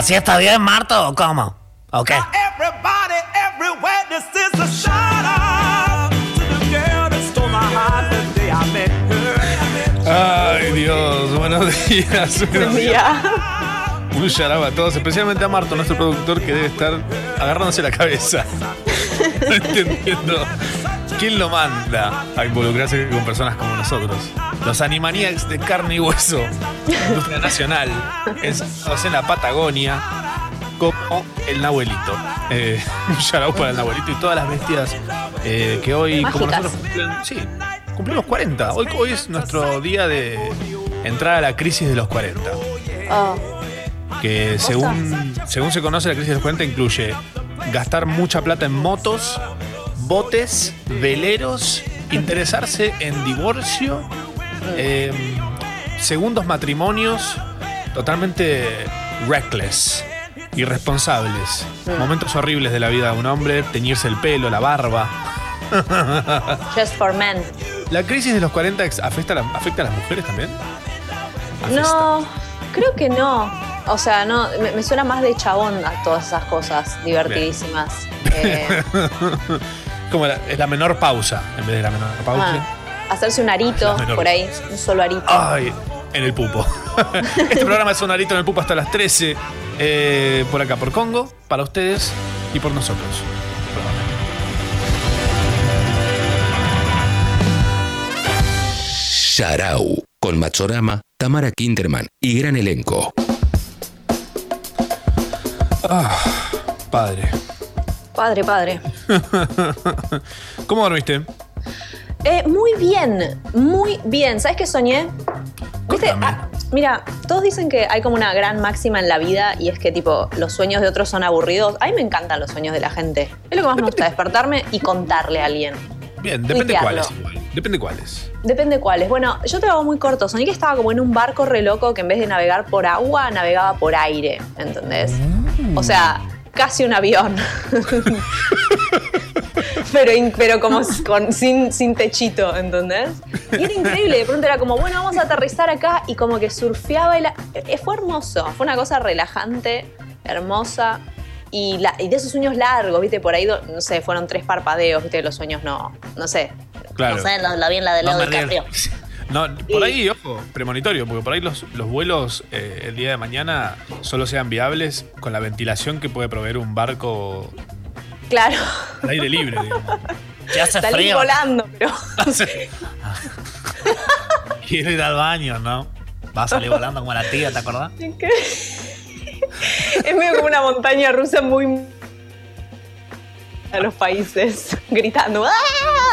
¿Así está bien, Marto, o cómo? Met her. Ay, Dios, buenos días. Buen buenos días. día. Un yaraba a todos, especialmente a Marto, nuestro productor, que debe estar agarrándose la cabeza. No entendiendo. ¿Quién lo manda a involucrarse con personas como nosotros? Los Animaniacs de carne y hueso, industria nacional, encerrados en la Patagonia, como el Nahuelito. Eh, un yarau para el Nahuelito y todas las bestias eh, que hoy, como nosotros cumplen, sí, cumplimos 40. Hoy, hoy es nuestro día de entrar a la crisis de los 40 Oh, que según, según se conoce la crisis de los 40 incluye gastar mucha plata en motos, botes, veleros, interesarse en divorcio, eh, segundos matrimonios totalmente reckless, irresponsables, momentos horribles de la vida de un hombre, teñirse el pelo, la barba. just for men. ¿La crisis de los 40 ex- afecta a, la- afecta a las mujeres también? Afecta. No, creo que no. O sea, no, me, me suena más de chabón a todas esas cosas divertidísimas. Eh, Como la, es la menor pausa en vez de la menor pausa. ah, hacerse un arito menor por ahí, un solo arito. Ay, en el pupo. este programa es Sonarito en el pupo hasta las 13. eh, por acá, por Congo, para ustedes y por nosotros. Sharau, con Machorama, Tamara Kinderman y gran elenco. Padre. Padre, padre. ¿Cómo dormiste? Eh, muy bien, muy bien. ¿Sabes qué soñé? ¿Viste? Ah, mira, todos dicen que hay como una gran máxima en la vida y es que tipo los sueños de otros son aburridos. A mí me encantan los sueños de la gente. Es lo que más me gusta, despertarme y contarle a alguien. Bien, depende cuáles igual. Depende cuáles. Depende cuáles. Bueno, yo te lo hago muy corto. Soñé que estaba como en un barco re loco que en vez de navegar por agua, navegaba por aire. ¿Entendés? O sea, casi un avión. pero, pero como con, sin, sin techito, ¿entendés? Y era increíble. De pronto era como, bueno, vamos a aterrizar acá y como que surfeaba. Y la- eh, fue hermoso. Fue una cosa relajante, hermosa. Y, la- y de esos sueños largos, ¿viste? Por ahí, no sé, fueron tres parpadeos, ¿viste? Los sueños no, no sé. Claro. No sé, la, la bien la de No Leo me DiCaprio. rías. No, por ahí, ojo, premonitorio, porque por ahí los, los vuelos eh, el día de mañana solo sean viables con la ventilación que puede proveer un barco Claro, al aire libre, digamos. Ya hace salí frío. volando, pero Quiero ir al baño, ¿no? Va a salir volando como la tía, ¿te acordás? es medio como una montaña rusa muy a los países gritando ¡Ah!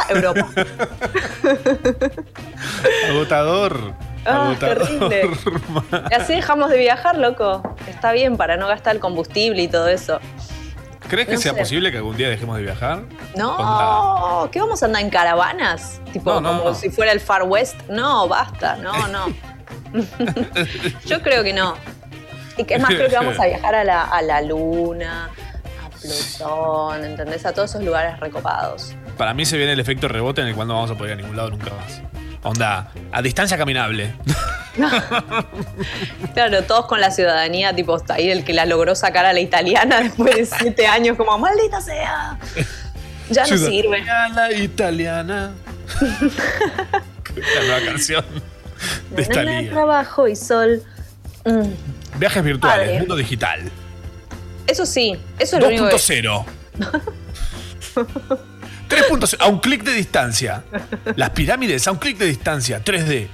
Europa. Agotador. Ah, agotador. terrible. Y así dejamos de viajar, loco. Está bien para no gastar el combustible y todo eso. ¿Crees que No sea sé. posible que algún día dejemos de viajar? No. ¿qué vamos a andar en caravanas? Tipo, No, no, como si fuera el Far West. No, basta, no, no. Yo creo que no. Y que es más, creo que vamos a viajar a la, a la Luna, Plutón, ¿entendés? A todos esos lugares recopados. Para mí se viene el efecto rebote en el cual no vamos a poder ir a ningún lado nunca más. Onda, a distancia caminable. Claro, todos con la ciudadanía, tipo, hasta ahí el que la logró sacar a la italiana después de siete años, como, maldita sea. Ya no sirve. Ciudadana italiana. La nueva canción de esta trabajo y sol. Mm, Viajes virtuales, Padre. mundo digital. Eso sí, eso es lo único que... 2.0. 3.0, a un clic de distancia. Las pirámides a un clic de distancia. 3D.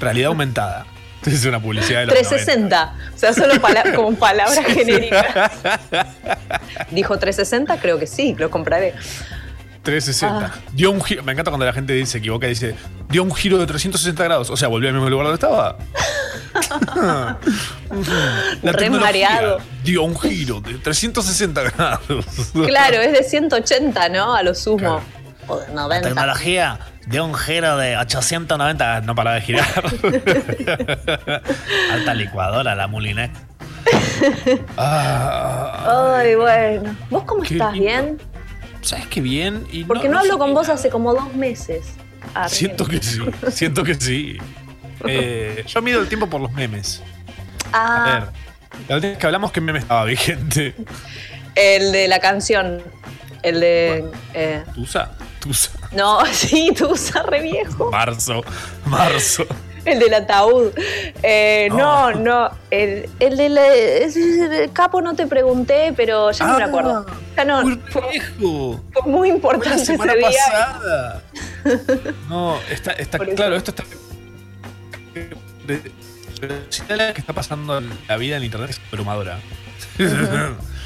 Realidad aumentada. Es una publicidad de los 360. O sea, solo pala- como palabras genéricas. Dijo 360, creo que sí, lo compraré. 360. Ah. Dio un giro. Me encanta cuando la gente se equivoca y dice, dio un giro de 360 grados. O sea, volvió al mismo lugar donde estaba. La Re tecnología mareado. Dio un giro de 360 grados. Claro, es de 180, ¿no? A lo sumo. O de La 90. tecnología dio un giro de 890. No para de girar. Alta licuadora, la Mulinex. Ah, Ay, bueno. ¿Vos cómo estás? lindo. ¿Bien? ¿Sabes qué bien? Y Porque no, hablo con vos hace como dos meses. Ah, Siento bien. que sí, siento que sí. Eh, yo mido el tiempo por los memes. A Ah, ver, La última vez que hablamos, ¿qué meme estaba vigente? El de la canción. El de. eh, ¿Tusa? Tusa. no, sí, tú usas re viejo. Marzo. Marzo. El del ataúd. Eh, no, no. El, el del capo no te pregunté, pero ya no me Ah, acuerdo. Ya no. Muy Fue, muy Fue la importante ese semana día. pasada. No, está, está claro, esto está. la que está pasando la vida en internet es abrumadora.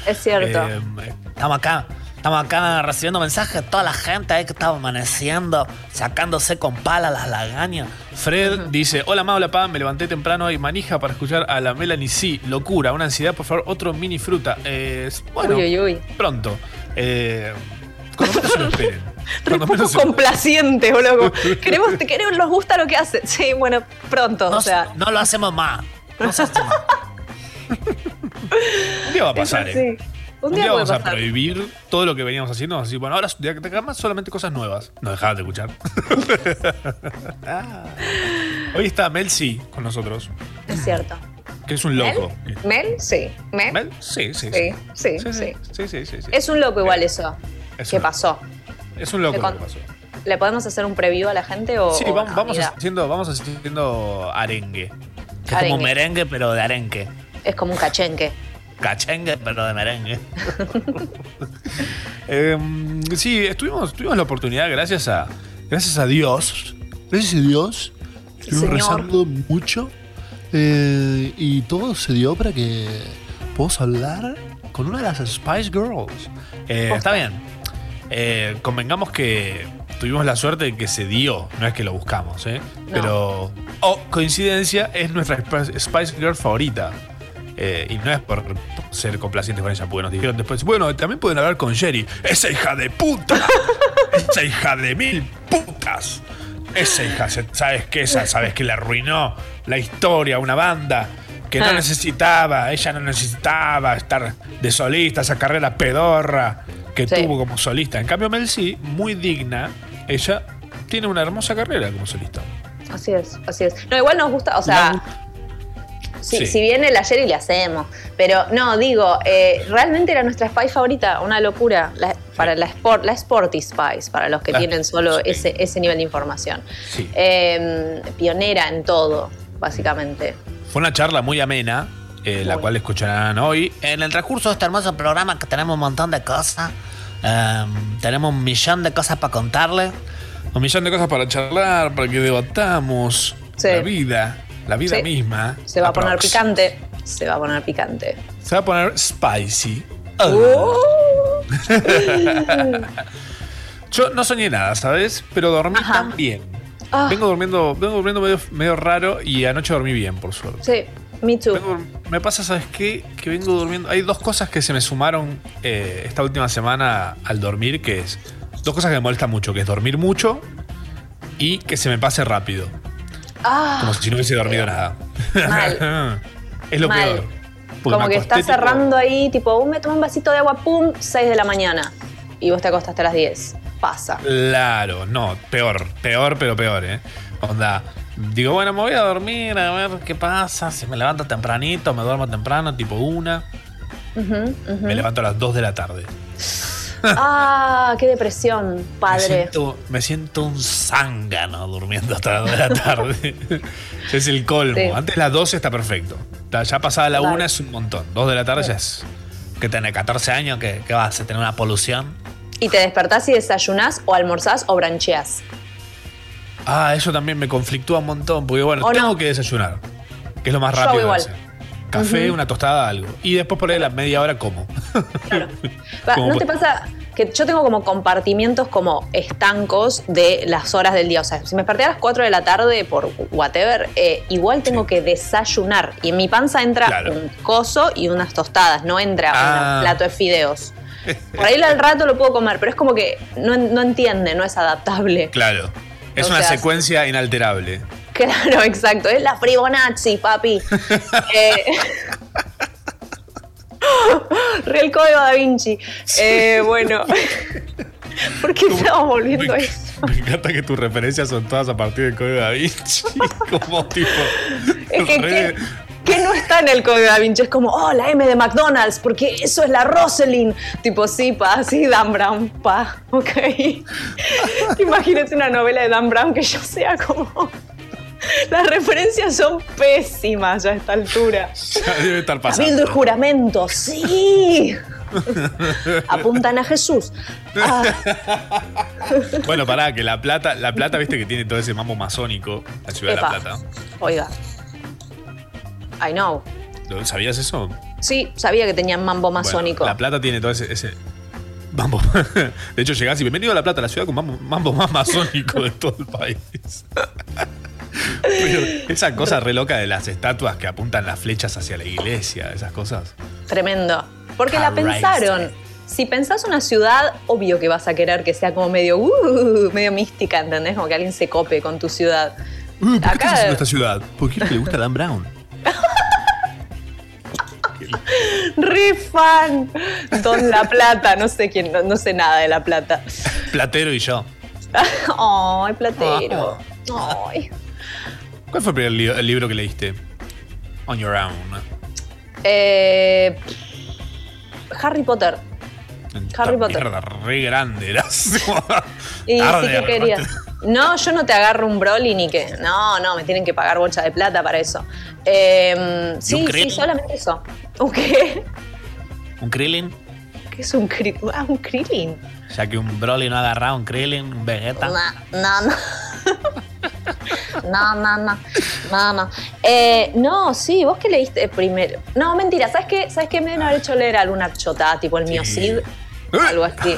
Es cierto. Eh, Estamos acá. Estamos acá recibiendo mensajes de toda la gente ahí que está amaneciendo, sacándose con pala las lagañas. Fred dice: Hola, ma, hola, pa. Me levanté temprano y manija para escuchar a la Melanie C. Locura, una ansiedad, por favor, otro mini fruta. Eh, bueno, uy, uy, uy. pronto. Eh, cuando menos se lo esperen. Re Cuando poco menos se complaciente, boludo. Queremos, queremos, nos gusta lo que hace. Sí, bueno, pronto. No, o sea, no lo hacemos más. No se hace más. Un día va a pasar. ¿eh? Un Un día, día puede vamos a prohibir todo lo que veníamos haciendo. Así, bueno, ahora de acá más solamente cosas nuevas. No dejaban de escuchar. Ah. Hoy está Mel C con nosotros, Es cierto. que es un ¿Mel? loco. ¿Mel? Sí. ¿Mel? ¿Mel? Sí, sí, Sí, sí, Sí, sí. sí, sí, sí, sí. Es un loco igual eso. Es ¿Qué un- pasó? Es un loco lo que pasó. ¿Le podemos hacer un preview a la gente o.? Sí, o vamos, vamos haciendo, vamos haciendo arengue. Que es como Arengue. un merengue, pero de arenque. Es como un cachenque. Cachengue, pero de merengue. Em, sí, estuvimos, tuvimos la oportunidad, gracias a, gracias a Dios. Gracias a Dios. Estuvimos rezando mucho. eh, y todo se dio para que podamos hablar con una de las Spice Girls. Eh, está bien. Eh, convengamos que tuvimos la suerte de que se dio, no es que lo buscamos, ¿eh? Pero, oh, coincidencia, es nuestra Spice Girl favorita. Eh, y no es por ser complacientes con ella, porque nos dijeron después, bueno, también pueden hablar con Sherry. ¡Esa hija de puta! ¡Esa hija de mil putas! Esa hija, ¿sabes qué? Esa, ¿sabes que le arruinó la historia a una banda? Que no Ah. necesitaba, ella no necesitaba estar de solista, esa carrera pedorra que Sí. tuvo como solista. En cambio, Mel C, muy digna, ella tiene una hermosa carrera como solista. Así es, así es. No, igual nos gusta, o sea. Si, Sí. si viene el ayer y le hacemos. Pero no, digo, eh, realmente era nuestra Spice favorita, una locura. La- para la, sport, la Sporty Spice, para los que La- tienen solo sí. ese, ese nivel de información. Sí. Eh, pionera en todo, básicamente. Fue una charla muy amena, eh, la cual escucharán hoy. En el transcurso de este hermoso programa que tenemos un montón de cosas, em, tenemos un millón de cosas para contarles. Un millón de cosas para charlar, para que debatamos Sí. la vida, la vida Sí. misma. Se va a poner picante. Se va a poner picante. Se va a poner spicy. Uh, Yo no soñé nada, ¿sabes? Pero dormí Ajá. tan bien. Ah. Vengo durmiendo, vengo durmiendo medio, medio raro y anoche dormí bien, por suerte. sí, me too. Vengo- me pasa, ¿sabes qué? Que vengo durmiendo. Hay dos cosas que se me sumaron eh, esta última semana al dormir, que es. Dos cosas que me molestan mucho, que es dormir mucho y que se me pase rápido. Ah, Como si no hubiese dormido nada. Mal. es lo Mal. peor. Porque como que tipo- cerrando ahí, tipo, un me tomo un vasito de agua, pum, 6 de la mañana. Y vos te acostaste a las 10. Pasa. Claro, no, peor, peor, pero peor, ¿eh? Onda, digo, bueno, me voy a dormir, a ver qué pasa, si me levanto tempranito, me duermo temprano, tipo una, me levanto a las 2 de la tarde. Ah, qué depresión, Me padre. siento, me siento un zángano durmiendo hasta las 2 de la tarde. es el colmo. Sí. Antes las 12 está perfecto. Ya pasada la Claro. 1 es un montón. 2 de la tarde ya es... Que tenés 14 años, que, que vas a tener una polución. Y te despertás y desayunás o almorzás o brancheás. Ah, eso también me conflictúa un montón, porque bueno, ¿O tengo no? que desayunar, que es lo más Yo rápido de igual. hacer. Café, una tostada, algo. Y después por ahí la media hora como. Como ¿No te pasa que yo tengo como compartimientos como estancos de las horas del día? O sea, si me desperté a las 4 de la tarde por whatever, eh, igual tengo Sí. que desayunar. Y en mi panza entra Claro. un coso y unas tostadas, no entra Ah. un plato de fideos. Por ahí al rato lo puedo comer, pero es como que no, no entiende, no es adaptable. Claro. Es O una sea, secuencia inalterable. Claro, exacto. Es la Fibonacci, papi. eh, Real Código Da Vinci. Eh, bueno. ¿Por qué estamos volviendo a eso? me encanta que tus referencias son todas a partir del código da Vinci. Como tipo. Es que, que no está en el código da Vinci. Es como, oh, la M de McDonald's, porque eso es la Rosalind. Tipo, sí, pa, sí, Dan Brown, pa, ok. Imagínate una novela de Dan Brown que yo sea como. Las referencias son pésimas ya a esta altura. Ya debe estar Cabildo y pasando. juramento, sí. Apuntan a Jesús. Ah, Bueno, pará, que La Plata, La Plata, viste que tiene todo ese mambo masónico, la ciudad epa. de La Plata. Oiga. I know. ¿Lo- ¿Sabías eso? Sí, sabía que tenían mambo masónico. Bueno, la Plata tiene todo ese, ese mambo. De hecho, llegás y bienvenido a La Plata, la ciudad con mambo, mambo más masónico de todo el país. Pero esa cosa re loca de las estatuas que apuntan las flechas hacia la iglesia, esas cosas. Tremendo. Porque la pensaron. Si pensás una ciudad, obvio que vas a querer que sea como medio, uh, medio mística, ¿entendés? Como que alguien se cope con tu ciudad. Uh, ¿Por qué Acá- estás haciendo esta ciudad? Porque le gusta Dan Brown. ¡Re fan! Don La Plata, no sé quién, no, no sé nada de La Plata. Platero y yo. ¡Ay, platero! Ah. ¡Ay! ¿Cuál fue el primer li- el libro que leíste? On Your Own. Eh, Harry Potter. Harry Potter. Mierda, re grande eras. Y Tarde, sí que quería. No, yo no te agarro un Broly ni que. No, no, me tienen que pagar bolsa de plata para eso. Eh, sí, sí, solamente eso. ¿Un qué? ¿Un Krillin? ¿Qué es un Krillin? Ah, un Krillin. Ya que un Broly no ha agarrado un Krillin, un Vegeta. No, no, no. No, no, no. No, no. Eh, no, sí, vos que leíste primero. No, mentira, ¿sabes qué? ¿Sabes qué? Me deben haber hecho leer alguna chota, tipo el mío Cid. Algo así.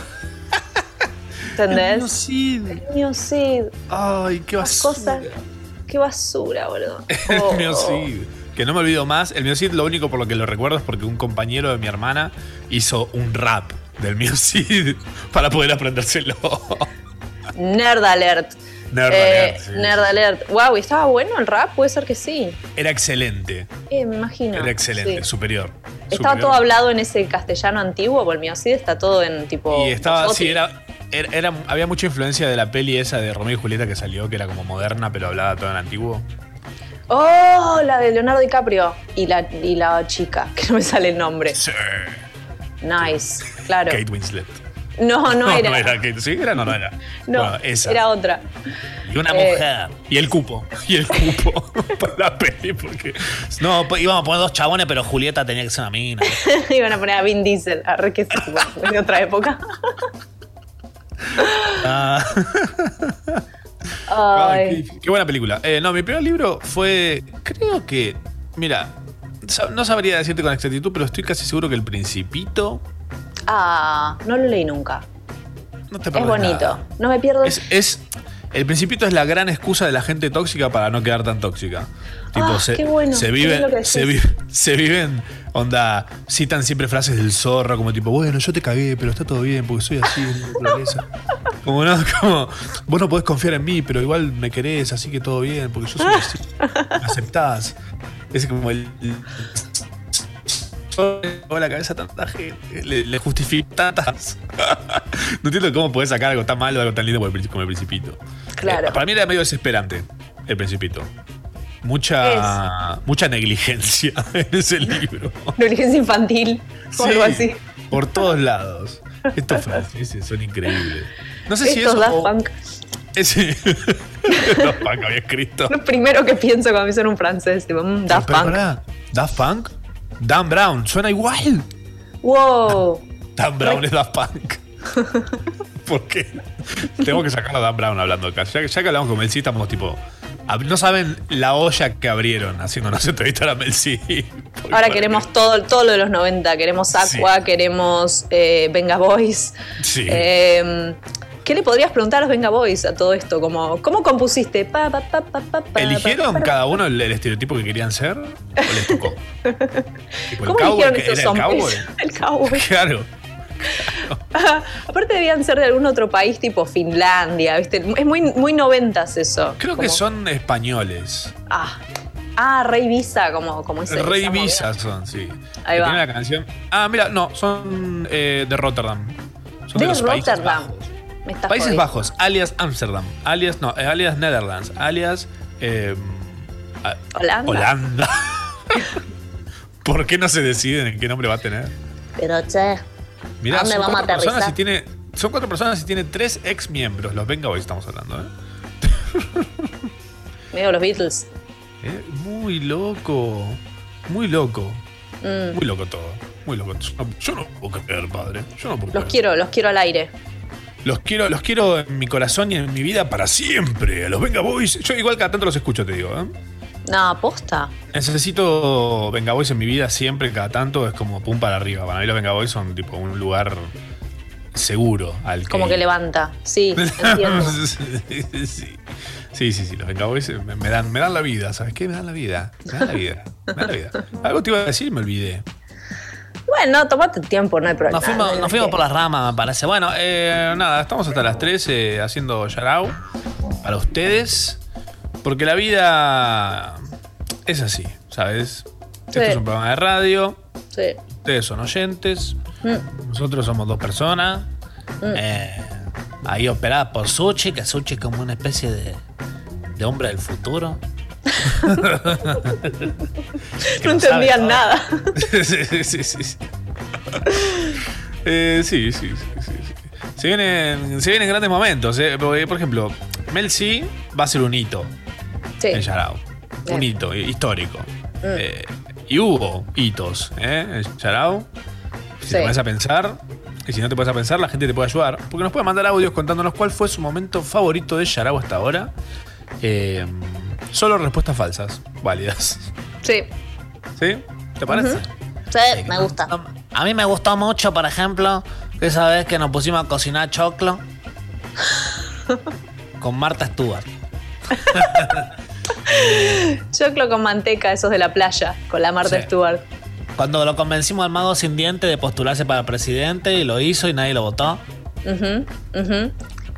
¿Entendés? Sí. El mío Cid. Ay, qué basura. cosas. Qué basura, boludo. El Oh. mío Cid. Que no me olvido más. El mío Cid, lo único por lo que lo recuerdo es porque un compañero de mi hermana hizo un rap del mío Cid para poder aprendérselo. Nerd alert. Nerd Eh, alert, sí. Nerd alert. Wow, ¿y estaba bueno el rap? Puede ser que sí. Era excelente. Eh, me imagino. Era excelente, Sí. superior. Estaba superior. todo hablado en ese castellano antiguo, por mí así está todo en tipo. Y estaba, sí, era, era, era- había mucha influencia de la peli esa de Romeo y Julieta que salió, que era como moderna, pero hablaba todo en antiguo. Oh, la de Leonardo DiCaprio y la, y la chica, que no me sale el nombre. Sí. Nice, claro. Kate Winslet. No, no, era. No, era Kate. ¿Sí? ¿Era? No, no era. No, Bueno, esa. era otra. Y una Eh, mujer. Y el cupo. Y el cupo para la peli, porque. No, pues íbamos a poner dos chabones, pero Julieta tenía que ser una mina. Iban a poner a Vin Diesel, a re que es tipo, de otra época. Ah, Ay. qué, qué buena película. Eh, no, mi primer libro fue. Creo que. Mira, no sabría decirte con exactitud, pero estoy casi seguro que El Principito. Ah, no lo leí nunca. No te Es bonito. nada. No me pierdo. Es, es- el principito es la gran excusa de la gente tóxica para no quedar tan tóxica. Tipo, Ah, se, qué bueno, se qué viven, se, decís. vi- se viven, onda, citan siempre frases del zorro, como tipo, bueno, yo te cagué, pero está todo bien, porque soy así, en naturaleza. Como no, como, vos no podés confiar en mí, pero igual me querés, así que todo bien, porque yo soy así. Me aceptás. Es como el. Toda la cabeza a tanta gente, le, le justifica tantas. No entiendo cómo podés sacar algo tan malo, algo tan lindo como el, Principito. Claro. Eh, para mí era medio desesperante el Principito. Mucha, mucha negligencia en ese libro. Negligencia infantil o algo así. Por todos lados. Estos franceses son increíbles. No sé si eso. Daft o- Punk. Ese. Daft Punk había escrito. Lo primero que pienso cuando me dicen un francés, tipo, mm, Daft Punk. pará, Daft Punk. Dan Brown, suena igual. Wow. Dan Brown es Daft Punk. ¿Por qué? Tengo que sacar a Dan Brown hablando acá. Ya, que- ya que hablamos con Mel C, estamos tipo. No saben la olla que abrieron haciéndonos entrevistar a Mel C. Ahora queremos todo, todo lo de los 90. Queremos Aqua, Sí. queremos eh, Venga Boys. Sí. Eh, ¿Qué le podrías preguntar a los Venga Boys a todo esto? Como, ¿Cómo compusiste? Pa, pa, pa, ¿Eligieron cada uno el, el estereotipo que querían ser? ¿O les tocó? El ¿Cómo cowboy eligieron que esos el cowboy. El cowboy. Claro. Aparte debían ser de algún otro país tipo Finlandia, ¿viste? Es muy, muy noventas eso. Creo que son españoles. Ah, ah Rey Visa, como, como ese. Rey Visa movida. son, sí. Ahí Que va. Tiene la canción. Ah, mira, no, son eh, de Rotterdam. Son De los Países Rotterdam. Bajos. Me estás Países jodiendo. Bajos, alias Amsterdam, alias no, eh, alias Netherlands, alias eh, Holanda. Holanda. ¿Por qué no se deciden en qué nombre va a tener? Pero che, Mirá, ¿A dónde son vamos a cuatro personas y tiene. Son cuatro personas y tiene tres ex miembros. Los Venga Boys estamos hablando, ¿eh? medio los Beatles. Eh, Muy loco. Muy loco. Mm, Muy loco todo. Muy loco. Yo no, yo no puedo creer, padre. Yo no puedo los creer. quiero, los quiero al aire. Los quiero, los quiero en mi corazón y en mi vida para siempre. A los Venga Boys. Yo igual cada tanto los escucho, te digo, ¿eh? No, aposta. Necesito Venga Boys en mi vida siempre, cada tanto es como pum para arriba. Para mí los Venga Boys son tipo un lugar seguro al que. Como que levanta. Sí, entiendo. sí, sí. Sí, sí, sí, los Venga Boys me, me dan, me dan la vida, ¿sabes qué? Me dan la vida. Me dan la vida. Me dan la vida. Algo te iba a decir y me olvidé. Bueno, tomate tiempo, no hay problema. Nos fuimos, nos por las ramas, me parece. Bueno, eh, nada, estamos hasta las 3 haciendo Yarao para ustedes. Porque la vida es así, ¿sabes? Esto Sí. es un programa de radio, Sí. Ustedes son oyentes, Mm. nosotros somos dos personas. eh, ahí operada por Suchi, que Suchi es como una especie de, de hombre del futuro. No entendían nada. sí, sí, sí, sí. Eh, sí, sí, sí, sí, sí. Se vienen, se vienen grandes momentos. eh. Porque, Por ejemplo, Mel C va a ser un hito Sí. en Yarao. Un hito histórico. Eh, y hubo hitos ¿eh? en Yarao. Si te pones a pensar, y si no te pones a pensar, la gente te puede ayudar. Porque nos puede mandar audios contándonos cuál fue su momento favorito de Yarao hasta ahora. Eh, solo respuestas falsas, válidas. Sí. ¿Sí? ¿Te parece? Sí, me gusta. A mí me gustó mucho, por ejemplo, esa vez que nos pusimos a cocinar choclo con Marta Stewart. Choclo con manteca, esos de la playa, con la Marta Sí. Stewart. Cuando lo convencimos al mago sin diente de postularse para presidente y lo hizo y nadie lo votó.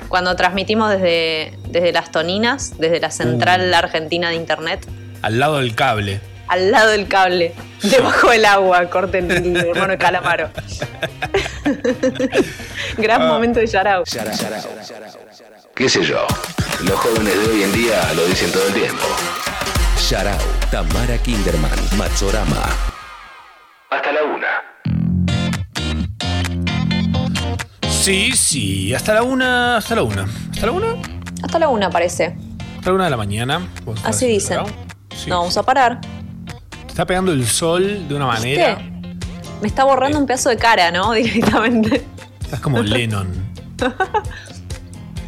Cuando transmitimos desde, desde las Toninas, desde la central argentina de internet, Al lado del cable. al lado del cable, debajo del agua, corte el, hermano de Calamaro. Gran momento de Yarao. ¿Qué sé yo? Los jóvenes de hoy en día lo dicen todo el tiempo. Sharau, Tamara Kinderman, Machorama. Hasta la una. Sí, sí, hasta la una, hasta la una. ¿Hasta la una? Hasta la una parece. Hasta la una de la mañana. ¿Vos estás Así dicen. Sí. No, vamos a parar. Te está pegando el sol de una manera. ¿Viste? Me está borrando un pedazo de cara, ¿no? Directamente. Estás como Lennon.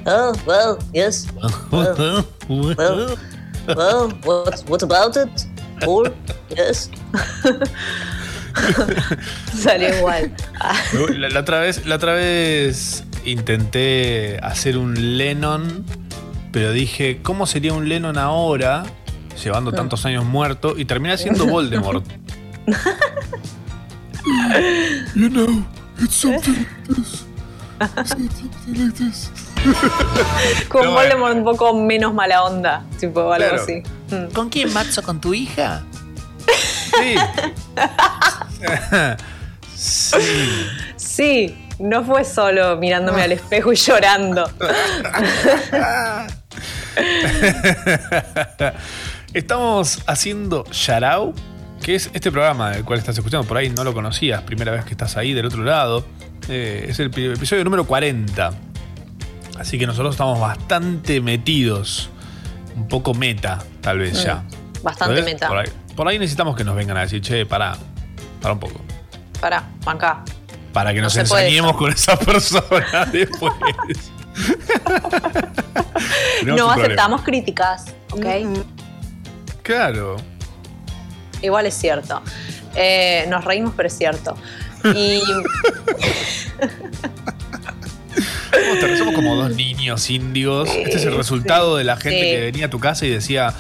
Oh, well, yes. Well, well, what, what about it? Or, yes. Salió igual. La, la otra vez, la otra vez intenté hacer un Lennon, pero dije, ¿cómo sería un Lennon ahora, llevando tantos años muerto? Y terminé siendo Voldemort. you know, it's something like this. Something like this. Con No, Voldemort un poco menos mala onda, tipo algo Claro. así. Mm. ¿Con quién, Matzo? ¿Con tu hija? Sí. sí. Sí, no fue solo mirándome al espejo y llorando. Estamos haciendo Yarao, que es este programa del cual estás escuchando. Por ahí no lo conocías, primera vez que estás ahí del otro lado. Eh, es el pi- episodio número 40. Así que nosotros estamos bastante metidos. Un poco meta, tal vez ya. Mm, Bastante ¿Sabes? meta. Por ahí, por ahí necesitamos que nos vengan a decir, che, pará, pará un poco. Pará, acá. Para que No nos ensañemos con esa persona después. No problema. aceptamos críticas, ¿ok? Claro. Igual es cierto. Eh, nos reímos, pero es cierto. Y Somos, ter- somos como dos niños índigos. Este es el resultado de la gente que venía a tu casa y decía,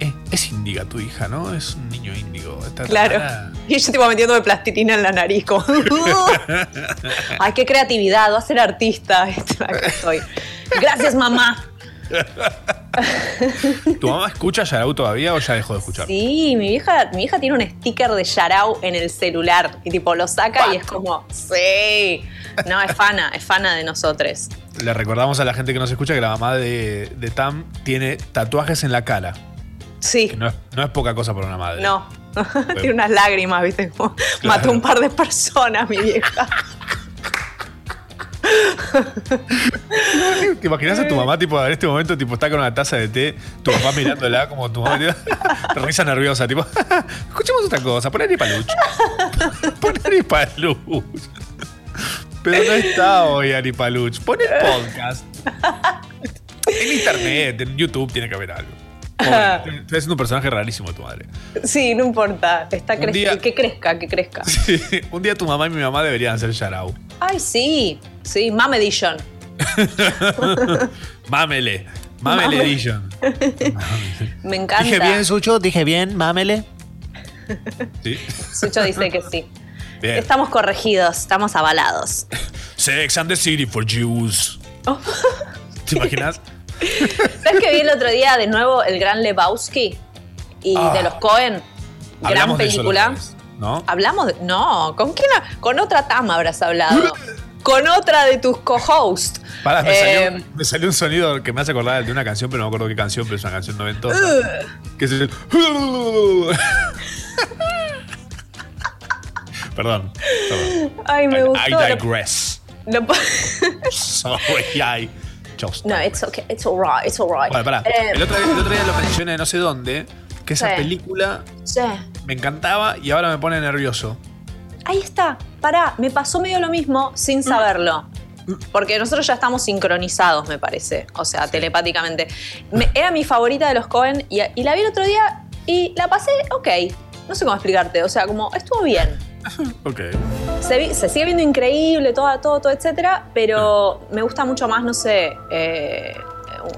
"Eh, es índiga tu hija, ¿no? Es un niño índigo. Claro. hermana". Y yo tipo metiéndome plastilina en la nariz, como. Ay, qué creatividad, va a ser artista. Acá estoy. Gracias, mamá. ¿Tu mamá escucha Yarau todavía o ya dejó de escuchar? Sí, mi hija, mi hija tiene un sticker de Yarao en el celular. Y tipo lo saca y es como, sí. No, es fana, es fana de nosotros. Le recordamos a la gente que nos escucha que la mamá de, de Tam tiene tatuajes en la cara. Sí. Que no es, no es poca cosa para una madre. No, Tiene unas lágrimas, ¿viste? Como mató un par de personas, mi vieja. ¿Te imaginas a tu mamá, tipo, en este momento, tipo, está con una taza de té, tu papá mirándola como tu mamá, risa nerviosa, tipo, escuchemos otra cosa, poner paluch. Poner paluch. Pero no está hoy Ari Paluch. Pon el podcast. En internet, en YouTube tiene que haber algo. Pobre, estoy haciendo un personaje rarísimo tu madre. Sí, no importa. Está Un creci- día- Que crezca, que crezca. Sí, un día tu mamá y mi mamá deberían hacer Yarao. Ay, sí. Sí, Mom Edition. Mámele. Mámele Mame. Edition. Me encanta. Dije bien, Sucho, dije bien, mámele. Sí. Sucho dice que sí. Bien. Estamos corregidos, estamos avalados. Sex and the City for Jews. Oh. ¿Te imaginas? ¿Sabes que vi el otro día de nuevo el Gran Lebowski? Y Ah. de los Cohen. Gran Hablamos de eso la película. ¿No? Hablamos de. No, ¿con quién? ha- Con otra Tama habrás hablado. Con otra de tus co-hosts. Pará, me, Eh, salió, me salió un sonido que me hace acordar de una canción, pero no me acuerdo qué canción, pero es una canción noventosa. que es el. Perdón. perdón. Ay, me I, gustó. I digress. lo po- Sorry, I just. no, it's okay, it's alright, it's alright. Bueno, pará. Eh, El, otro, día- el otro día lo mencioné no sé dónde, que esa Sí. película sí. Me encantaba y ahora me pone nervioso. Ahí está, pará, me pasó medio lo mismo sin saberlo. Porque nosotros ya estamos sincronizados, me parece. O sea, telepáticamente. Me- era mi favorita de los Cohen y, y la vi el otro día y la pasé, ok. No sé cómo explicarte. O sea, como estuvo bien. Ok. Se, vi- se sigue viendo increíble, todo, todo, todo, etcétera. Pero me gusta mucho más, no sé. eh,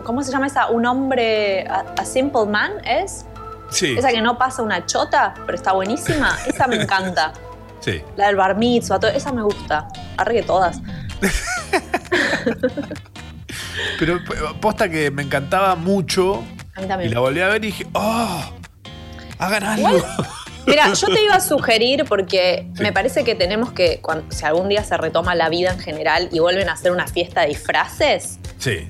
¿Cómo se llama esa? Un hombre. A, a Simple Man es. Sí. Esa que no pasa una chota, pero está buenísima. Esa me encanta. Sí. La del bar mitzvah, todo, esa me gusta. Arre que todas. Pero p- posta que me encantaba mucho A mí y también. la volví a ver y dije, ¡oh! Hagan algo. Mira, yo te iba a sugerir porque me parece que tenemos que, cuando, si algún día se retoma la vida en general y vuelven a hacer una fiesta de disfraces, Sí.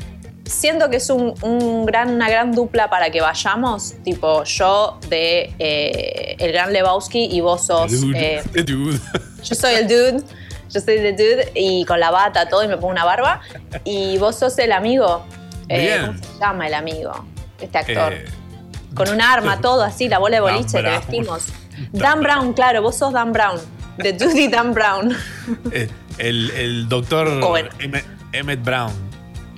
Siento que es un, un gran, una gran dupla para que vayamos, tipo yo de eh, el gran Lebowski y vos sos... Dude. eh, dude. yo soy el dude, yo soy el dude y con la bata todo y me pongo una barba y vos sos el amigo. Eh. ¿Cómo se llama el amigo? Este actor. Con un arma, todo así, la bola de boliche, te Brown. vestimos. Dan Brown, claro, vos sos Dan Brown. De Duty Dan Brown. el, el doctor Emmett Brown.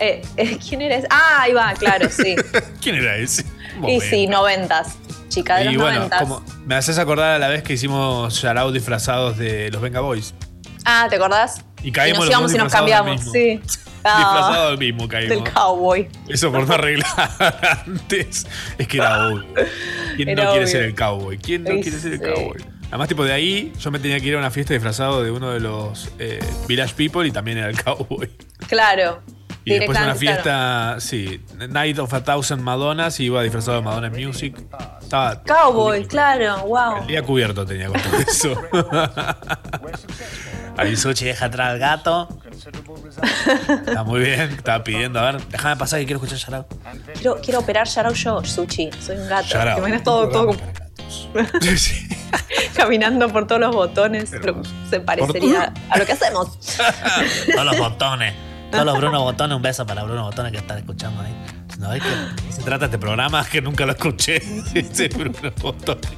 Eh, eh, ¿Quién eres? Ah, ahí va, claro, sí. ¿Quién era ese? Y sí, noventas. Chica de Y los bueno, noventas. como me haces acordar a la vez que hicimos Yarao disfrazados de los Venga Boys. Ah, ¿te acordás? Y caímos nos los íbamos y nos cambiamos, sí. Ah, Disfrazados del mismo caímos. del cowboy. Eso por no arreglar antes. Es que era obvio. ¿Quién Era no quiere obvio. ser el cowboy? ¿Quién no Sí, quiere ser el cowboy? Además, tipo de ahí, yo me tenía que ir a una fiesta disfrazado de uno de los eh, Village People y también era el cowboy. Claro. Y después una claro. fiesta, sí, Night of a Thousand Madonnas y iba disfrazado de Madonna Music. Estaba Cowboy, claro, wow. el día cubierto tenía con todo eso. Ahí Sochi deja atrás al gato. Está muy bien, estaba pidiendo, a ver, déjame pasar que quiero escuchar Yarao. Quiero, quiero operar Yarao yo, Suchi. Soy un gato. Yarao. ¿Te imaginas todo, todo como Sí, sí. caminando por todos los botones? Pero se parecería a lo que hacemos. Todos los botones. Todos los Bruno Botones. Un beso para Bruno Botones que están escuchando ahí. No, es que se trata este programa que nunca lo escuché. Ese Bruno Botones.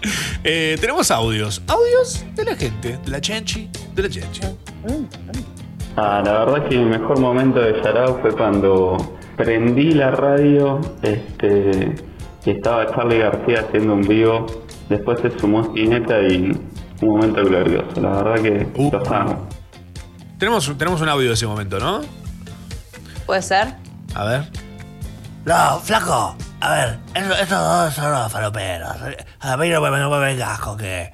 Eh, tenemos audios. Audios de la gente, de la Chenchi, de la Chenchi. Ah, la verdad que el mejor momento de Yarao fue cuando prendí la radio este, y estaba Charlie García haciendo un vivo. Después se sumó Spinetta y un momento glorioso. La verdad que Uh. los amo. Tenemos, tenemos un audio de ese momento, ¿no? ¿Puede ser? A ver. No, flaco. A ver, eso- estos dos son los faloperos. A mí no me, no me vengas con que.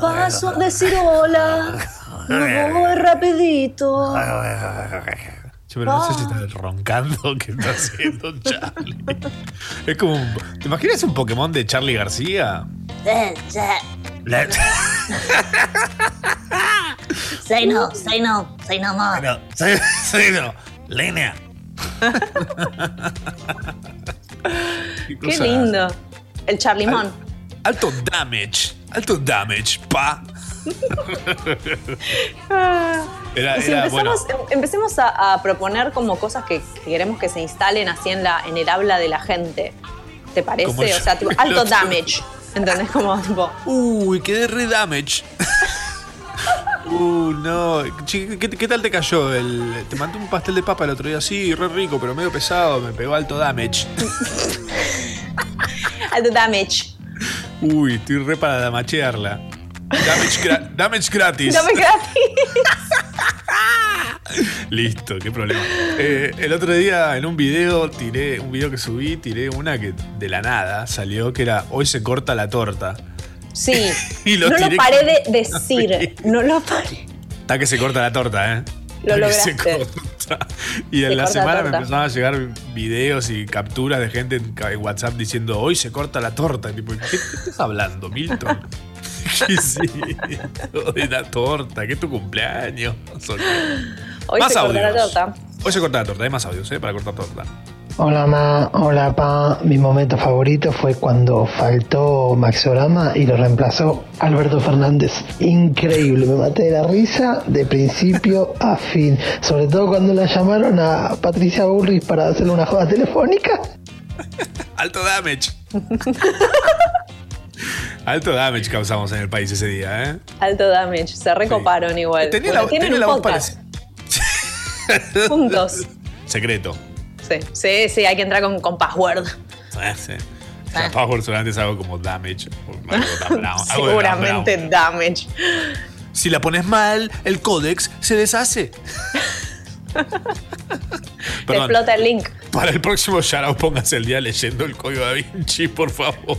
Paso a decir hola. Me voy rapidito. Yo pero no sé si está roncando que está haciendo Charlie. Es como. un- ¿Te imaginas un Pokémon de Charlie García? Say no, say no, say no more. No, soy no. Línea. Qué lindo. El Charlimón. Alto damage. Alto damage, pa. Era, si era, bueno, empezamos, em- empecemos a, a proponer como cosas que queremos que se instalen así en, la, en el habla de la gente. ¿Te parece? Como O sea, tipo, alto damage. ¿Entendés? Como tipo. Uy, quedé re damage. Uh, no. Che, ¿qué, qué tal te cayó? El, te mandé un pastel de papa el otro día, sí, re rico, pero medio pesado, me pegó alto damage. Alto damage. Uy, estoy re para damachearla. Damage, gra- damage gratis. Dame gratis. Listo, qué problema. Eh, el otro día en un video tiré, un video que subí, tiré una que de la nada salió que era hoy se corta la torta. Sí. Y lo no lo paré con- de decir. No lo paré. Está que se corta la torta, ¿eh? Lo que se lograste. corta. Y en la semana me torta. empezaron a llegar videos y capturas de gente en WhatsApp diciendo hoy se corta la torta. Tipo, ¿qué, qué estás hablando, Milton? ¿Qué es esto de la torta? ¿Qué es tu cumpleaños? Hoy Más se corta la torta. Hoy se corta la torta, hay más audios, ¿eh? Para cortar torta. Hola ma, hola pa. Mi momento favorito fue cuando faltó Maxorama y lo reemplazó Alberto Fernández. Increíble, me maté de la risa de principio a fin. Sobre todo cuando la llamaron a Patricia Bullrich para hacerle una joda telefónica. Alto damage. Alto damage causamos en el país ese día, ¿eh? Alto damage. Se recoparon igual. Tenía Bueno, la, tienen tenía un la voz podcast juntos. Secreto. Sí, sí, sí, hay que entrar con, con password. Eh, sí. O sea, Password seguramente es algo como damage. algo algo Seguramente damage. Si la pones mal, el códex se deshace. Te explota el link. para el próximo shoutout póngase el día leyendo el código da Vinci, por favor.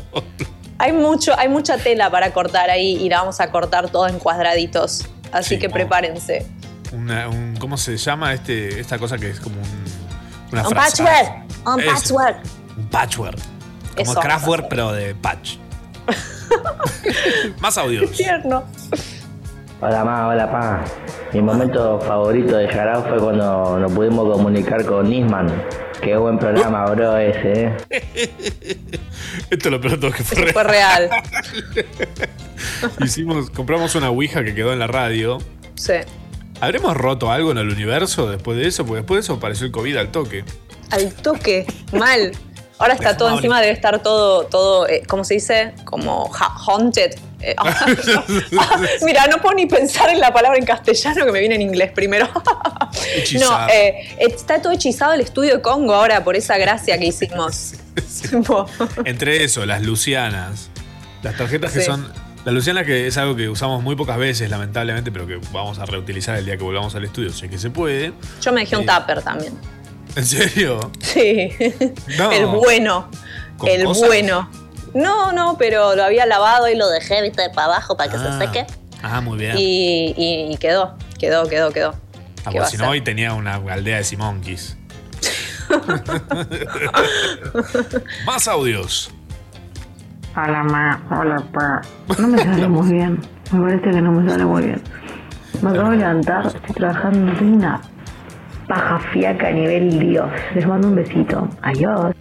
Hay, mucho, hay mucha tela para cortar ahí y la vamos a cortar todo en cuadraditos. Así Sí, que vamos. prepárense. Una- un- ¿Cómo se llama este, esta cosa que es como un, una Un frase? patchwork. Un Ese. patchwork. Un patchwork. Como Eso. Kraftwerk, pero de patch. Más audios. Tierno. Hola ma, hola pa. Mi momento favorito de Jarao fue cuando nos pudimos comunicar con Nisman. Qué buen programa, bro, ese, eh. Esto es lo peor todo que fue Fue real. Hicimos, compramos una Ouija que quedó en la radio. Sí. ¿Habremos roto algo en el universo después de eso? Porque después de eso apareció el COVID al toque. Al toque. Mal. Ahora está todo encima, debe estar todo, todo eh, ¿cómo se dice? Como ha- haunted. Eh, Mira, no puedo ni pensar en la palabra en castellano que me viene en inglés primero. Hechizado. No, eh, está todo hechizado el estudio de Congo ahora por esa gracia que hicimos. Entre eso, las lucianas. Las tarjetas que son. Las lucianas que es algo que usamos muy pocas veces, lamentablemente, pero que vamos a reutilizar el día que volvamos al estudio, si es que se puede. Yo me dejé un Eh, tupper también. ¿En serio? Sí. No. El bueno. ¿Con El cosas? bueno. No, no, pero lo había lavado y lo dejé, Viste, para abajo para que Ah. se seque. Ah, muy bien. y, y- y quedó. Quedó, quedó, quedó. Ah, ¿Qué va porque a si no, hoy tenía una aldea de Simonkis. Más audios. Hola, ma. Hola, pa. No me sale muy bien. Me parece que no me sale muy bien. Me acabo de levantar, estoy trabajando, tengo una paja fiaca a nivel Dios. Les mando un besito. Adiós.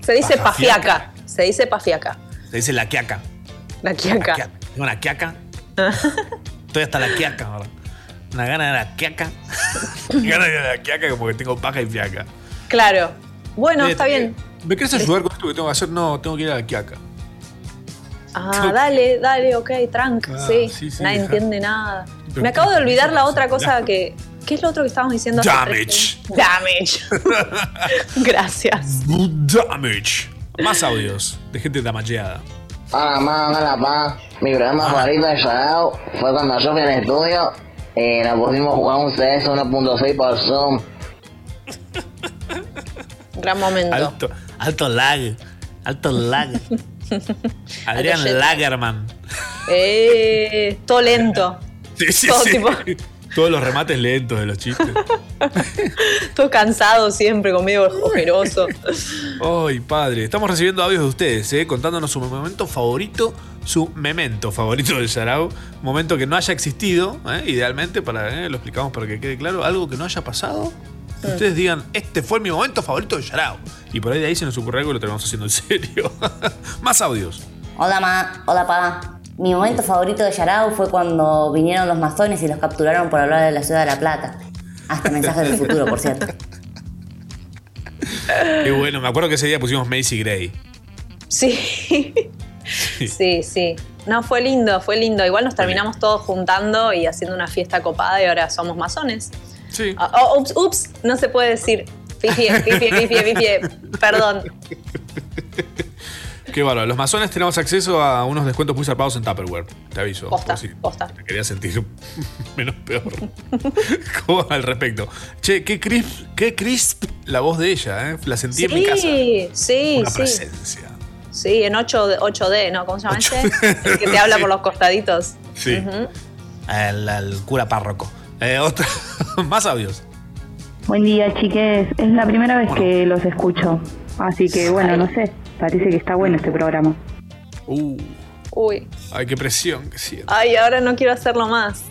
Se dice pafiaca. Se dice pafiaca. Se dice la quiaca. La quiaca. Tengo una quiaca. Estoy hasta la quiaca ahora. Una gana de la quiaca. gana de la quiaca como que tengo paja y fiaca. Claro. Bueno, Eh, está bien. ¿Me querés ayudar con que tengo que hacer? No, tengo que ir a la quiaca. Ah, dale, dale, ok, trank. Ah, sí. sí, sí, Nadie deja. entiende nada. Pero Me acabo de ¿qué- olvidar la otra cosa Ya. que. ¿Qué es lo otro que estábamos diciendo? hace Damage. Damage. Gracias. Damage. Más audios de gente damageada. Hola, ma, hola, pa. Mi programa favorito de Shadow fue cuando yo fui al estudio y nos pusimos a jugar un CS 1.6 por Zoom. Gran momento. Alto, alto lag. Alto lag. Adrián. Lagerman. Eh, todo lento. Sí, sí, Todo sí. tipo- Todos los remates lentos de los chistes. Todo cansado siempre, con medio ojeroso. Ay, padre. Estamos recibiendo audios de ustedes, ¿eh? contándonos su momento favorito, su memento favorito del Yarao. Momento que no haya existido, ¿eh? idealmente, para, ¿eh? lo explicamos para que quede claro. Algo que no haya pasado. Ustedes digan, este fue mi momento favorito de Yarao. Y por ahí de ahí se nos ocurre algo y lo terminamos haciendo en serio. Más audios. Hola ma, hola pa. Mi momento favorito de Yarao fue cuando vinieron los masones y los capturaron por hablar de la ciudad de La Plata. Hasta mensajes del futuro, por cierto. Qué bueno, me acuerdo que ese día pusimos Macy Gray. Sí. Sí, sí. No, fue lindo, fue lindo. Igual nos terminamos todos juntando y haciendo una fiesta copada y ahora somos masones. Sí. Ah, oh, ups, ups, no se puede decir. Pifie, pifie, pifie, pifie. Perdón. Qué bárbaro. Los masones tenemos acceso a unos descuentos muy zarpados en Tupperware. Te aviso. Posta, si posta. Te quería sentir menos peor. ¿Cómo al respecto? Che, qué crisp, qué crisp la voz de ella, ¿eh? La sentí en mi casa. Sí, sí, Una sí. presencia. Sí, en 8D, 8D, ¿no? ¿Cómo se llama este? El que te habla por los costaditos. Sí. El, el cura párroco. Eh, otra, más audios. Buen día, chiques. Es la primera vez que los escucho. Así que, bueno, no sé. Parece que está bueno este programa. Uh, Uy. ay, qué presión que siento. Ay, ahora no quiero hacerlo más.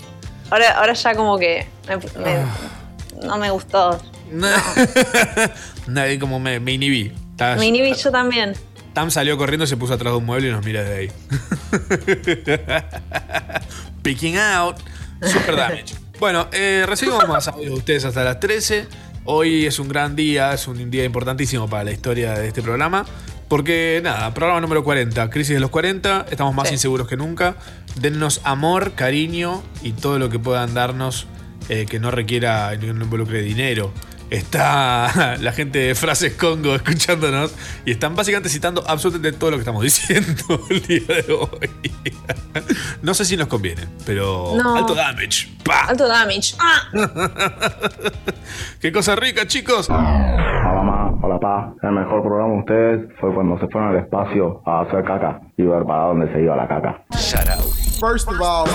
Ahora, ahora ya como que me- me- Ah. no me gustó. Nadie como me, me inhibí. Me inhibí yo también. Tam salió corriendo, se puso atrás de un mueble y nos mira de ahí. Picking out. Super damage. Bueno, eh, recibimos más audios de ustedes hasta las 13. Hoy es un gran día, es un día importantísimo para la historia de este programa. Porque nada, programa número 40, crisis de los 40, estamos más inseguros que nunca. Dennos amor, cariño y todo lo que puedan darnos eh, que no requiera, que no involucre dinero. Está la gente de Frases Congo escuchándonos y están básicamente citando absolutamente todo lo que estamos diciendo el día de hoy. No sé si nos conviene, pero No. alto damage. Alto damage. Ah. ¡Qué cosa rica, chicos! Hola ma, hola pa. El mejor programa de ustedes fue cuando se fueron al espacio a hacer caca y ver para dónde se iba la caca. First of all,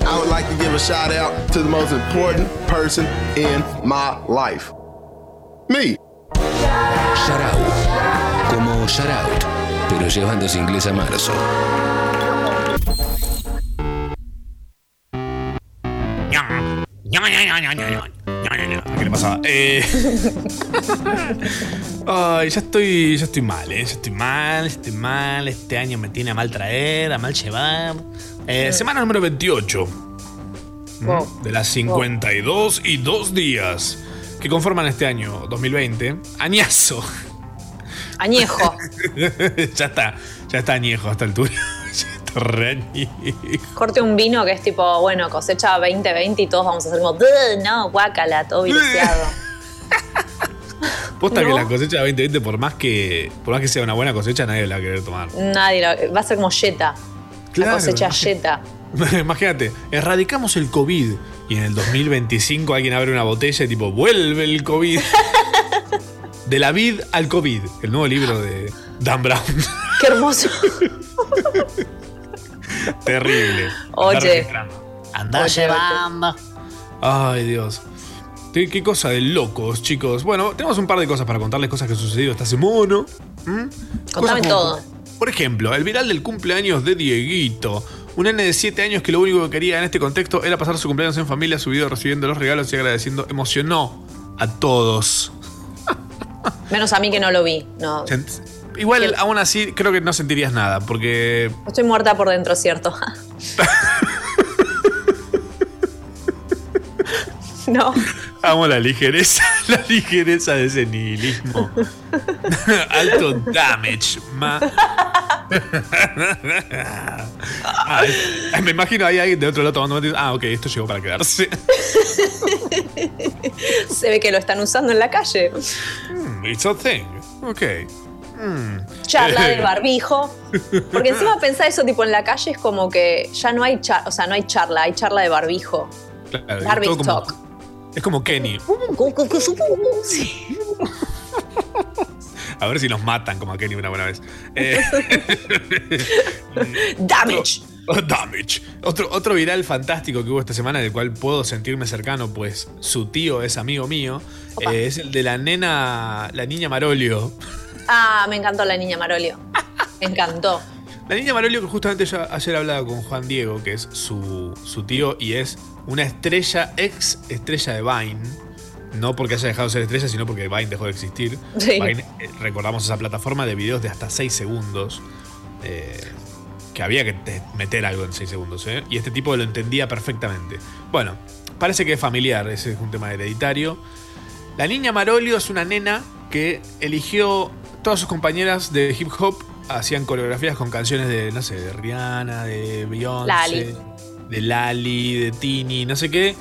I would like to give a shout out to the most important person in my life. Me. Shoutout. Como shoutout, pero llevándose inglés a marzo. ¿Qué le pasaba? Eh, Ay, ya estoy, ya estoy mal, ¿eh? Ya estoy mal, estoy mal. Este año me tiene a mal traer, a mal llevar. Eh, semana número 28. Wow. De las 52 y 2 días que conforman este año 2020. Añazo. Añejo. ya está, ya está añejo a esta altura. ya está añejo. Corte un vino que es tipo, bueno, cosecha 2020 y todos vamos a hacer como, "Buh, no, guácala, todo viruseado. Posta ¿No? que la cosecha 2020, por más que, por más que sea una buena cosecha, nadie la va a querer tomar. Nadie, lo- va a ser como Jetta. Claro. La cosecha Jetta. Imagínate, erradicamos el COVID y en el 2025 alguien abre una botella y tipo, vuelve el COVID. De la vid al COVID, el nuevo libro de Dan Brown. Qué hermoso. Terrible. Oye. Oye, llevando. Ay, Dios. Qué, qué cosa de locos, chicos. Bueno, tenemos un par de cosas para contarles, cosas que han sucedido esta semana. ¿Mm? Contame como, todo. Por ejemplo, el viral del cumpleaños de Dieguito. Un nene de 7 años que lo único que quería en este contexto era pasar su cumpleaños en familia, su video recibiendo los regalos y agradeciendo. Emocionó a todos. Menos a mí que no lo vi. No. Igual, aún así, creo que no sentirías nada, porque Estoy muerta por dentro, ¿cierto? no. amo la ligereza, la ligereza de ese nihilismo. Alto damage, ma. Ay, me imagino ahí alguien de otro lado tomando mate Ah, ok, esto llegó para quedarse. Se ve que lo están usando en la calle. Hmm, It's a thing. Ok. Hmm. Charla del barbijo. Porque encima pensá eso, tipo, en la calle es como que ya no hay charla, o sea, no hay charla, hay charla de barbijo. Claro, Garbage todo como- talk. Es como Kenny. Sí. A ver si nos matan como a Kenny una buena vez. Eh, Damage. Oh, damage. Otro, otro viral fantástico que hubo esta semana, del cual puedo sentirme cercano, pues su tío es amigo mío, eh, es el de la nena, la niña Marolio. Ah, me encantó la niña Marolio. Me encantó. La niña Marolio que justamente yo ayer hablaba con Juan Diego, que es su, su tío y es una estrella, ex estrella de Vine. No porque haya dejado de ser estrella, sino porque Vine dejó de existir. Sí. Vine, eh, recordamos esa plataforma de videos de hasta 6 segundos. eh, que había que te- meter algo en 6 segundos, ¿eh? Y este tipo lo entendía perfectamente. Bueno, parece que es familiar, ese es un tema hereditario. La niña Marolio es una nena que eligió. Todas sus compañeras de hip hop hacían coreografías con canciones de, no sé, de Rihanna, de Beyoncé, Lali. de Lali, de Tini, no sé qué.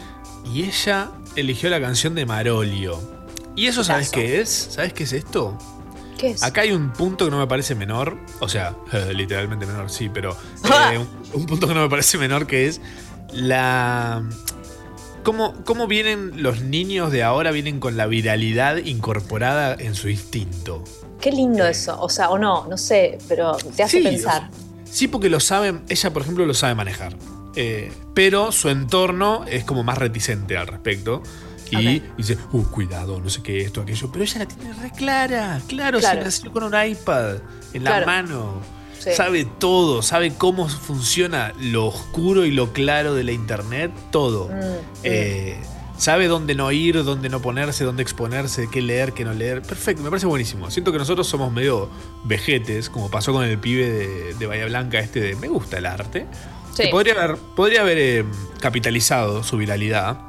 Y ella eligió la canción de Marolio. ¿Y eso sabes qué es? ¿Sabes qué es esto? ¿Qué es? Acá hay un punto que no me parece menor. O sea, literalmente menor, sí, pero. eh, un, un punto que no me parece menor que es la. ¿Cómo, ¿Cómo vienen los niños de ahora? Vienen con la viralidad incorporada en su instinto. Qué lindo eso. O sea, o no, no sé, pero te hace Sí, pensar. Sí, porque lo saben. Ella, por ejemplo, lo sabe manejar. Eh, pero su entorno es como más reticente al respecto. Y dice, uh, cuidado, no sé qué, esto, aquello. Pero ella la tiene re clara. Claro, Claro. se nació con un iPad en la Claro. mano. Sí. Sabe todo, sabe cómo funciona lo oscuro y lo claro de la internet, todo. Mm, Eh, sabe dónde no ir, dónde no ponerse, dónde exponerse, qué leer, qué no leer. Perfecto, me parece buenísimo. Siento que nosotros somos medio vejetes, como pasó con el pibe de, de Bahía Blanca, este de me gusta el arte. Sí. Que podría haber, podría haber eh, capitalizado su viralidad,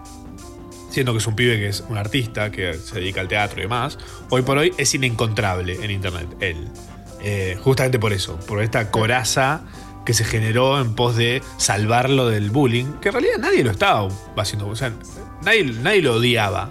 siendo que es un pibe que es un artista, que se dedica al teatro y demás. Hoy por hoy es inencontrable en internet, él. Eh, justamente por eso, por esta coraza que se generó en pos de salvarlo del bullying, que en realidad nadie lo estaba haciendo, o sea, nadie, nadie lo odiaba.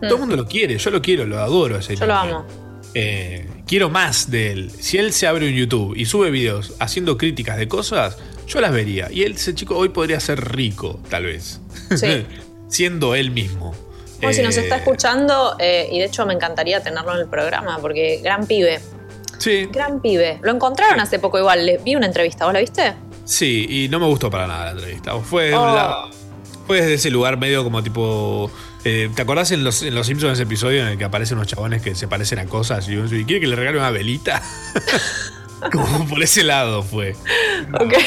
Todo el mundo lo quiere, yo lo quiero, lo adoro ese Mm. Yo lo amo. Eh, quiero más de él. Si él se abre un YouTube y sube videos haciendo críticas de cosas, yo las vería. Y él, ese chico hoy podría ser rico, tal vez. Sí. Siendo él mismo. Bueno, si nos Eh, está escuchando, eh, y de hecho me encantaría tenerlo en el programa, porque gran pibe. Sí. Gran pibe. Lo encontraron hace poco igual. Le vi una entrevista, ¿vos la viste? Sí, y no me gustó para nada la entrevista. Fue, Oh. fue desde ese lugar medio como tipo. eh, ¿Te acordás en los, en los Simpsons ese episodio en el que aparecen unos chabones que se parecen a cosas y uno dice, "¿Y quiere que le regale una velita? como por ese lado fue. Ok.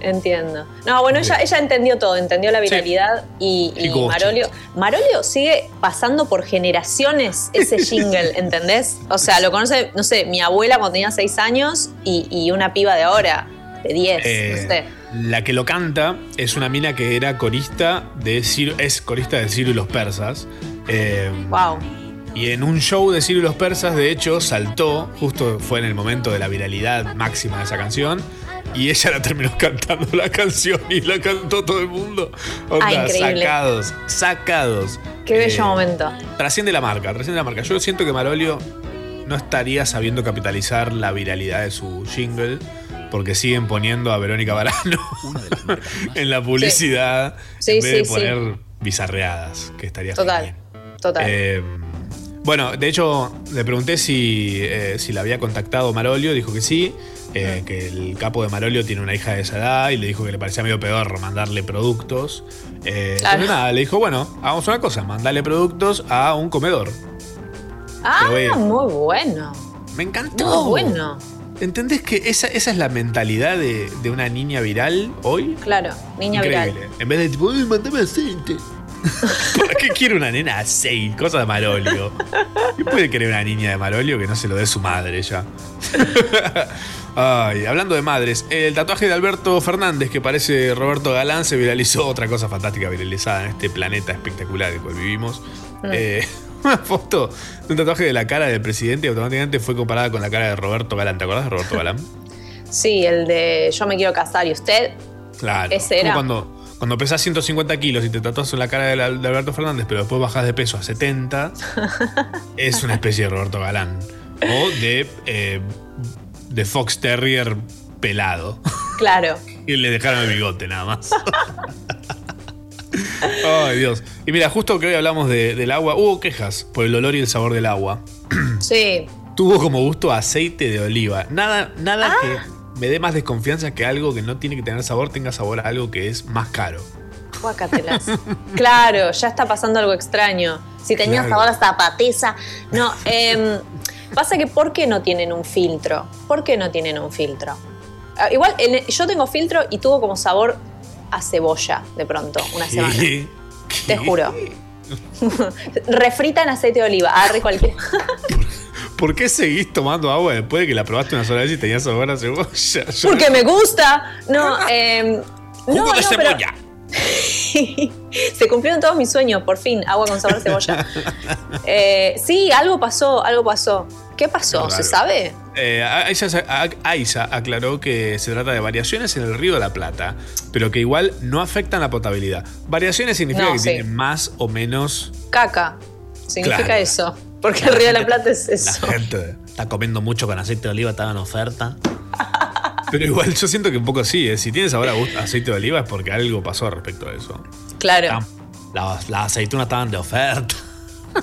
Entiendo. No, bueno, ella, ella entendió todo, entendió la viralidad y, y Y como Marolio. Marolio sigue pasando por generaciones ese jingle, ¿entendés? O sea, lo conoce, no sé, mi abuela cuando tenía 6 años y, y una piba de ahora, de 10, Eh, no sé. La que lo canta es una mina que era corista de Ciro, es corista de Ciro y los persas. Eh, Wow. Y en un show de Ciro y los persas, de hecho, saltó, justo fue en el momento de la viralidad máxima de esa canción. Y ella la terminó cantando la canción y la cantó todo el mundo. Onda, Ah, increíble. sacados, sacados. Qué bello Eh, momento. Trasciende la marca, trasciende la marca. Yo siento que Marolio no estaría sabiendo capitalizar la viralidad de su jingle porque siguen poniendo a Verónica Barano en la publicidad Sí. en Sí, vez de sí, poner bizarreadas, que estaría Total. Total. eh, bueno, de hecho, le pregunté si, eh, si la había contactado Marolio, dijo que sí, eh, que el capo de Marolio tiene una hija de esa edad y le dijo que le parecía medio peor mandarle productos. Eh, Claro. entonces nada, le dijo, bueno, hagamos una cosa, mandale productos a un comedor. ah, muy bueno. Me encantó. Muy bueno. ¿Entendés que esa, esa es la mentalidad de, de una niña viral hoy? Claro, niña Increíble. viral. En vez de tipo, "Uy, mandame aceite. ¿Para qué quiere una nena aceite? Cosa de Marolio. ¿Qué puede querer una niña de Marolio que no se lo dé su madre ya? Ay, hablando de madres, el tatuaje de Alberto Fernández, que parece Roberto Galán, se viralizó. Otra cosa fantástica viralizada en este planeta espectacular en el cual vivimos. Mm. Eh, una foto de un tatuaje de la cara del presidente automáticamente fue comparada con la cara de Roberto Galán. ¿Te acordás de Roberto Galán? Sí, el de yo me quiero casar y usted. Claro. Ese Como era. Cuando, cuando pesas 150 kilos y te tatuas en la cara de, la- de Alberto Fernández, pero después bajas de peso a 70, es una especie de Roberto Galán. O de, eh, de Fox Terrier pelado. Claro. Y le dejaron el bigote nada más. Ay, Dios. Y mira, justo que hoy hablamos de- del agua, hubo quejas por el olor y el sabor del agua. Sí. Tuvo como gusto a aceite de oliva. Nada, nada Ah. que me dé más desconfianza que algo que no tiene que tener sabor tenga sabor a algo que es más caro. Guacatelas. claro, ya está pasando algo extraño. Si tenía Claro. sabor a zapatiza. No, em, pasa que ¿por qué no tienen un filtro? ¿Por qué no tienen un filtro? Ah, igual, yo tengo filtro y tuvo como sabor a cebolla de pronto, una semana. ¿Qué? Te juro. Refrita en aceite de oliva. Arre cualquiera. ¿Por qué seguís tomando agua después de que la probaste una sola vez y tenías sabor a cebolla? Yo- Porque me gusta. No, eh, Jugo no, de no, pero- cebolla. Se cumplieron todos mis sueños, por fin. Agua con sabor a cebolla. Eh, sí, algo pasó, algo pasó. ¿Qué pasó? ¿Se sabe? Eh, Aiza aclaró que se trata de variaciones en el río de la Plata, pero que igual no afectan la potabilidad. Variaciones significa No, que sí. tienen más o menos. Caca. Significa Claro. eso. Porque el Río de la Plata es La eso. gente está comiendo mucho con aceite de oliva, estaba en oferta. Pero igual yo siento que un poco sí, ¿eh? si tienes ahora aceite de oliva es porque algo pasó respecto a eso. Claro. Las, las aceitunas estaban de oferta.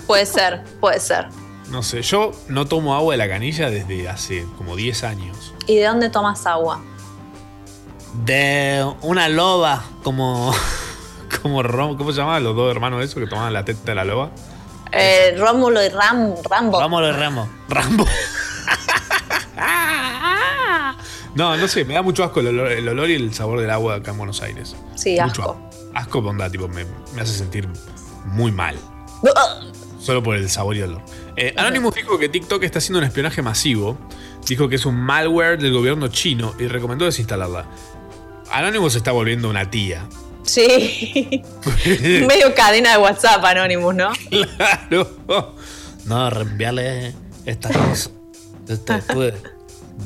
Puede ser, puede ser. No sé, yo no tomo agua de la canilla desde hace como 10 años. ¿Y de dónde tomas agua? De una loba, como. como Rom- ¿Cómo se llamaban los dos hermanos esos que tomaban la teta de la loba? Eh, Rómulo y Ram, Rambo. Rómulo y Ramo. Rambo. No, no sé, me da mucho asco el olor, el olor y el sabor del agua acá en Buenos Aires. Sí, Mucho asco. Asco, onda, tipo, me, me hace sentir muy mal. Solo por el sabor y olor. Eh, Anonymous dijo que TikTok está haciendo un espionaje masivo. Dijo que es un malware del gobierno chino y recomendó desinstalarla. Anonymous está volviendo una tía. Sí. Medio cadena de WhatsApp, Anonymous, ¿no? Claro. No, reenviarle esta cosa. Esto estuve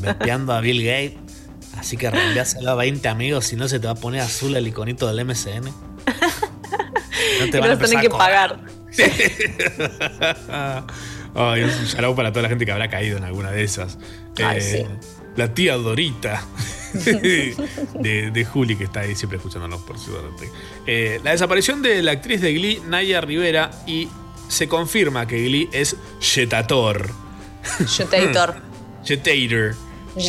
espiando a Bill Gates. Así que reenviáselo a 20 amigos, si no se te va a poner azul el iconito del MSN. No te van a tienen que pagar. Ay, un shout para toda la gente que habrá caído en alguna de esas. Eh, Ay, sí. La tía Dorita de, de Juli, que está ahí siempre escuchándonos por suerte. Eh, la desaparición de la actriz de Glee, Naya Rivera, y se confirma que Glee es Jetator. Jetator. Jetator.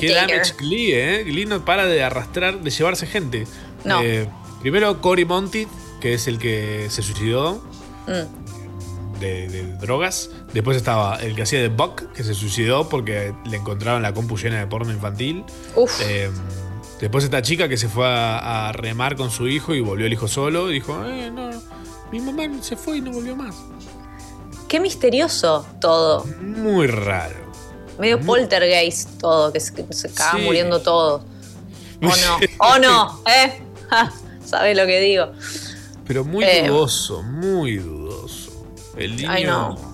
Qué damage Glee, ¿eh? Glee no para de arrastrar, de llevarse gente. No. Eh, primero Cory Monteith, que es el que se suicidó Mm. de, de drogas. Después estaba el que hacía de Buck, que se suicidó porque le encontraron la compu llena de porno infantil. Uf. Eh, después esta chica que se fue a, a remar con su hijo y volvió el hijo solo. Y dijo, eh, no, mi mamá se fue y no volvió más. Qué misterioso todo. Muy raro. Medio poltergeist todo, que se, que se acaban Sí. muriendo todos. O no, o no, ¿eh? Ja, ¿Sabes lo que digo? Pero muy Eh. dudoso, muy dudoso. El niño, Ay, no.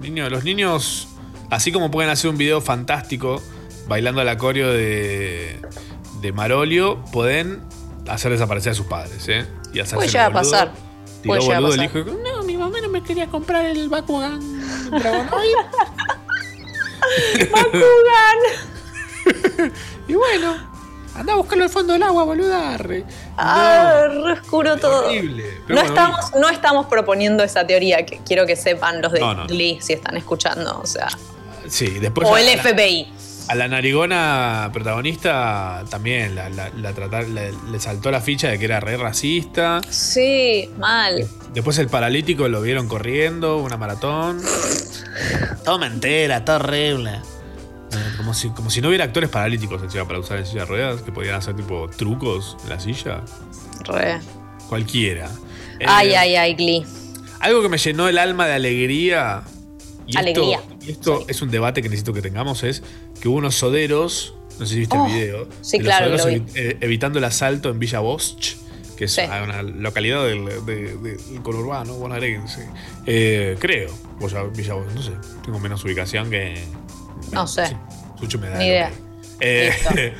Niño. Los niños, así como pueden hacer un video fantástico bailando la coreo de, de Marolio, pueden hacer desaparecer a sus padres, ¿eh? Y hacerse Puede llegar a pasar. Tiró Puede boludo el hijo y dijo, no, mi mamá no me quería comprar el Bakugan Dragonoid. y bueno, anda a buscarlo al fondo del agua, boluda. arre. Ah, re oscuro todo. horrible. No bueno, estamos, no estamos proponiendo esa teoría que quiero que sepan los de No, no. Glee si están escuchando, o sea. Sí, después o el la- FBI. A la narigona protagonista también la, la- la tratar- le, le saltó la ficha de que era re racista. Sí, mal. Después el paralítico lo vieron corriendo, una maratón. Todo mentira, todo horrible. Como si, como si no hubiera actores paralíticos encima para usar en silla de ruedas que podían hacer tipo trucos en la silla. Re. Cualquiera. Eh, Ay, ay, ay, Glee. Algo que me llenó el alma de alegría. Y Alegría. Esto, y esto es un debate que necesito que tengamos: es que hubo unos soderos, no sé si viste Oh, el video, sí, de claro, los lo soderos eh, evitando el asalto en Villa Bosch, que es Sí. una localidad del, de- de- del conurbano bonaerense. Eh, creo. O sea, Villa Bosch, no sé. Tengo menos ubicación que. No sé. Sucho me da Ni idea. Eh,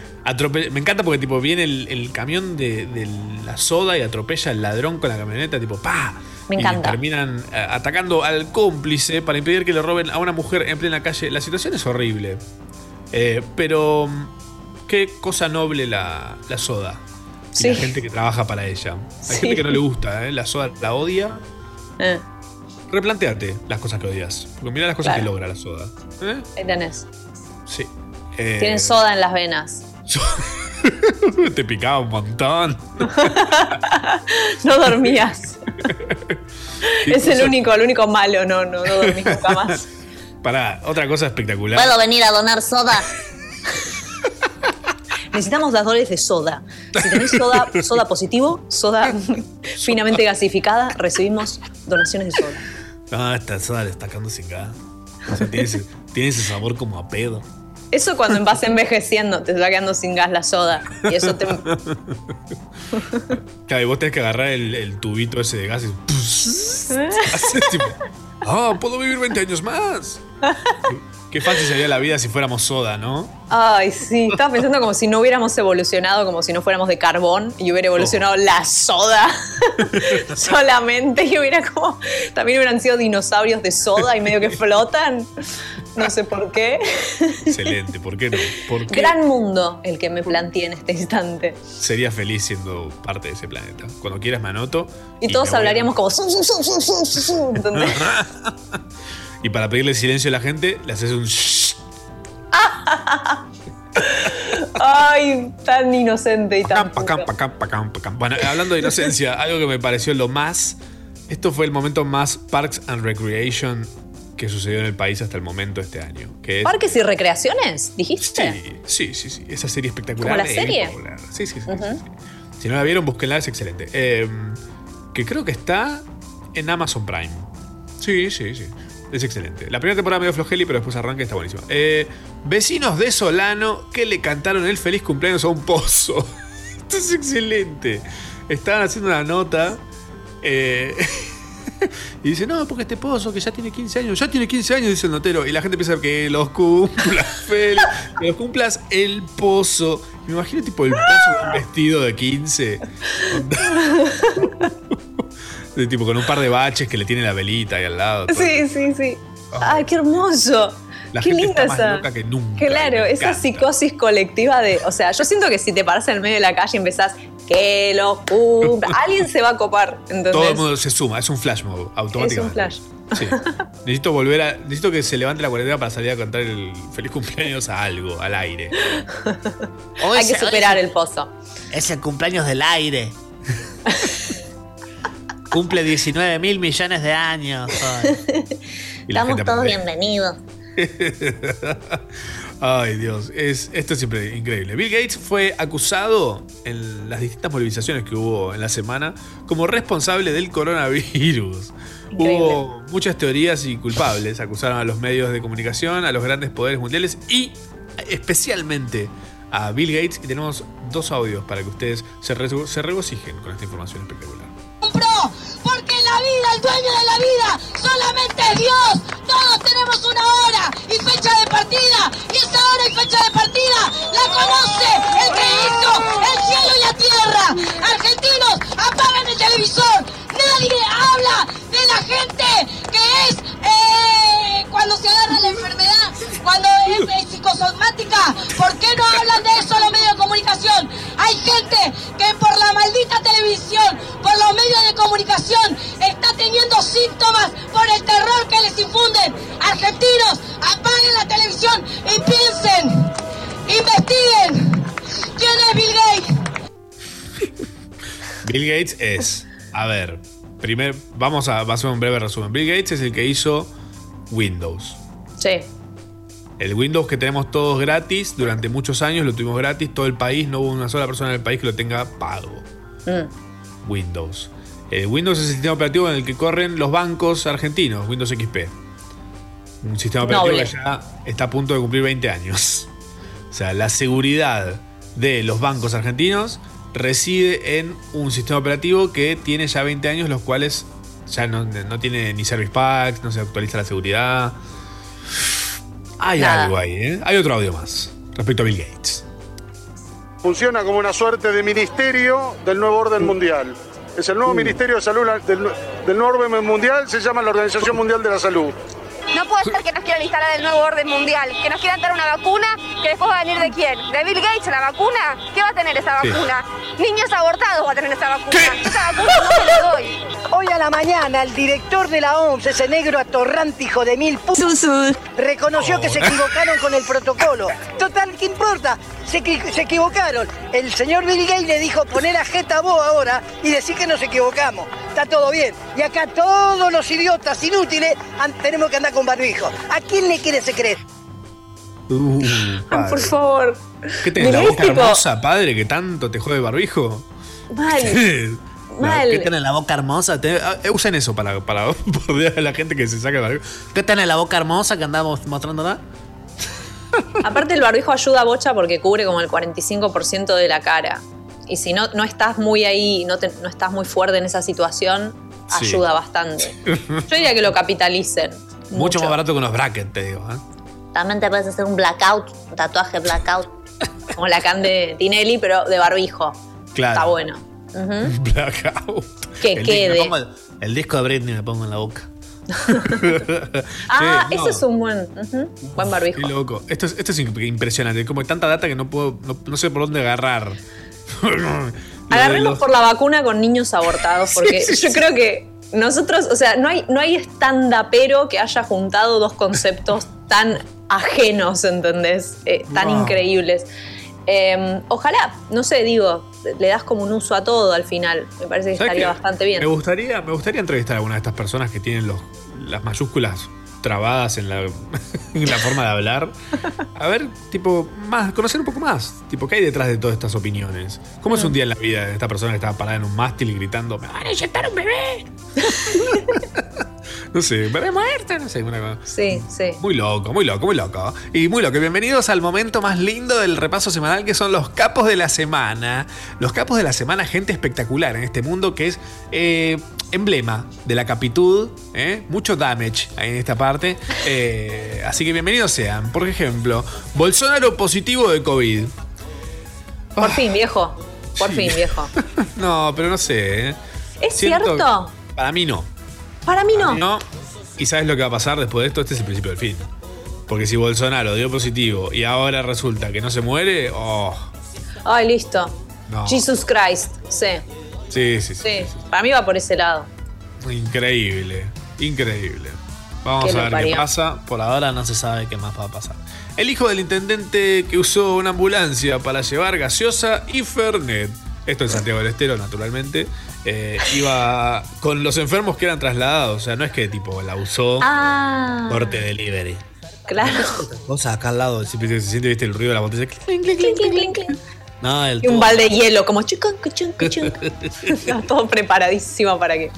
me encanta porque tipo viene el, el camión de, de la soda y atropella al ladrón con la camioneta, tipo ¡pa! Me Y encanta. terminan eh, atacando al cómplice para impedir que le roben a una mujer en plena calle. La situación es horrible. Eh, pero qué cosa noble la, la soda. Y Sí. la gente que trabaja para ella. Hay Sí. gente que no le gusta, ¿eh? la soda la odia. Eh, Replanteate las cosas que odias. Porque mira las cosas Claro. que logra la soda. ¿eh? ahí tenés. Sí. Eh, Tienen soda en las venas. Te picaba un montón. No dormías. Es el único, el único malo, no, no, no dormís nunca más. Pará, otra cosa espectacular. ¿Puedo venir a donar soda? Necesitamos dadores de soda. Si tenés soda, soda positivo, soda finamente gasificada, recibimos donaciones de soda. Ah, esta soda le está quedando sin gas. O sea, tiene ese, tiene ese sabor como a pedo. Eso cuando vas envejeciendo, te está quedando sin gas la soda. Y eso te. Claro, y vos tenés que agarrar el, el tubito ese de gas y. ¡Ah, puedo vivir 20 años más! Qué fácil sería la vida si fuéramos soda, ¿no? Ay, sí, estaba pensando como si no hubiéramos evolucionado, como si no fuéramos de carbón y hubiera evolucionado la soda solamente y hubiera como. También hubieran sido dinosaurios de soda y medio que flotan. No sé por qué. Excelente, ¿por qué no? ¿Por qué Gran mundo el que me planteé en este instante. sería feliz siendo parte de ese planeta? Cuando quieras me anoto. Y, todos voy a- hablaríamos como. Y para pedirle silencio a la gente, le haces un shh. Ay, tan inocente y tan. Pacam, pacam, pacam. Bueno, hablando de inocencia, algo que me pareció lo más. Esto fue el momento más Parks and Recreation que sucedió en el país hasta el momento este año. Que es, ¿Parques y recreaciones? ¿Dijiste? Sí, sí, sí. Esa serie espectacular. ¿Como la serie? popular. Sí, sí, sí. Si no la vieron, búsquenla, es excelente. Eh, que creo que está en Amazon Prime. Sí, sí, sí. Es excelente. La primera temporada medio flojeli, pero después arranca y está buenísima. Eh, vecinos de Solano que le cantaron el feliz cumpleaños a un pozo. Esto es excelente. Estaban haciendo una nota. eh, y dice, no, porque este pozo que ya tiene 15 años, ya tiene 15 años, dice el notero. Y la gente piensa que los cumplas, Feli, que los cumplas el pozo. Me imagino tipo el pozo con un vestido de 15. De tipo con un par de baches que le tiene la velita ahí al lado. todo. Sí, sí, sí. Ay, qué hermoso. La qué gente linda está más esa. loca que nunca. Claro, esa encanta. psicosis colectiva de. O sea, yo siento que si te paras en el medio de la calle y empezás. Que lo cumpla. Alguien se va a copar. ¿entendés? Todo el mundo se suma, es un flash mob, automáticamente. Es un flash. Sí. Necesito volver a. Necesito que se levante la cuarentena para salir a cantar el feliz cumpleaños a algo, al aire. Hay que superar el pozo. Es el cumpleaños del aire. Cumple 19 mil millones de años. Estamos todos aprende. bienvenidos. Ay, Dios, es, esto es siempre increíble. Bill Gates fue acusado en las distintas movilizaciones que hubo en la semana como responsable del coronavirus. Increíble. Hubo muchas teorías y culpables. Acusaron a los medios de comunicación, a los grandes poderes mundiales y especialmente a Bill Gates. Y tenemos dos audios para que ustedes se, re- se regocijen con esta información espectacular. La vida, el dueño de la vida, solamente es Dios. Todos tenemos una hora y fecha de partida. Y esa hora y fecha de partida la conoce el que hizo el cielo y la tierra. Argentinos, apagan el televisor. Nadie habla Gates es, a ver, primer, vamos a, hacer un breve resumen. Bill Gates es el que hizo Windows. Sí. El Windows que tenemos todos gratis, durante muchos años lo tuvimos gratis, todo el país, no hubo una sola persona en el país que lo tenga pago. Mm. Windows. El Windows es el sistema operativo en el que corren los bancos argentinos, Windows XP. Un sistema operativo Noble. que ya está a punto de cumplir 20 años. O sea, la seguridad de los bancos argentinos reside en un sistema operativo que tiene ya 20 años, los cuales ya no, no tiene ni service packs, no se actualiza la seguridad. Hay Nada. algo ahí, ¿eh? Hay otro audio más respecto a Bill Gates. Funciona como una suerte de ministerio del nuevo orden mundial. Es el nuevo ministerio de salud del, del nuevo orden mundial, se llama la Organización Mundial de la Salud. No puede ser que nos quieran instalar el nuevo orden mundial, que nos quieran dar una vacuna que después va a venir de quién? ¿De Bill Gates la vacuna? ¿Qué va a tener esa Sí. vacuna? Niños abortados va a tener esa vacuna. Esa vacuna no se la doy. Hoy a la mañana el director de la OMS, ese negro atorrante hijo de mil pu- reconoció que se equivocaron con el protocolo. Total, ¿qué importa? Se, se equivocaron. El señor Bill Gates le dijo poner a Jeta vos ahora y decir que nos equivocamos. Está todo bien. Y acá todos los idiotas inútiles han- tenemos que andar con barbijo. ¿A quién le quiere se creer? Uh, Ah, padre. por favor. ¿Qué tenés la boca tipo- hermosa, padre, que tanto te jode el barbijo? Mal. Mal. ¿Qué tenés la boca hermosa? Te- ah, eh, usen eso para, para bordear a la gente que se saca el barbijo. ¿Qué tenés la boca hermosa que andamos mostrándola? Aparte el barbijo ayuda a bocha porque cubre como el 45% de la cara. Y si no, no estás muy ahí, no, te- no estás muy fuerte en esa situación, Sí. ayuda bastante. Yo diría que lo capitalicen. Mucho, más barato que unos brackets, te digo. ¿eh? También te puedes hacer un blackout, un tatuaje blackout. Como la can de Tinelli, pero de barbijo. Claro. Está bueno. Blackout. Que El quede. pongo el, disco de Britney me pongo en la boca. Ah, Sí, no. ese es un buen, buen barbijo. Qué loco. Esto es, esto es imp- impresionante. Como tanta data que no puedo, no, no sé por dónde agarrar. Agarremos los- por la vacuna con niños abortados, porque Sí, sí, yo creo que nosotros, o sea, no hay, no hay stand-upero que haya juntado dos conceptos tan ajenos, ¿entendés? Eh, tan Wow. increíbles. Eh, ojalá, no sé, digo, le das como un uso a todo al final. Me parece que ¿Sabes estaría bastante bien. Me gustaría, me gustaría entrevistar a alguna de estas personas que tienen los, las mayúsculas trabadas en la, en la forma de hablar. A ver, tipo, más, conocer un poco más. Tipo, ¿qué hay detrás de todas estas opiniones? ¿Cómo es un día en la vida de esta persona que estaba parada en un mástil y gritando, me van a inyectar un bebé? no sé, bebé muerta, no sé, una cosa. Sí, sí. Muy loco, muy loco, muy loco. Y muy loco. Bienvenidos al momento más lindo del repaso semanal que son los capos de la semana. Los capos de la semana, gente espectacular en este mundo que es eh, emblema de la capitud. ¿Eh? Mucho damage ahí en esta parte. Eh, así que bienvenidos sean. Por ejemplo, Bolsonaro positivo de COVID. Por fin, viejo. Por Sí. fin, viejo. No, pero no sé. ¿eh? ¿Es Siento- cierto? Para mí no. Para mí no. No. ¿Y sabes lo que va a pasar después de esto? Este es el principio del fin. Porque si Bolsonaro dio positivo y ahora resulta que no se muere, oh. Ay, listo. No. Jesus Christ. Sí, Sí, sí, sí. sí. Para mí va por ese lado. Increíble. Increíble. Vamos a ver parió. qué pasa. Por ahora no se sabe qué más va a pasar. El hijo del intendente que usó una ambulancia para llevar gaseosa y Fernet. Esto en Santiago del Estero, naturalmente. eh, iba con los enfermos que eran trasladados. O sea, no es que tipo la usó Ah. corte delivery. Claro. Cosa acá al lado, si se siente, viste, el ruido de la botella. Clink, clink, clink, clink, clink. No, Y un balde de hielo, como chucun, cuchun. Estaba todo preparadísimo para que.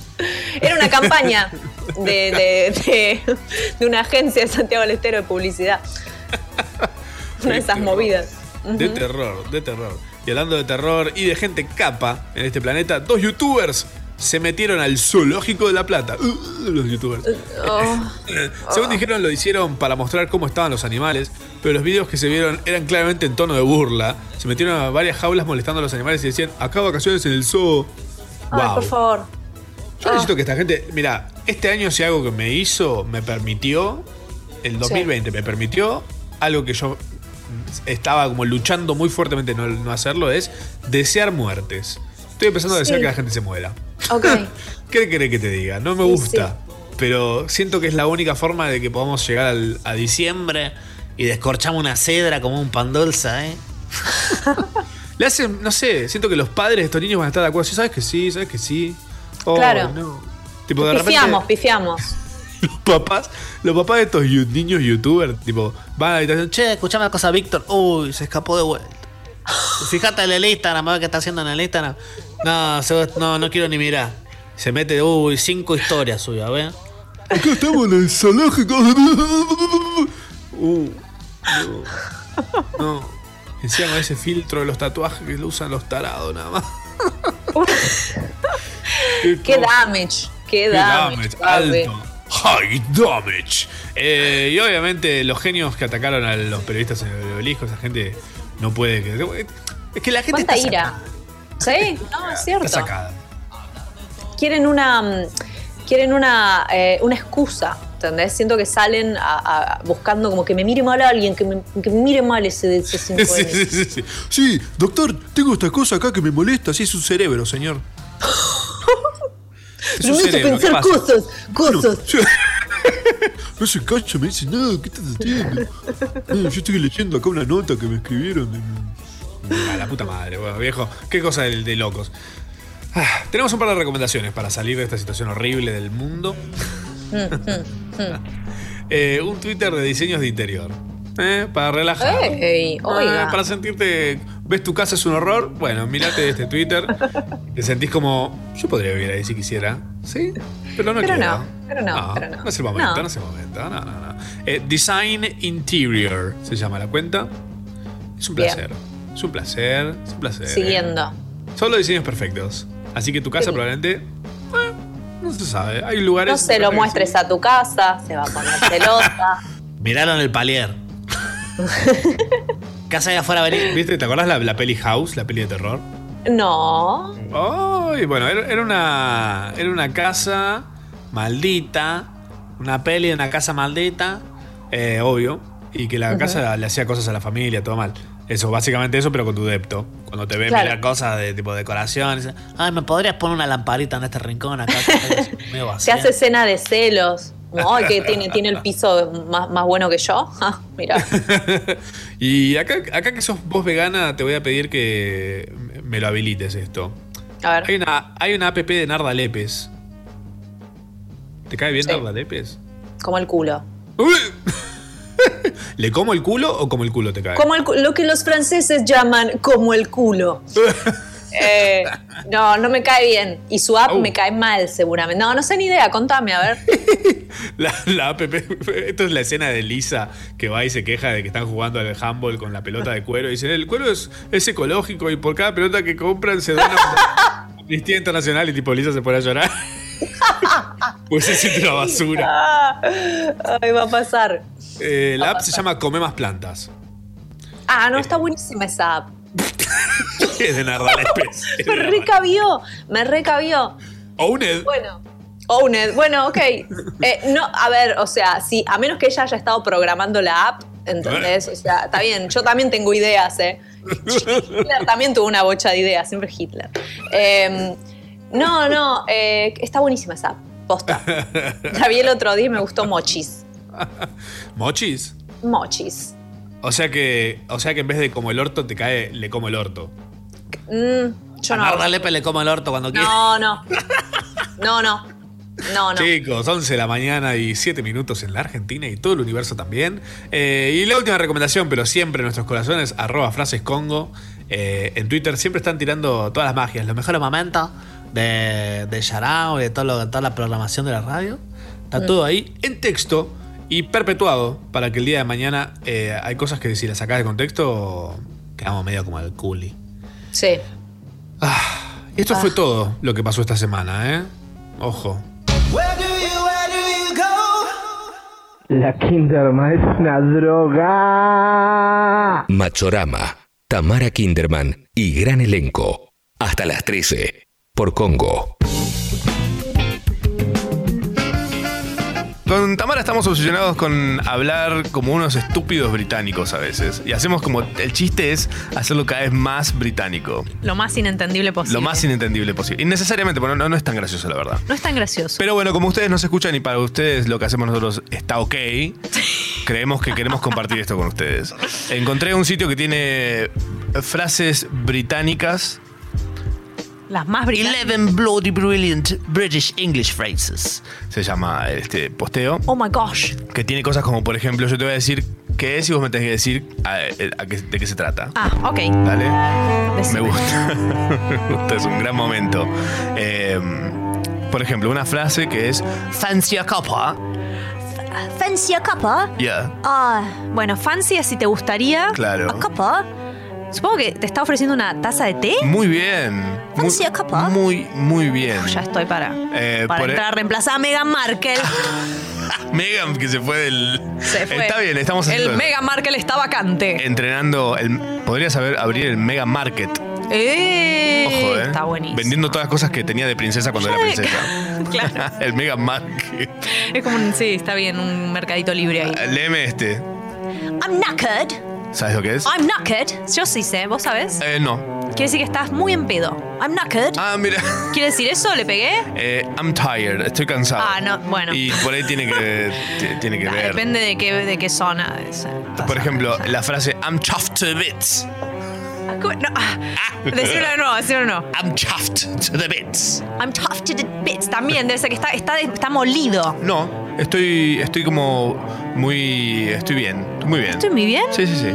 Era una campaña de, de, de- de una agencia de Santiago del Estero de publicidad. Una de esas movidas. De Ujú. terror, de terror. Y hablando de terror y de gente capa en este planeta, dos youtubers se metieron al zoológico de La Plata. Uh, los youtubers. Oh. Según dijeron, lo hicieron para mostrar cómo estaban los animales, pero los videos que se vieron eran claramente en tono de burla. Se metieron a varias jaulas molestando a los animales y decían, acá vacaciones en el zoo. Ay, Wow. por favor. Yo necesito que esta gente. Mira, este año si algo que me hizo, me permitió. El 2020 me permitió algo que yo estaba como luchando muy fuertemente no, no hacerlo, es desear muertes. Estoy empezando a desear Sí. que la gente se muera. Ok. ¿Qué querés que te diga? No me Sí, gusta. Pero siento que es la única forma de que podamos llegar al- a diciembre Y descorchamos una cedra como un pan dulce, ¿eh? Le hacen, no sé, siento que los padres de estos niños van a estar de acuerdo. Sí, ¿Sabes que sí? ¿Sabes que sí? Oh, Claro. no. Tipo, de repente, Pifiamos, pifiamos. los papás, los papás de estos niños youtubers, tipo, van a la habitación, Che, escuchame una cosa, Víctor. Uy, se escapó de vuelta. Fíjate en el Instagram, a ver qué está haciendo en el Instagram. No, se- no, no quiero ni mirar. Se mete, uy, cinco historias suyas, ¿ves? Acá estamos en el zoológico. Uh, no. no. Encima con ese filtro de los tatuajes que lo usan los tarados nada más. Qué damage. Qué Qué damage. damage, papi. alto. High damage. Eh, y obviamente los genios que atacaron a los periodistas en el obelisco, esa gente no puede. que- Es que la gente ¿Cuánta está ira? Sí, no, es cierto. Está sacada. quieren una mm, quieren una, eh, una excusa, ¿entendés? Siento que salen a- a- buscando como que me mire mal a alguien, que me, que me mire mal ese, ese 5N. Sí, sí, sí, sí. Sí, doctor, tengo esta cosa acá que me molesta. Sí, es un cerebro, señor. Hace cerebro, ¿qué pensar cosas, cosas. No se cacha, me dice nada, ¿qué estás haciendo? No, yo estoy leyendo acá una nota que me escribieron. de- A la puta madre, viejo. Qué cosa de, de locos. Ah, tenemos un par de recomendaciones para salir de esta situación horrible del mundo. Mm, mm, mm. Eh, un Twitter de diseños de interior. ¿Eh? Para relajar. Oiga. Ah, para sentirte. ¿Ves tu casa es un horror? Bueno, mirate este Twitter. Te sentís como. Yo podría vivir ahí si quisiera. ¿Sí? Pero no Pero quiero. no, pero no, No, pero no. no es el momento, no, No. es el momento. No, no, no. Eh, Design Interior se llama la cuenta. Es un Bien. placer. Es un placer. Es un placer. ¿eh? Siguiendo. Solo diseños perfectos. Así que tu casa Sí. probablemente. eh, no se sabe. Hay lugares. No se lo muestres a tu casa, se va a poner celosa. Miraron el palier. Casa de afuera venir. ¿Viste? ¿Te acordás la, la peli House, la peli de terror? No. Ay, bueno, era, era una. Era una casa maldita. Una peli de una casa maldita. eh, obvio. Y que la casa le hacía cosas a la familia, todo mal. Eso, básicamente eso, pero con tu depto. Cuando te ve Claro. mirar cosas de tipo decoración. dice, Ay, ¿me podrías poner una lamparita en este rincón acá? Vacía. hace escena de celos. Ay, que tiene, tiene el piso más, más bueno que yo. Ah, mira. Y acá, acá que sos vos vegana, te voy a pedir que me lo habilites esto. A ver. Hay una, hay una app de Narda Lepes. ¿Te cae bien Sí. Narda Lepes? Como el culo. ¿Le como el culo o como el culo te cae? Como el lo que los franceses llaman como el culo. Eh, no, no me cae bien. Y su app me cae mal, seguramente. No, no sé ni idea. Contame, a ver. La, la app, esto es la escena de Lisa que va y se queja de que están jugando al handball con la pelota de cuero. Y dicen, el cuero es, es ecológico y por cada pelota que compran se dona a Amnistía Internacional y tipo Lisa se pone a llorar. pues se siente la basura. Ah, ay, va a pasar. Eh, la app se llama Come Más Plantas. Ah, no, está buenísima esa app. Es de Narda Lepes. Es Me recabió, me recabió. Owned. Bueno, Owned, bueno, ok. Eh, no, a ver, o sea, sí, a menos que ella haya estado programando la app, ¿entendés? O sea, está bien, yo también tengo ideas, ¿eh? Hitler también tuvo una bocha de ideas, siempre Hitler. Eh, no, no, eh, está buenísima esa app, posta. La vi el otro día y me gustó Mochis. ¿Mochis? Mochis. O sea que, o sea que en vez de como el orto te cae, le como el orto. Mm, yo no. Lepe le come el orto cuando quiere. No, no. No, no. No, no. Chicos, 11 de la mañana y 7 minutos en la Argentina y todo el universo también. Eh, y la última recomendación, pero siempre en nuestros corazones, arroba frases Congo. Eh, en Twitter siempre están tirando todas las magias, los mejores momentos de, de Yarao y de todo lo- toda la programación de la radio. Está Mm. todo ahí en texto y perpetuado para que el día de mañana eh, hay cosas que si las sacas de contexto quedamos medio como el culi. Sí. Y esto fue todo lo que pasó esta semana, ¿eh? Ojo. La Kinderman es una droga. Machorama, Tamara Kinderman y gran elenco. Hasta las 13. Por Congo. Con Tamara estamos obsesionados con hablar como unos estúpidos británicos a veces. Y hacemos como. El chiste es hacerlo cada vez más británico. Lo más inentendible posible. Lo más inentendible posible. Innecesariamente, porque no, no es tan gracioso, la verdad. No es tan gracioso. Pero bueno, como ustedes nos escuchan y para ustedes lo que hacemos nosotros está ok, creemos que queremos compartir esto con ustedes. Encontré un sitio que tiene frases británicas. Las más brillantes. 11 bloody brilliant British English phrases. Se llama este posteo. Oh my gosh. Que tiene cosas como, por ejemplo, yo te voy a decir qué es y vos me tenés que decir a- a qué- de qué se trata. Ah, ok. Dale. Decime. Me gusta. Me gusta, es un gran momento. Eh, por ejemplo, una frase que es Fancy a cuppa. Fancy a cuppa. Yeah. Ah, bueno, fancy es si te gustaría. Claro. A cuppa. Supongo que te está ofreciendo una taza de té. Muy bien. Muy, Fancy a muy, muy bien. Ya estoy para, Eh, para por- entrar a reemplazar a Meghan Markle. Megan, que se fue del. Se fue. Está bien, estamos El haciendo- Meghan Markle está vacante. entrenando. El, podrías saber abrir el Mega Market. ¡Eh! Ojo, eh. Está buenísimo. Vendiendo todas las cosas que tenía de princesa cuando era Ya de- princesa. claro. el Mega Market. Es como un, sí, está bien, un mercadito libre ahí. Léeme este. I'm knackered. ¿Sabes lo que es? I'm knackered. Yo sí sé, ¿vos sabés? Eh, no. Quiere decir que estás muy en pedo. I'm knackered. Ah, mira. ¿Quiere decir eso? ¿Le pegué? Eh, I'm tired. Estoy cansado. Ah, no, bueno. Y por ahí tiene que, t- tiene que Ah, ver. Depende de qué, de qué zona. es. Por ejemplo, la frase I'm chuffed to bits. ¿Cómo? No, ah, decirlo de nuevo, decirlo de nuevo. I'm chuffed to the bits. I'm tough to the bits. También debe ser que está, está, está molido. No. Estoy, estoy como muy. Estoy bien. Muy bien. ¿Estoy muy bien? Sí, sí, sí.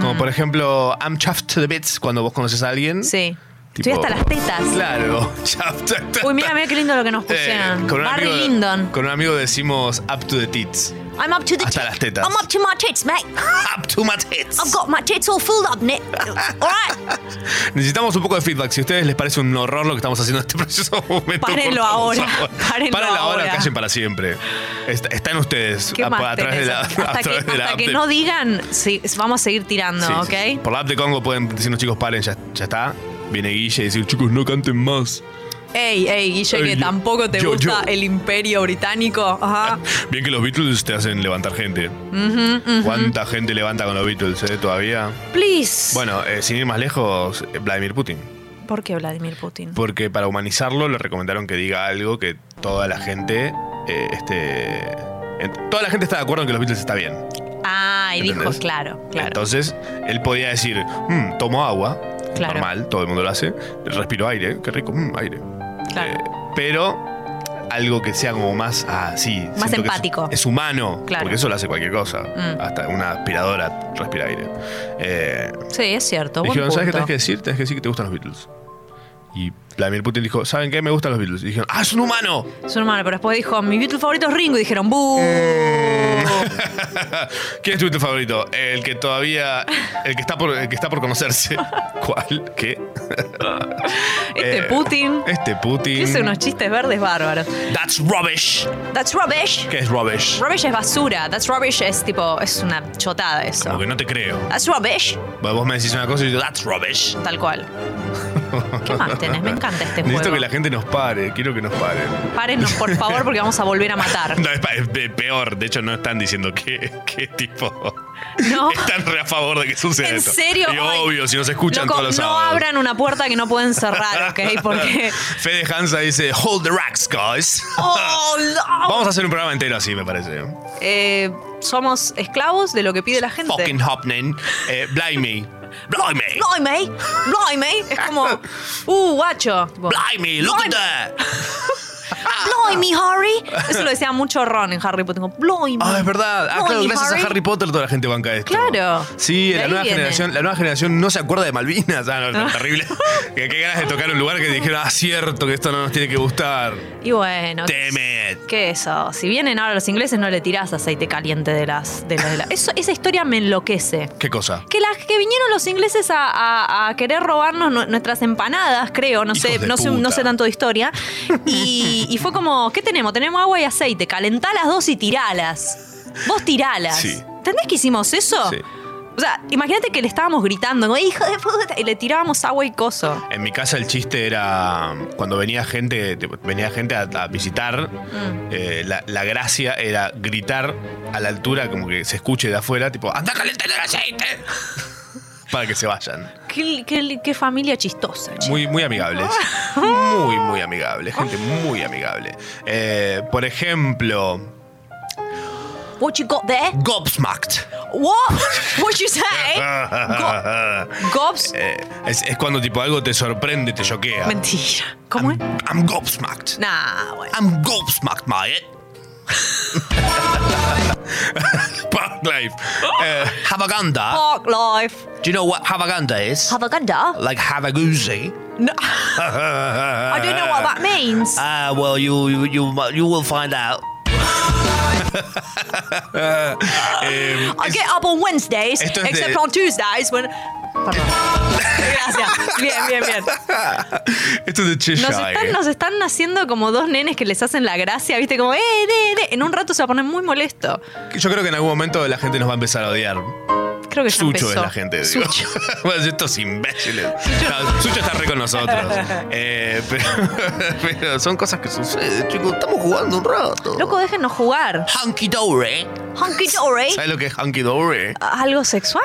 Como Mm. por ejemplo, I'm chuffed to the bits cuando vos conoces a alguien. Sí. Tipo- Estoy hasta las tetas. Claro. chuffed Uy, mira, mira qué lindo lo que nos Eh, pusieron. con, un Barry amigo, Lyndon. con un amigo decimos up to the tits. I'm up to the Hasta las tetas. I'm up to my tits, mate. Up to my tits. I've got my tits all filled up, Nick. All right. Necesitamos un poco de feedback. Si a ustedes les parece un horror lo que estamos haciendo en este preciso momento. Párenlo por favor, ahora. Párenlo Párenlo ahora, ahora. callen para siempre. Está, está en ustedes. ¿Qué a, más a través de la, tenés? a Hasta que, través de la hasta app que de- no digan, sí, vamos a seguir tirando, Sí, ¿ok? sí, sí. Por la app de Congo pueden decirnos, chicos, paren, ya, ya está. Viene Guille y decir, chicos, no canten más. Ey, ey, Guille, que yo- tampoco te yo- gusta yo. el imperio británico. Ajá. Bien que los Beatles te hacen levantar gente. ¿Cuánta gente levanta con los Beatles eh, todavía? Please. Bueno, eh, sin ir más lejos, Vladimir Putin. ¿Por qué Vladimir Putin? Porque para humanizarlo le recomendaron que diga algo que toda la gente eh, esté... en- Toda la gente está de acuerdo en que los Beatles está bien. Ah, y dijo, claro, claro. Entonces, él podía decir, "Mm, tomo agua, Claro. normal, todo el mundo lo hace, respiro aire, qué rico, mm, aire. Claro. Eh, pero algo que sea como más, ah, sí, Más es- empático. Es, humano, Claro. porque eso lo hace cualquier cosa. Mm. Hasta una aspiradora respira aire. Eh, Sí, es cierto. Dijeron, ¿sabes qué tenés que decir? Tenés que decir que te gustan los Beatles. Y Vladimir Putin dijo, ¿saben qué? Me gustan los Beatles. Y dijeron, ¡ah, es un humano! Es un humano, pero después dijo, mi Beatle favorito es Ringo. Y dijeron, ¡buh! ¿Quién es tu Beatle favorito? El que todavía. El que está por, el que está por conocerse. ¿Cuál? ¿Qué? Este Eh, Putin. Este Putin. Dice unos chistes verdes bárbaros. That's rubbish. That's rubbish. ¿Qué es rubbish? Rubbish es basura. That's rubbish es tipo, es una chotada eso. Como que no te creo. That's rubbish. Vos me decís una cosa y yo, that's rubbish. Tal cual. ¿Qué más tenés? Me encanta este Necesito juego. que la gente nos pare. Quiero que nos paren. Párennos, por favor, porque vamos a volver a matar. No, es, peor. De hecho, no están diciendo que, que tipo. No. Están re a favor de que suceda ¿En esto. serio? Y Ay. obvio, si nos escuchan Loco, todos los no sábados. abran una puerta que no pueden cerrar, ¿ok? Porque. Fede Hansa dice, hold the racks, guys. ¡Oh, no! Vamos a hacer un programa entero así, me parece. Eh, somos esclavos de lo que pide la gente. Fucking Hopnen. Eh, Blimey. Blimey. Blimey, blimey. Es como, uh, guacho. Tipo, Blimey, look at that. Blimey, Harry. Eso lo decía mucho Ron en Harry Potter. Blimey. Ah, es verdad. Ah, claro, gracias a Harry Potter toda la gente banca esto. Claro. Sí, la nueva, viene. generación, la nueva generación no se acuerda de Malvinas. Ah, no, terrible. qué ganas de tocar un lugar que dijeron, ah, cierto, que esto no nos tiene que gustar. Y bueno. It. ¿Qué eso? Si vienen ahora los ingleses, no le tirás aceite caliente de las. De las- de la- Eso, esa historia me enloquece. ¿Qué cosa? Que las que vinieron los ingleses a, a- a querer robarnos nu- nuestras empanadas, creo, no sé, Hijos no sé, no puta. sé tanto de historia. Y, y fue como, ¿qué tenemos? Tenemos agua y aceite, calentá las dos y tiralas. Vos tiralas. Sí. ¿Entendés que hicimos eso? Sí. O sea, imagínate que le estábamos gritando, como, hijo de puta, y le tirábamos agua y coso. En mi casa el chiste era cuando venía gente, venía gente a, a visitar, Mm. eh, la, la gracia era gritar a la altura, como que se escuche de afuera, tipo, anda a calentar el aceite. Para que se vayan. Qué, qué- qué familia chistosa. Muy, muy amigables. Muy, muy amigables. Gente muy amigable. Eh, por ejemplo, What you got there? gobsmacked. What? What you say? Gobs. Eh, es, es cuando tipo algo te sorprende, te choquea. Mentira. ¿Cómo es? I'm gobsmacked. Nah, bueno. I'm gobsmacked, mate. Park life. Uh, Havaganda. Park life. Do you know what Havaganda is? Havaganda? Like Havagoozy. No. I don't know what that means. Ah, well, you, you, you, you will find out. Eh, I get up on Wednesdays, es except de- on Tuesdays when. Perdón. Gracias. Bien, bien, bien. esto es de Cheshire. Nos están, nos están haciendo como dos nenes que les hacen la gracia, ¿viste? Como, eh, de, de. En un rato se va a poner muy molesto. Yo creo que en algún momento la gente nos va a empezar a odiar. Creo que ya Sucho es empezó. la gente, digo. Sucho. Estos imbéciles. No, Sucho está re con nosotros. Eh, pero, pero son cosas que suceden, chicos. Estamos jugando un rato. Loco, déjenos jugar. Hunky dory. Hunky dory. ¿Sabes lo que es hunky dory? ¿Algo sexual?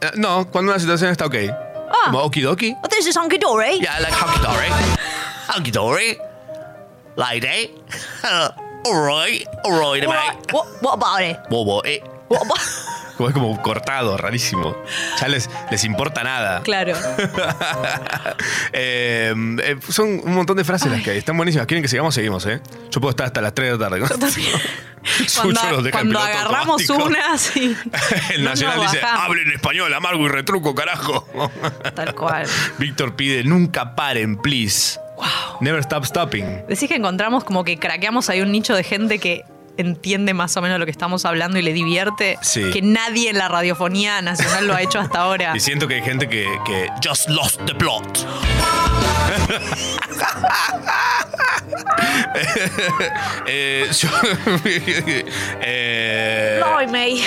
Eh, No, cuando una situación está ok. Ah. Como okidoki. Oh, this is hunky dory. Yeah, I like hunky dory. Hunky dory. Lady. alright, alright, mate. Alright, What, what about it? What, what, it? What about, Como es como cortado, rarísimo. Ya les, les importa nada. Claro. Eh, eh, son un montón de frases las que hay. Están buenísimas. ¿Quieren que sigamos? Seguimos, ¿eh? Yo puedo estar hasta las 3 de la tarde. ¿no? Cuando, en cuando piloto agarramos automático. una, sí. El No Nacional dice, bajamos. hablen español, amargo y retruco, carajo. Tal cual. Víctor pide, nunca paren, please. Never stop stopping. Decís que encontramos como que craqueamos ahí un nicho de gente que entiende más o menos lo que estamos hablando y le divierte. Sí. Que nadie en la radiofonía nacional lo ha hecho hasta ahora. Y siento que hay gente que, que just lost the plot. Eh, yo- eh, Ay, May.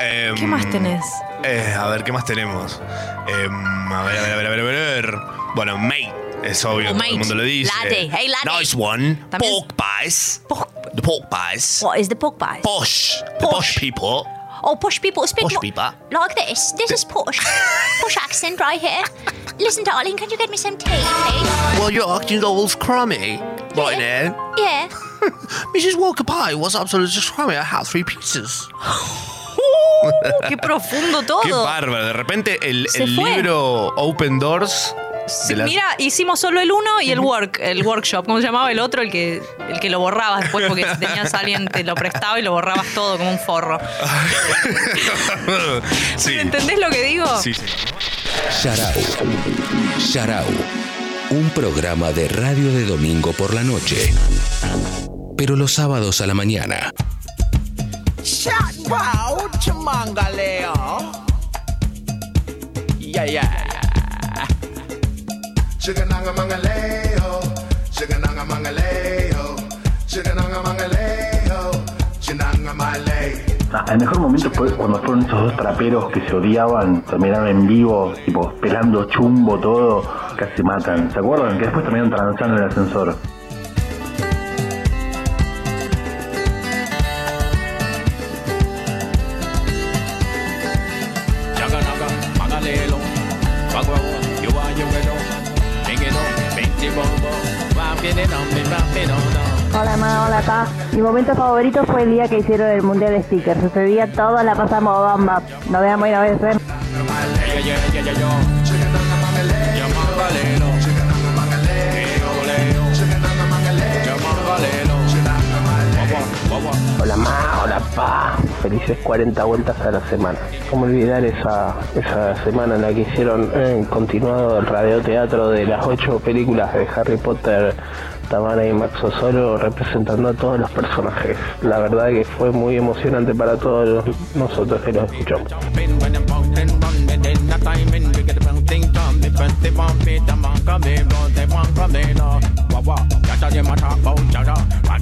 em, ¿Qué más tenés? eh, a ver, ¿qué más tenemos? Em, a ver, a ver, a ver, a ver, a ver. Bueno, mate. Es obvio, Oh, todo el mundo lo dice. Laddie. Hey, laddie. Nice one. También- Pork pies. The pork pies. What is the pork pies? Posh. The posh people. Oh, posh people speak Posh people. like this. This is posh. posh accent right here. Listen, darling, can you get me some tea, please? Well, you're acting all crummy right now. Yeah. Mrs. Walker Pie was absolutely just crummy. I had three pieces. Oh, qué profundo todo. Qué bárbaro. De repente el, el libro Open Doors. Sí, de las- Mira, hicimos solo el uno y el work, el workshop. ¿Cómo se llamaba el otro? El que, el que lo borrabas después porque si tenías a alguien te lo prestaba y lo borrabas todo como un forro. sí. ¿Entendés lo que digo? Sí, sí. Sharau. Sharau. Un programa de radio de domingo por la noche. Pero los sábados a la mañana. Wow, chamangaleo. Yeah, yeah. Chigananga mangaleo, mangaleo, mangaleo. Ah, El mejor momento fue cuando fueron esos dos traperos que se odiaban, terminaron en vivo, tipo pelando chumbo todo, casi matan. ¿Se acuerdan? Que después terminaron transando el ascensor. Hola ma, hola pa. Mi momento favorito fue el día que hicieron el mundial de stickers. Ese día todos la pasamos bomba. Nos ¿eh? Leo. Yo mangalelo. Wawa, wawa. Hola ma, hola pa. Felices 40 vueltas a la semana. ¿Cómo olvidar esa, esa semana en la que hicieron eh, continuado el radioteatro de las ocho películas de Harry Potter, Tamara y Max Osoro representando a todos los personajes? La verdad que fue muy emocionante para todos nosotros que los escuchamos.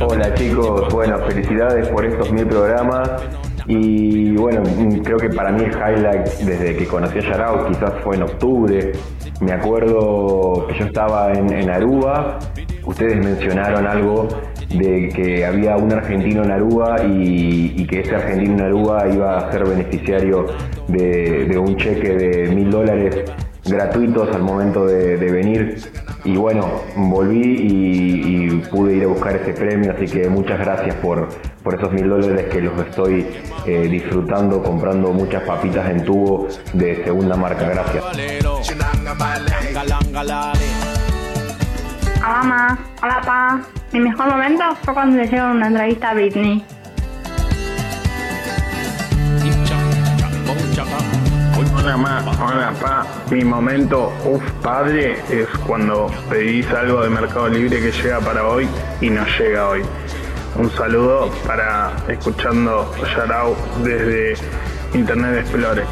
Hola chicos, bueno, felicidades por estos mil programas y bueno, mm, creo que para mí el highlight desde que conocí a Yarao quizás fue en octubre. Me acuerdo que yo estaba en, en Aruba, ustedes mencionaron algo de que había un argentino en Aruba y, que ese argentino en Aruba iba a ser beneficiario de, un cheque de mil dólares gratuitos al momento de venir. Y bueno, volví y, y pude ir a buscar ese premio, así que muchas gracias por, por esos mil dólares que los estoy eh, disfrutando, comprando muchas papitas en tubo de segunda marca. Gracias. Hola ma, hola pa. Mi mejor momento fue cuando le hicieron una entrevista a Britney. Hola ma, hola pa. Mi momento, uff padre, es cuando pedís algo de Mercado Libre que llega para hoy y no llega hoy. Un saludo para escuchando Yarao desde Internet Explorer.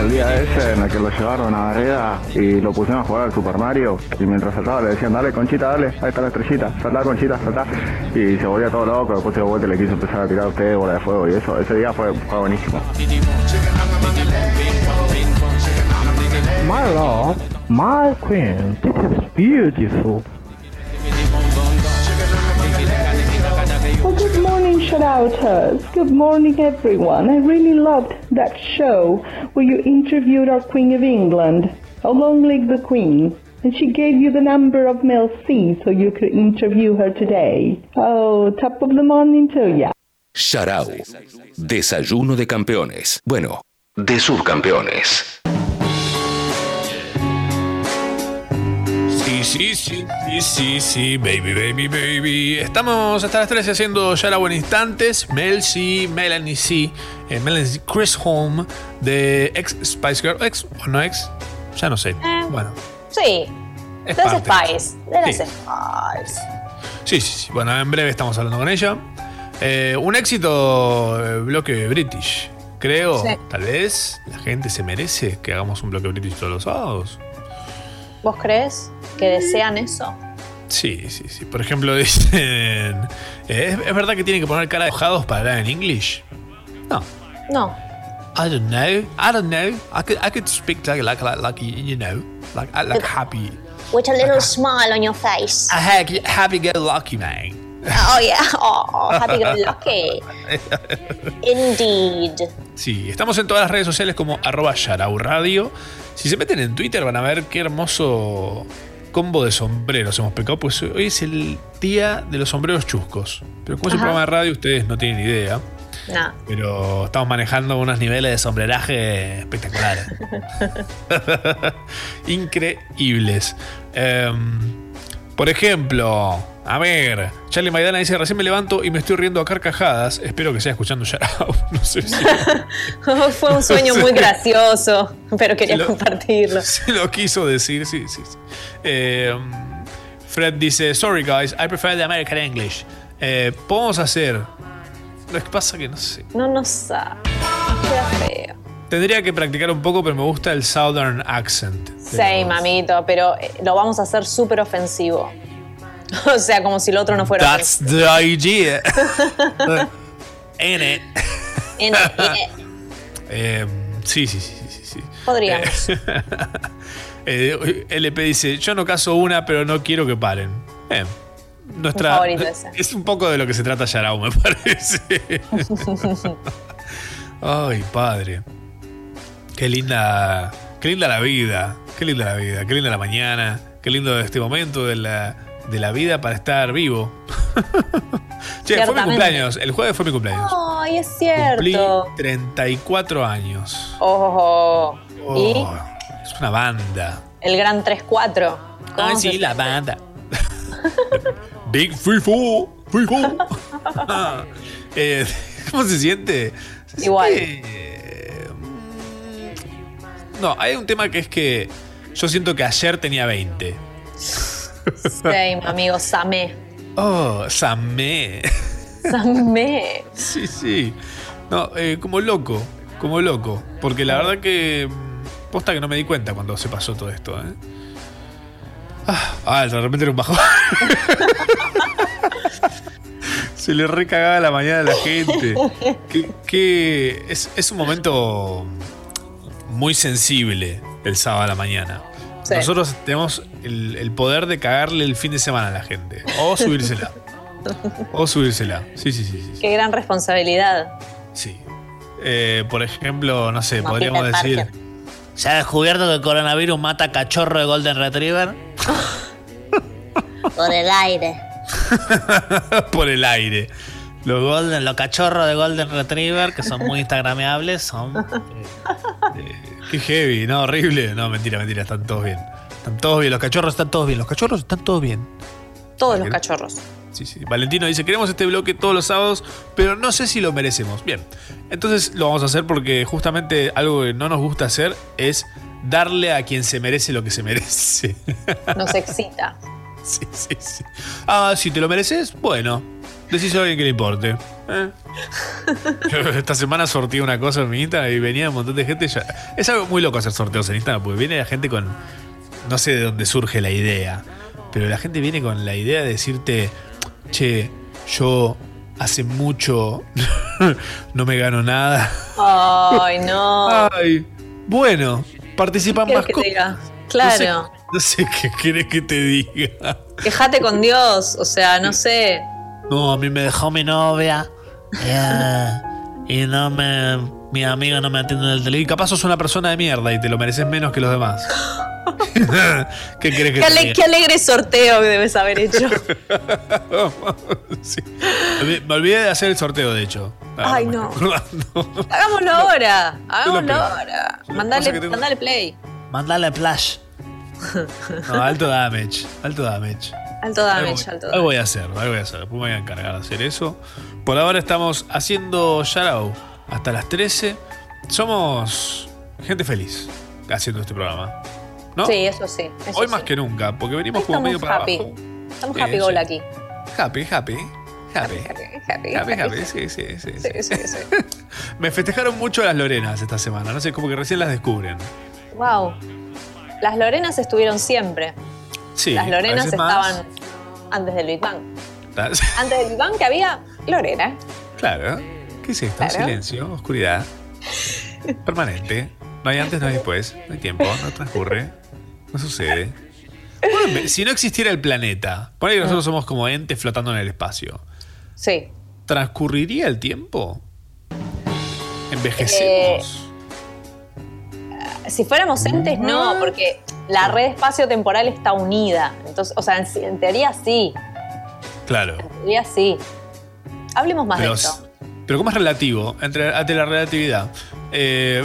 El día ese en el que lo llevaron a Gareda y lo pusieron a jugar al Super Mario y mientras saltaba le decían dale Conchita, dale, ahí está la estrellita, saltá Conchita, saltá y se volvía todo loco, después dio vuelta y le quiso empezar a tirar a usted bola de fuego y eso, ese día fue buenísimo. My lord, my queen, this is beautiful. Well, good morning, shout-outers. Good morning, everyone. I really loved that show where you interviewed our Queen of England. How long live the Queen? And she gave you the number of Mel C so you could interview her today. Oh, top of the morning to ya. Sharau. Desayuno de campeones. Bueno, de subcampeones. Sí, sí, sí, sí, sí, baby, baby, baby. Estamos hasta las 13 haciendo ya la buena instantes. Mel C, Melanie C, eh, Melanie C, Chris Holm de ex Spice Girl, ex o no ex, ya no sé. Eh. Bueno, Sí. Es de las. Spice. De las Sí. Spice. sí, sí, sí. Bueno, en breve estamos hablando con ella. Eh, un éxito bloque British. Creo, Sí. tal vez la gente se merece que hagamos un bloque British todos los sábados. ¿Vos crees que desean eso? Sí, sí, sí. Por ejemplo, dicen. ¿es, es verdad que tienen que poner cara de enojados para hablar en English? No. No. I don't know. I don't know. I could I could speak like like like, like you know like like happy. With a little smile on your face. I happy happy go lucky man. Oh, yeah. Oh, happy go lucky. Indeed. Sí, estamos en todas las redes sociales como arroba Yarau Radio. Si se meten en Twitter van a ver qué hermoso combo de sombreros hemos pecado, pues hoy es el día de los sombreros chuscos. Pero como es un Ajá. programa de radio, ustedes no tienen idea. No. Pero estamos manejando unos niveles de sombreraje espectaculares. Increíbles. Em, por ejemplo, a ver, Charlie Maidana dice, recién me levanto y me estoy riendo a carcajadas. Espero que sea escuchando Yarao. No sé si Fue un sueño muy gracioso, pero quería Lo- compartirlo. se lo quiso decir, sí, sí. sí. Em, Fred dice, sorry guys, I prefer the American English. Eh, Podemos hacer... Lo que pasa que no sé. No nos sabe. Queda feo. Tendría que practicar un poco, pero me gusta el Southern accent. Sí, mamito, pero eh, lo vamos a hacer súper ofensivo. O sea, como si el otro no fuera That's the idea. In it. En- en- Eh, sí, sí, sí, sí, sí. Podríamos. Eh, LP dice, yo no caso una, pero no quiero que paren. Eh, nuestra, Mi favorito ese. Es un poco de lo que se trata Yarao, me parece. Ay, padre. Qué linda, qué linda la vida. Qué linda la vida. Qué linda la mañana. Qué lindo este momento de la, de la vida para estar vivo. che, fue mi cumpleaños. El jueves fue mi cumpleaños. Ay, es Cumplí cierto. 34 años. Oh, y Oh, es una banda. el gran 3-4. ¿Cómo Ah, se- sí, la banda. Big FIFO. FIFO. Eh, ¿Cómo se siente? Se Igual. siente, mm, No, hay un tema que es que yo siento que ayer tenía 20. Same, amigo, Samé. Oh, Samé. Samé. Sí, sí. No, eh, como loco, como loco. Porque la verdad que. mm, Posta que no me di cuenta cuando se pasó todo esto, ¿eh? Ah, ah, de repente era un bajón. se le recagaba la mañana a la gente. Que, que es, es un momento muy sensible el sábado a la mañana. Sí. Nosotros tenemos el, el poder de cagarle el fin de semana a la gente. O subírsela. O subírsela. Sí, sí, sí. sí. Qué gran responsabilidad. Sí. Eh, por ejemplo, no sé, Como podríamos decir. Parker. ¿Se ha descubierto que el coronavirus mata cachorro de Golden Retriever? Por el aire. por el aire. Los Golden, los cachorros de Golden Retriever, que son muy instagrameables, son. Qué heavy, no, horrible. No, mentira, mentira, están todos bien. Están todos bien, los cachorros están todos bien, los cachorros están todos bien. Todos los cachorros. Sí, sí. Valentino dice, queremos este bloque todos los sábados, pero no sé si lo merecemos. Bien, entonces lo vamos a hacer porque justamente algo que no nos gusta hacer es darle a quien se merece lo que se merece. Nos excita. sí, sí, sí. Ah, si te lo mereces, bueno, decís a alguien que le importe. ¿eh? Yo esta semana sorteé una cosa en mi Instagram y venía un montón de gente. ya- Es algo muy loco hacer sorteos en Instagram porque viene la gente con. No sé de dónde surge la idea, pero la gente viene con la idea de decirte: Che, yo hace mucho no me gano nada. Ay, no. Ay, bueno, participan ¿Qué más querés que te cosas. diga? Claro. No sé qué querés que te diga. Quejate con Dios. O sea, no sé. No, a mí me dejó mi novia. eh, y no me. Mi amigo no me atiende en el Y teléfono. capaz sos una persona de mierda y te lo mereces menos que los demás. ¿Qué crees que Qué, ale- qué alegre sorteo que debes haber hecho. Sí. Me olvidé- de hacer el sorteo, de hecho. Ah, Ay, no. Hagámoslo ahora. Hagámoslo ahora. Mandale, tengo- mandale play. Mandale flash. No, alto damage. Alto damage. Alto damage, Algo- alto Algo damage. voy a hacer, algo voy a hacer. Después me voy a encargar de hacer eso. Por ahora estamos haciendo Yarao hasta las 13. Somos gente feliz haciendo este programa. ¿No? Sí, eso sí. eso Hoy sí. más que nunca, porque venimos Hoy como medio para happy. abajo. Estamos happy go sí. lucky. Happy, happy. Happy. Happy, Happy, happy, sí, sí, sí. Sí, sí, sí. Me festejaron mucho las Lorenas esta semana. No sé, como que recién las descubren. Wow. Las Lorenas estuvieron siempre. Sí. Las Lorenas más. estaban antes del Big Bang. Antes del Big Bang que había Lorena. Claro. ¿Qué es esto? Claro. Silencio, oscuridad. Permanente. No hay antes, no hay después. No hay tiempo, no transcurre. No sucede. Bueno, si no existiera el planeta, por ahí nosotros somos como entes flotando en el espacio. Sí. ¿Transcurriría el tiempo? Eh, ¿Envejecemos? Si fuéramos entes, no, porque la red espacio-temporal está unida. Entonces, o sea, en, en teoría sí. claro. En teoría sí. Hablemos más Pero, de esto. pero ¿cómo es relativo? Entre, ante la relatividad. Eh,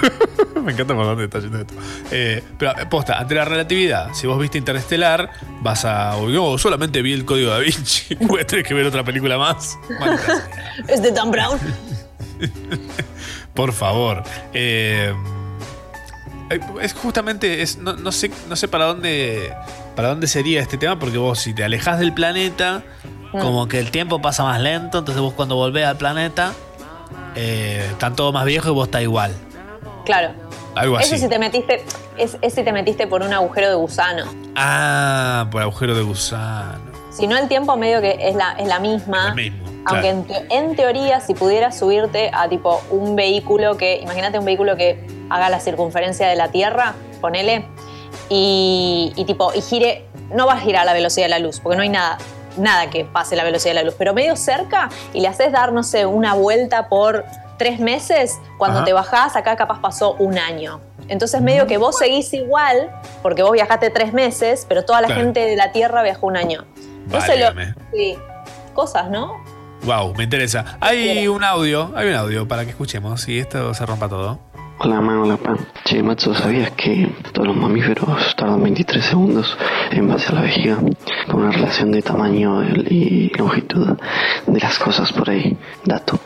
me encanta por dónde está yendo esto. Eh, pero, eh, posta, ante la relatividad, si vos viste Interestelar, vas a. o yo solamente vi el código da Vinci. A tener que ver otra película más. ¿Es de Dan Brown? Por favor. Eh, es justamente. Es, no, no sé, no sé para dónde. Para dónde sería este tema, porque vos, si te alejas del planeta. Como que el tiempo pasa más lento, entonces vos cuando volvés al planeta, eh, están todos más viejos y vos estás igual. Claro. Algo Eso así. si te metiste, es, es si te metiste por un agujero de gusano. Ah, por agujero de gusano. Si no, el tiempo medio que es la, es la misma. mismo. Aunque en, en teoría, si pudieras subirte a tipo un vehículo que, imagínate un vehículo que haga la circunferencia de la Tierra, ponele, y, y tipo, y gire, no va a girar a la velocidad de la luz, porque no hay nada, nada que pase la velocidad de la luz, pero medio cerca y le haces dar, no sé, una vuelta por tres meses, cuando Ajá. te bajás, acá capaz pasó un año. Entonces medio que vos seguís igual, porque vos viajaste tres meses, pero toda la Claro. gente de la Tierra viajó un año. Lo, sí, cosas, ¿no? Wow, me interesa. Hay un audio, hay un audio para que escuchemos y esto se rompa todo. Hola, man, hola, pan. Che, macho, ¿sabías que todos los mamíferos tardan 23 segundos en base a la vejiga? Con una relación de tamaño y longitud de las cosas por ahí. Dato.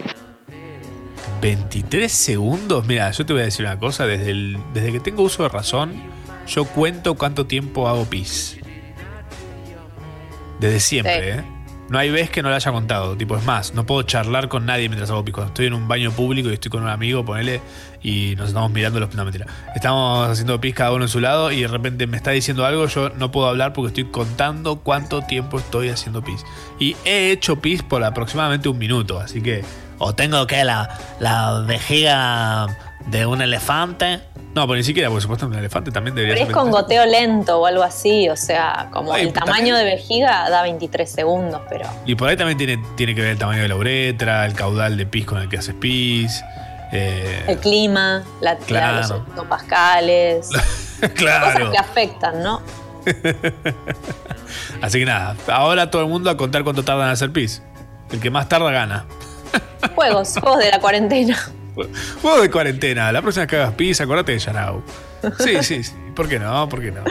23 segundos. Mira, yo te voy a decir una cosa. Desde, el- desde que tengo uso de razón, yo cuento cuánto tiempo hago pis. Desde siempre, Sí. ¿eh? No hay vez que no lo haya contado. Tipo, es más, no puedo charlar con nadie mientras hago pis. Cuando estoy en un baño público y estoy con un amigo, ponele, y nos estamos mirando los. No, mentira. Estamos haciendo pis cada uno en su lado y de repente me está diciendo algo, yo no puedo hablar porque estoy contando cuánto tiempo estoy haciendo pis. Y he hecho pis por aproximadamente un minuto, así que. O tengo que la, la vejiga de un elefante. No, pero ni siquiera, porque supuestamente un elefante también debería Pero es ser con 23. goteo lento o algo así, o sea, como Ay, el tamaño de vejiga da 23 segundos, pero Y por ahí también tiene, tiene que ver el tamaño de la uretra, el caudal de pis con el que haces pis. Eh, el clima, la, la- Claro. los hectopascales, cosas que afectan, ¿no? Así que nada, ahora todo el mundo a contar cuánto tardan en hacer pis. El que más tarda gana. Juegos, juegos de la cuarentena. Juego de cuarentena, la próxima que hagas pis, acordate de Yarao. Sí, sí, sí. ¿Por qué no? ¿Por qué no?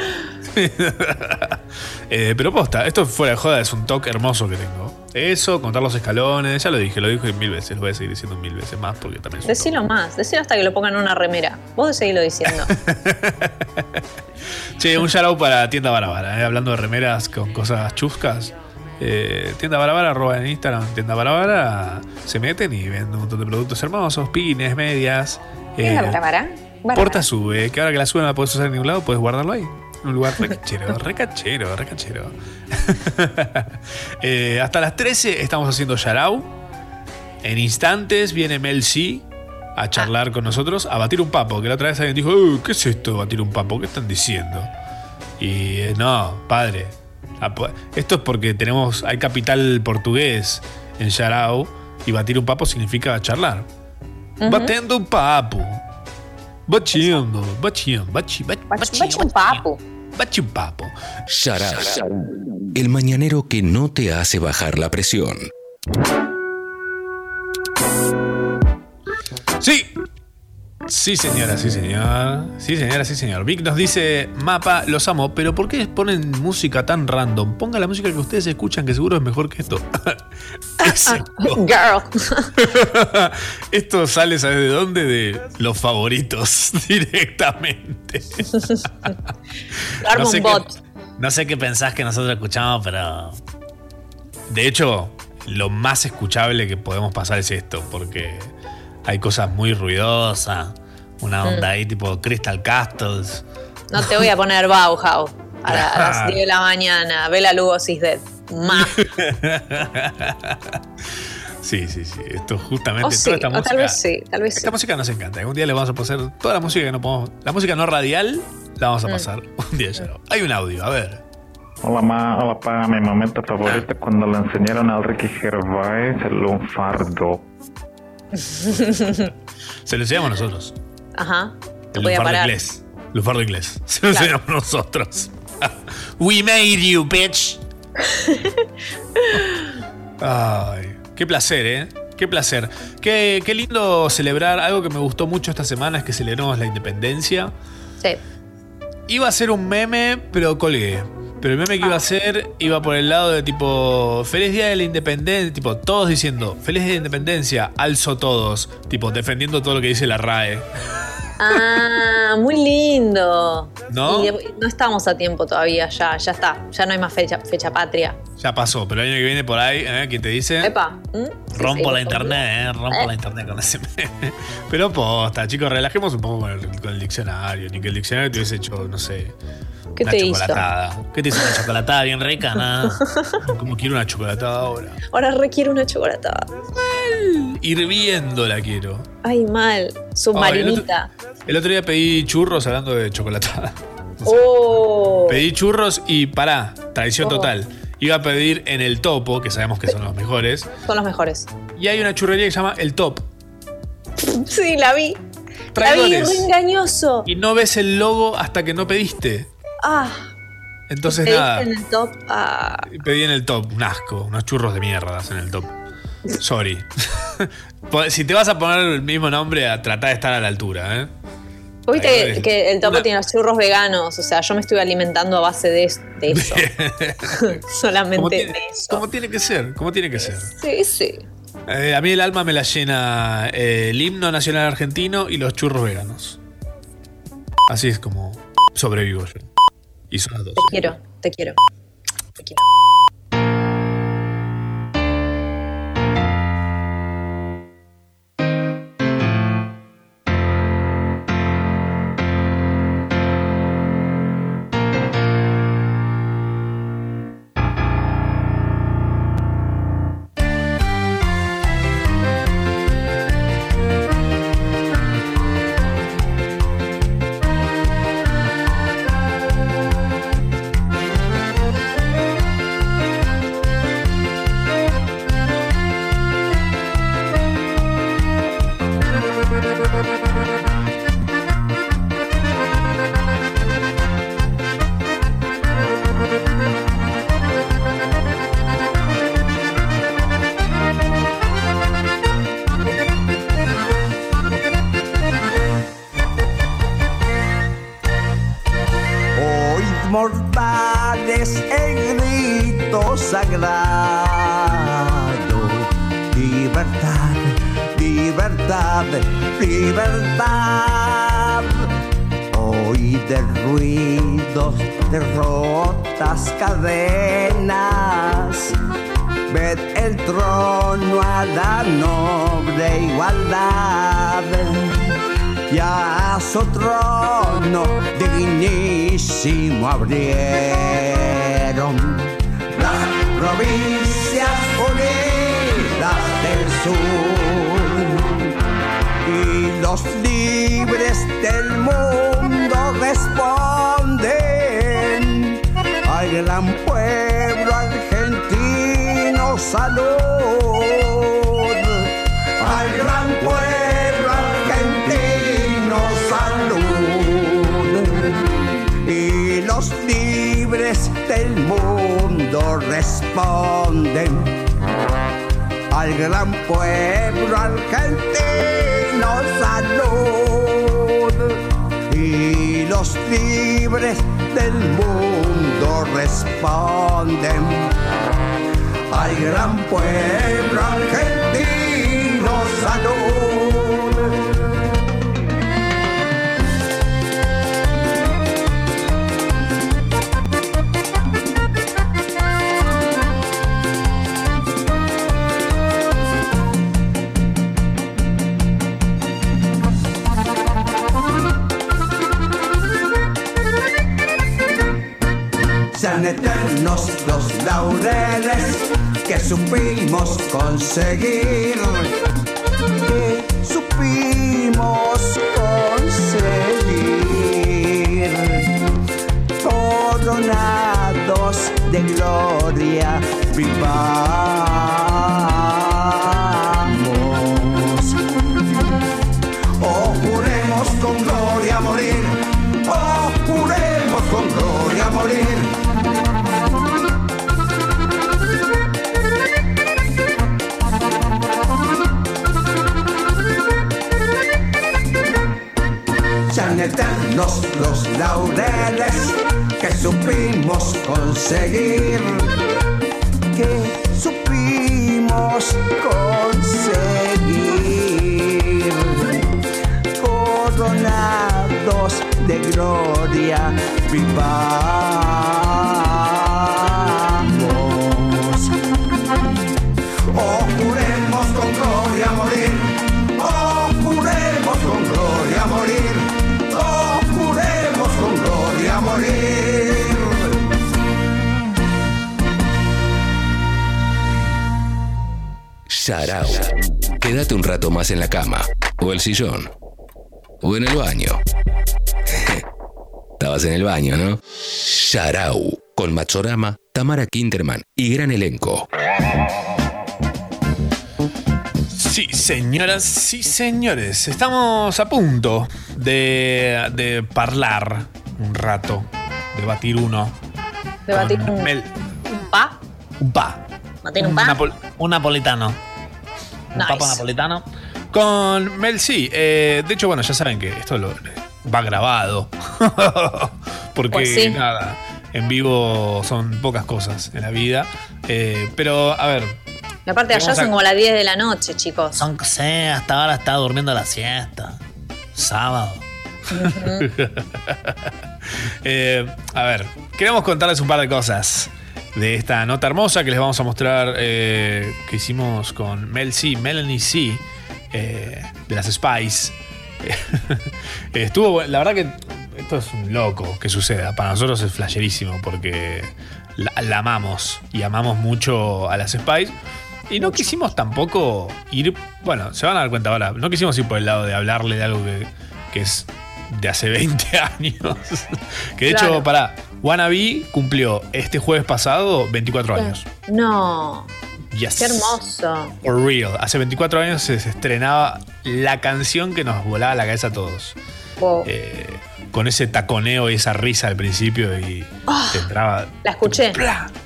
Eh, pero posta, esto fuera de joda es un toque hermoso que tengo. Eso, contar los escalones, ya lo dije, lo dije mil veces, lo voy a seguir diciendo mil veces más porque también Decilo más, decilo hasta que lo pongan en una remera. Vos seguilo diciendo. Che, un shout para Tienda Barabara, eh, hablando de remeras con cosas chuscas. Eh, tienda Barabara, arroba en Instagram, Tienda Barabara, se meten y venden un montón de productos hermosos, pines, medias. ¿Qué es la eh? Bárbara. Porta sube, que ahora que la sube no la puedes usar en ningún lado, puedes guardarlo ahí. Un lugar recachero, recachero, recachero. Eh, hasta las 13 estamos haciendo Yarao. En instantes viene Mel C a charlar con nosotros, a batir un papo. Que la otra vez alguien dijo, "Uy, ¿qué es esto de batir un papo? ¿Qué están diciendo? Y eh, no, padre. Esto es porque tenemos, hay capital portugués en Yarao y batir un papo significa charlar. Ujú. Batendo un papo. Bachiendo, bachiendo, bachi, bachi, Bachi un papo. bachi un papo. Sharab, el mañanero que no te hace bajar la presión. Sí, señora, sí, señor. Sí, señora, sí, señor. Vic nos dice, Mapa, los amo, pero ¿por qué ponen música tan random? Ponga la música que ustedes escuchan, que seguro es mejor que esto. Girl. esto sale, ¿sabes de dónde? De los favoritos, directamente. Arma sé qué-. No sé qué pensás que nosotros escuchamos, pero. De hecho, lo más escuchable que podemos pasar es esto, porque hay cosas muy ruidosas. Una Mm. onda ahí tipo Crystal Castles. No te voy a poner Bauhaus a, la- a las Claro. 10 de la mañana. Bela Lugosi's dead. Más. sí, sí, sí. Esto justamente, O sí, toda esta o música. tal vez sí, tal vez sí. Esta música nos encanta. Algún día le vamos a pasar toda la música que no podemos. La música no radial la vamos a Mm. pasar un día ya. Hay un audio, a ver. Hola ma, hola pa, mi momento favorito es cuando le enseñaron al Ricky Gervais el lunfardo. Se lo enseñamos nosotros. Ajá. El voy a parar. inglés. Lufardo inglés. Se lo enseñamos nosotros. We made you, bitch. Ay, qué placer, ¿eh? Qué placer. Qué, qué lindo celebrar. Algo que me gustó mucho esta semana es que celebramos la independencia. Sí. Iba a ser un meme, pero colgué. Pero el meme que iba a hacer iba por el lado de tipo, feliz día de la independencia, tipo, todos diciendo, feliz día de la independencia, alzo todos, tipo, defendiendo todo lo que dice la RAE. Ah, muy lindo. ¿No? Y no estamos a tiempo todavía, ya, ya está. Ya no hay más fecha, fecha patria. Ya pasó, pero el año que viene por ahí, ¿eh? ¿Quién te dice? Epa. ¿Mm? Rompo sí, la internet, eh. Rompo Eh. la internet con ese meme. Pero posta, chicos, relajemos un poco con el, con el diccionario. Ni que el diccionario te hubiese hecho, no sé. ¿Qué una te hizo? chocolatada. ¿Qué te hizo una chocolatada bien rica? Nada. Como quiero una chocolatada ahora. Ahora requiere una chocolatada. Hirviendo la quiero. Ay, mal. Submarinita. El otro día pedí churros hablando de chocolatada. Oh. Pedí churros y pará, traición Oh. total. Iba a pedir en el topo, que sabemos que son los mejores. Son los mejores. Y hay una churrería que se llama El Top. Sí, la vi. La vi, Traidores. re engañoso. Y no ves el logo hasta que no pediste. Ah, Entonces pediste nada, en el top. Ah, pedí en el top un asco, unos churros de mierdas en el top. Sorry. Po- si te vas a poner el mismo nombre, a tratar de estar a la altura, ¿eh? Viste que, que el topo Una- tiene los churros veganos. O sea, yo me estoy alimentando a base de, es- de eso. Solamente Como de tiene, eso. como tiene que ser, como tiene que ser. Sí, sí. Eh, a mí el alma me la llena eh, el himno nacional argentino y los churros veganos. Así es como sobrevivo yo. Y son las dos. Te quiero, te quiero. Te quiero. provincias unidas del sur. Y los libres del mundo responden al gran pueblo argentino salud. Al gran pueblo argentino salud. Y los libres del mundo responden al gran pueblo argentino salud y los libres del mundo responden al gran pueblo argentino salud eternos los laureles que supimos conseguir, que supimos conseguir, coronados de gloria, vivamos. Los laureles que supimos conseguir, que supimos conseguir, coronados de gloria. Un rato más en la cama, o el sillón, o en el baño. Estabas en el baño, ¿no? Sarau, con Machorama, Tamara Kinderman y gran elenco. Sí, señoras, sí, señores. Estamos a punto de, de parlar un rato, debatir uno. Debatir un- ¿Un pa? un pa. ¿Batir un pa? Napol- un napolitano. Un Nice. papa napolitano. Con Mel, sí. Eh, de hecho, bueno, ya saben que esto lo, va grabado. Porque Pues sí. nada, en vivo son pocas cosas en la vida. Eh, pero, a ver. Y aparte allá a- son como las 10 de la noche, chicos. Son, sí, hasta ahora está durmiendo la siesta. Sábado. Eh, a ver, queremos contarles un par de cosas de esta nota hermosa que les vamos a mostrar eh, que hicimos con Mel C, Melanie C, eh, de las Spice. Eh, Estuvo, la verdad que esto es un loco que suceda. Para nosotros es flasherísimo porque la, la amamos y amamos mucho a las Spice. Y no quisimos tampoco ir, bueno, se van a dar cuenta ahora, no quisimos ir por el lado de hablarle de algo que, que es de hace 20 años. que de hecho, para Wannabe cumplió este jueves pasado 24 años. No, Yes. qué hermoso. For real. Hace 24 años se estrenaba la canción que nos volaba la cabeza a todos. Wow. Eh, con ese taconeo y esa risa al principio y Ah. te entraba. La escuché.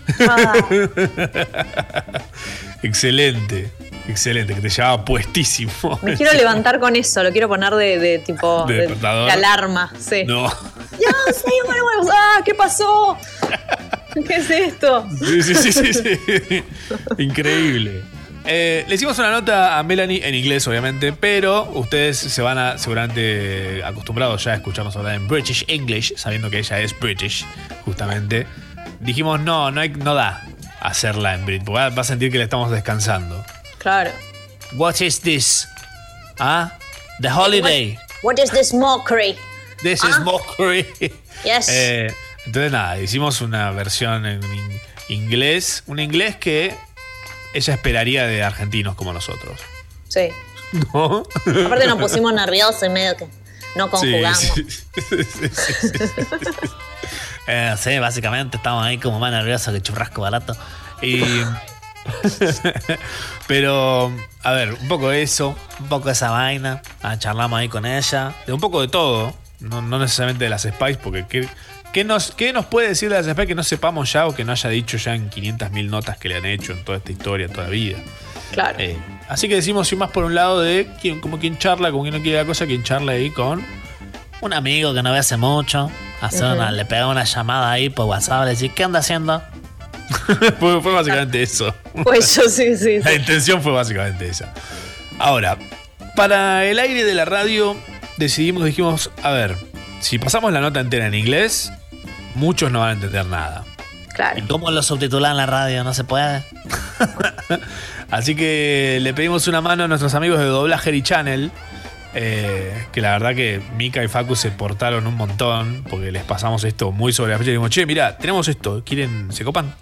excelente, excelente, que te llevaba puestísimo. Me quiero levantar con eso, lo quiero poner de, de tipo ¿De de, despertador? de alarma. Sí. No. Ya, sí, bueno, bueno. Ah, ¿qué pasó? ¿Qué es esto? Sí, sí, sí, sí, sí. Increíble. Eh, le hicimos una nota a Melanie en inglés, obviamente, pero ustedes se van a seguramente acostumbrados ya a escucharnos hablar en British English, sabiendo que ella es British, justamente. Dijimos, no, no, hay, no da hacerla en Brit, porque va a sentir que le estamos descansando. Claro. What is this? ¿Ah? The holiday. What is this mockery? This is Ah. mockery. Yes. Eh, entonces, nada, hicimos una versión en in- inglés, un inglés que ella esperaría de argentinos como nosotros. Sí. ¿No? Aparte nos pusimos nerviosos y medio que no conjugamos. Sí, sí, sí, sí, sí. Eh, sí, básicamente estamos ahí como más nerviosos que churrasco barato. Y. Pero, a ver, un poco eso. Un poco esa vaina. Ah, charlamos ahí con ella. De un poco de todo. No, no necesariamente de las Spice, porque qué, ¿Qué nos, ¿Qué nos puede decir de la CFP que no sepamos ya o que no haya dicho ya en 500.000 notas que le han hecho en toda esta historia, toda la vida? Claro. Eh, así que decimos, sin más por un lado, de quien, como quien charla, como quien no quiere la cosa, quien charla ahí con Un amigo que no ve hace mucho. hace Ujú. una- le pega una llamada ahí por WhatsApp, le dice, ¿qué anda haciendo? fue, fue básicamente eso. Pues yo sí, sí. La intención fue básicamente esa. Ahora, para el aire de la radio, decidimos, dijimos, a ver, si pasamos la nota entera en inglés, muchos no van a entender nada. Claro. ¿Y cómo lo subtitulan en la radio? ¿No se puede? Así que le pedimos una mano a nuestros amigos de Doblaje Channel. Eh, que la verdad que Mika y Facu se portaron un montón porque les pasamos esto muy sobre la fecha y dijimos, che, mira, tenemos esto, ¿quieren, se copan?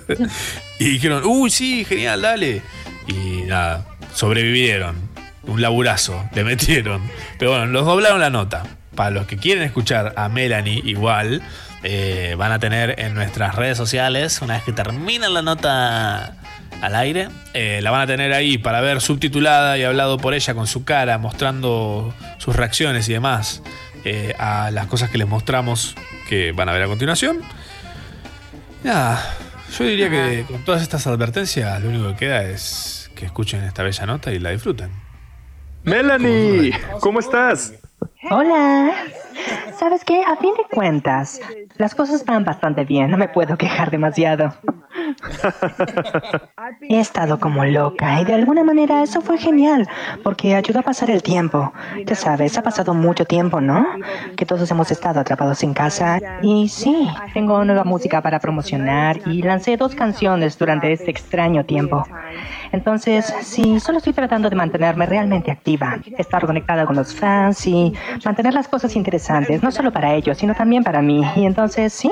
y dijeron, uy, sí, genial, dale. Y nada, sobrevivieron. Un laburazo, le metieron. Pero bueno, los doblaron la nota. Para los que quieren escuchar a Melanie igual, eh, van a tener en nuestras redes sociales, una vez que terminen la nota al aire, eh, la van a tener ahí para ver subtitulada y hablado por ella con su cara, mostrando sus reacciones y demás eh, a las cosas que les mostramos que van a ver a continuación. Nada, yo diría que con todas estas advertencias lo único que queda es que escuchen esta bella nota y la disfruten. Melanie, ¿cómo estás? Hola. ¿Sabes qué? A fin de cuentas, las cosas van bastante bien. No me puedo quejar demasiado. He estado como loca y de alguna manera eso fue genial porque ayudó a pasar el tiempo. Ya sabes, ha pasado mucho tiempo, ¿no? Que todos hemos estado atrapados en casa y sí, tengo nueva música para promocionar y lancé dos canciones durante este extraño tiempo. Entonces, sí, solo estoy tratando de mantenerme realmente activa, estar conectada con los fans y mantener las cosas interesantes, no solo para ellos, sino también para mí. Y entonces, sí,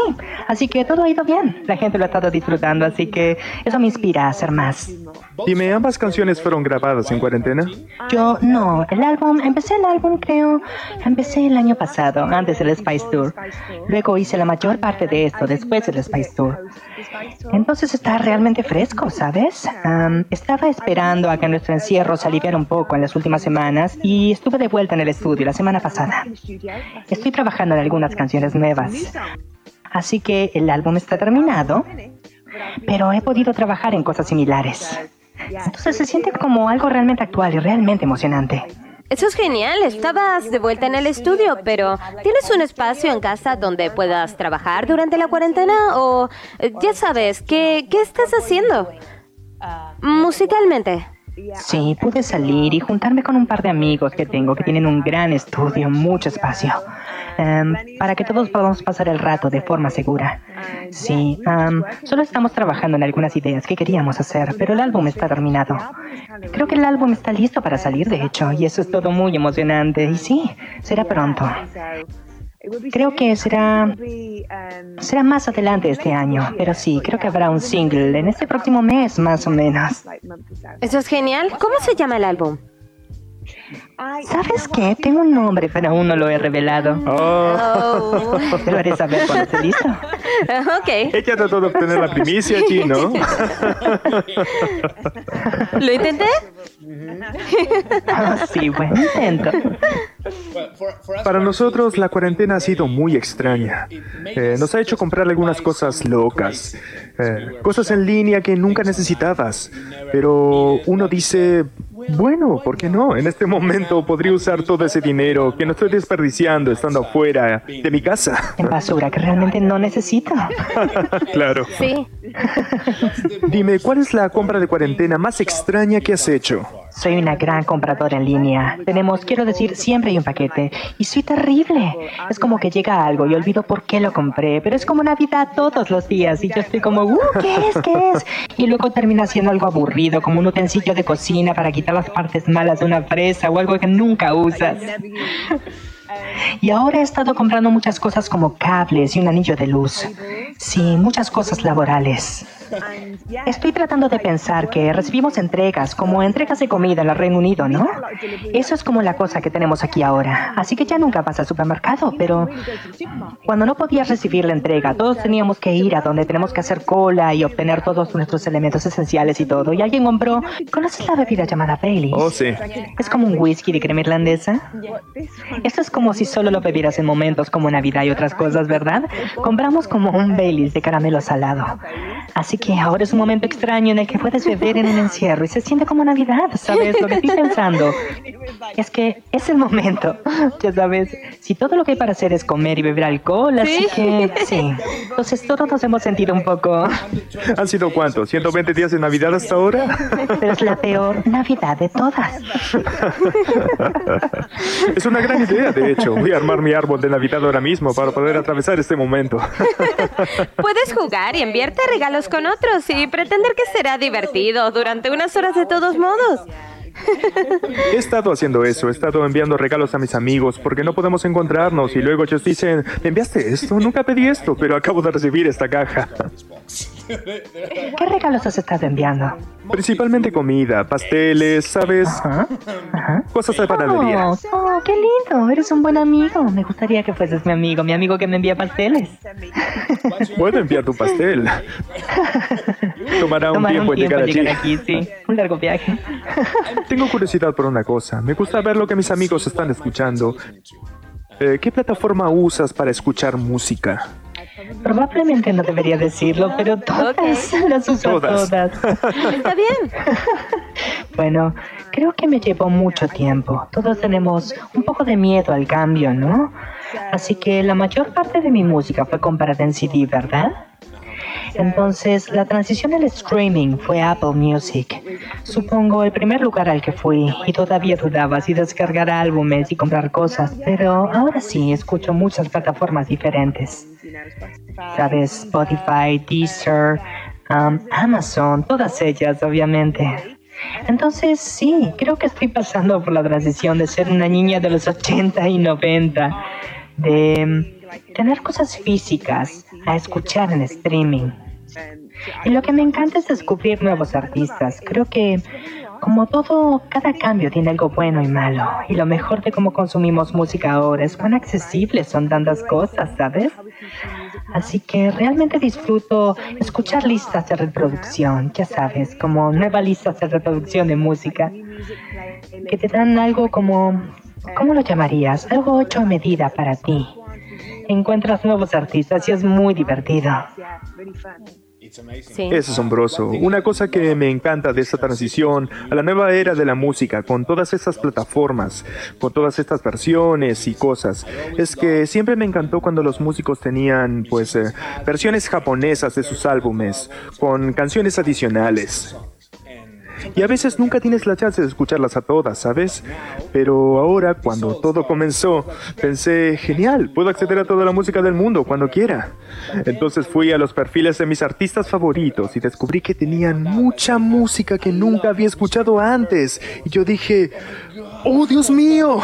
así que todo ha ido bien. La gente lo ha estado disfrutando, así que eso me inspira a hacer más. Dime, ¿ambas canciones fueron grabadas en cuarentena? Yo no, el álbum, empecé el álbum creo, empecé el año pasado, antes del Spice Tour. Luego hice la mayor parte de esto después del Spice Tour. Entonces está realmente fresco, ¿sabes? Am, estaba esperando a que nuestro encierro se aliviara un poco en las últimas semanas y estuve de vuelta en el estudio la semana pasada. Estoy trabajando en algunas canciones nuevas. Así que el álbum está terminado, pero he podido trabajar en cosas similares. Entonces se siente como algo realmente actual y realmente emocionante. Eso es genial. Estabas de vuelta en el estudio, pero ¿tienes un espacio en casa donde puedas trabajar durante la cuarentena? O eh, ya sabes, ¿qué, qué estás haciendo? Musicalmente. Sí, pude salir y juntarme con un par de amigos que tengo que tienen un gran estudio, mucho espacio, em, para que todos podamos pasar el rato de forma segura. Sí, em, solo estamos trabajando en algunas ideas que queríamos hacer, pero el álbum está terminado. Creo que el álbum está listo para salir, de hecho, y eso es todo muy emocionante. Y sí, será pronto. Creo que será será más adelante este año, pero sí, creo que habrá un single en este próximo mes, más o menos. Eso es genial. ¿Cómo se llama el álbum? ¿Sabes qué? Tengo un nombre, pero aún no lo he revelado. Oh. Te lo haré saber cuando esté listo. ok. Ella trató de obtener la primicia allí, ¿no? ¿Lo intenté? Ah, sí, buen intento. Para nosotros la cuarentena ha sido muy extraña. Eh, nos ha hecho comprar algunas cosas locas, eh, cosas en línea que nunca necesitabas. Pero uno dice, bueno, ¿por qué no? En este momento podría usar todo ese dinero que no estoy desperdiciando estando afuera de mi casa. En basura que realmente no necesito. claro. Sí. Dime, ¿cuál es la compra de cuarentena más extraña que has hecho? Soy una gran compradora en línea. Tenemos, quiero decir, siempre hay un paquete. Y soy terrible. Es como que llega algo y olvido por qué lo compré. Pero es como Navidad todos los días. Y yo estoy como, uh, ¿qué es? ¿Qué es? Y luego termina siendo algo aburrido, como un utensilio de cocina para quitar las partes malas de una fresa o algo que nunca usas. Y ahora he estado comprando muchas cosas como cables y un anillo de luz. Sí, muchas cosas laborales. Estoy tratando de pensar que recibimos entregas, como entregas de comida en el Reino Unido, ¿no? Eso es como la cosa que tenemos aquí ahora. Así que ya nunca vas al supermercado, pero cuando no podías recibir la entrega, todos teníamos que ir a donde tenemos que hacer cola y obtener todos nuestros elementos esenciales y todo. Y alguien compró, ¿conoces la bebida llamada Bailey? Oh, sí. Es como un whisky de crema irlandesa. Esto es como si solo lo bebieras en momentos como Navidad y otras cosas, ¿verdad? Compramos como un Baileys de caramelo salado. Así que ahora es un momento extraño en el que puedes beber en el encierro y se siente como Navidad, ¿sabes? Lo que estoy pensando es que es el momento, ya sabes, si todo lo que hay para hacer es comer y beber alcohol, así Sí. que sí. Entonces todos nos hemos sentido un poco... ¿Han sido cuántos? ¿120 días de Navidad hasta ahora? Pero es la peor Navidad de todas. Es una gran idea, de hecho. Voy a armar mi árbol de Navidad ahora mismo para poder atravesar este momento. Puedes jugar y enviarte regalos con y pretender que será divertido durante unas horas de todos modos. He estado haciendo eso, he estado enviando regalos a mis amigos porque no podemos encontrarnos y luego ellos dicen, ¿me enviaste esto? Nunca pedí esto, pero acabo de recibir esta caja. ¿Qué regalos has estado enviando? Principalmente comida, pasteles, ¿sabes? Cosas de panadería. Oh, oh, qué lindo, eres un buen amigo. Me gustaría que fueses mi amigo, mi amigo que me envía pasteles. Puedo enviar tu pastel. Tomará un Tomará tiempo en llegar allí. aquí, sí. Un largo viaje. Tengo curiosidad por una cosa. Me gusta ver lo que mis amigos están escuchando. Eh, ¿Qué plataforma usas para escuchar música? Probablemente no debería decirlo, pero todas las uso Todas. todas. Está bien. Bueno, creo que me llevó mucho tiempo. Todos tenemos un poco de miedo al cambio, ¿no? Así que la mayor parte de mi música fue comprada en CD, ¿verdad? Entonces, la transición al streaming fue Apple Music. Supongo el primer lugar al que fui y todavía dudaba si descargar álbumes y comprar cosas, pero ahora sí escucho muchas plataformas diferentes. ¿Sabes? Spotify, Deezer, um, Amazon, todas ellas, obviamente. Entonces, sí, creo que estoy pasando por la transición de ser una niña de los 80 y 90, de tener cosas físicas a escuchar en streaming. Y lo que me encanta es descubrir nuevos artistas. Creo que, como todo, cada cambio tiene algo bueno y malo. Y lo mejor de cómo consumimos música ahora es cuán accesibles son tantas cosas, ¿sabes? Así que realmente disfruto escuchar listas de reproducción, ya sabes, como nuevas listas de reproducción de música, que te dan algo como, ¿cómo lo llamarías? Algo hecho a medida para ti. Encuentras nuevos artistas y es muy divertido. Es asombroso. Una cosa que me encanta de esta transición a la nueva era de la música, con todas estas plataformas, con todas estas versiones y cosas, es que siempre me encantó cuando los músicos tenían, pues, eh, versiones japonesas de sus álbumes, con canciones adicionales. Y a veces nunca tienes la chance de escucharlas a todas, ¿sabes? Pero ahora, cuando todo comenzó, pensé, genial, puedo acceder a toda la música del mundo cuando quiera. Entonces fui a los perfiles de mis artistas favoritos y descubrí que tenían mucha música que nunca había escuchado antes. Y yo dije, ¡Oh, Dios mío!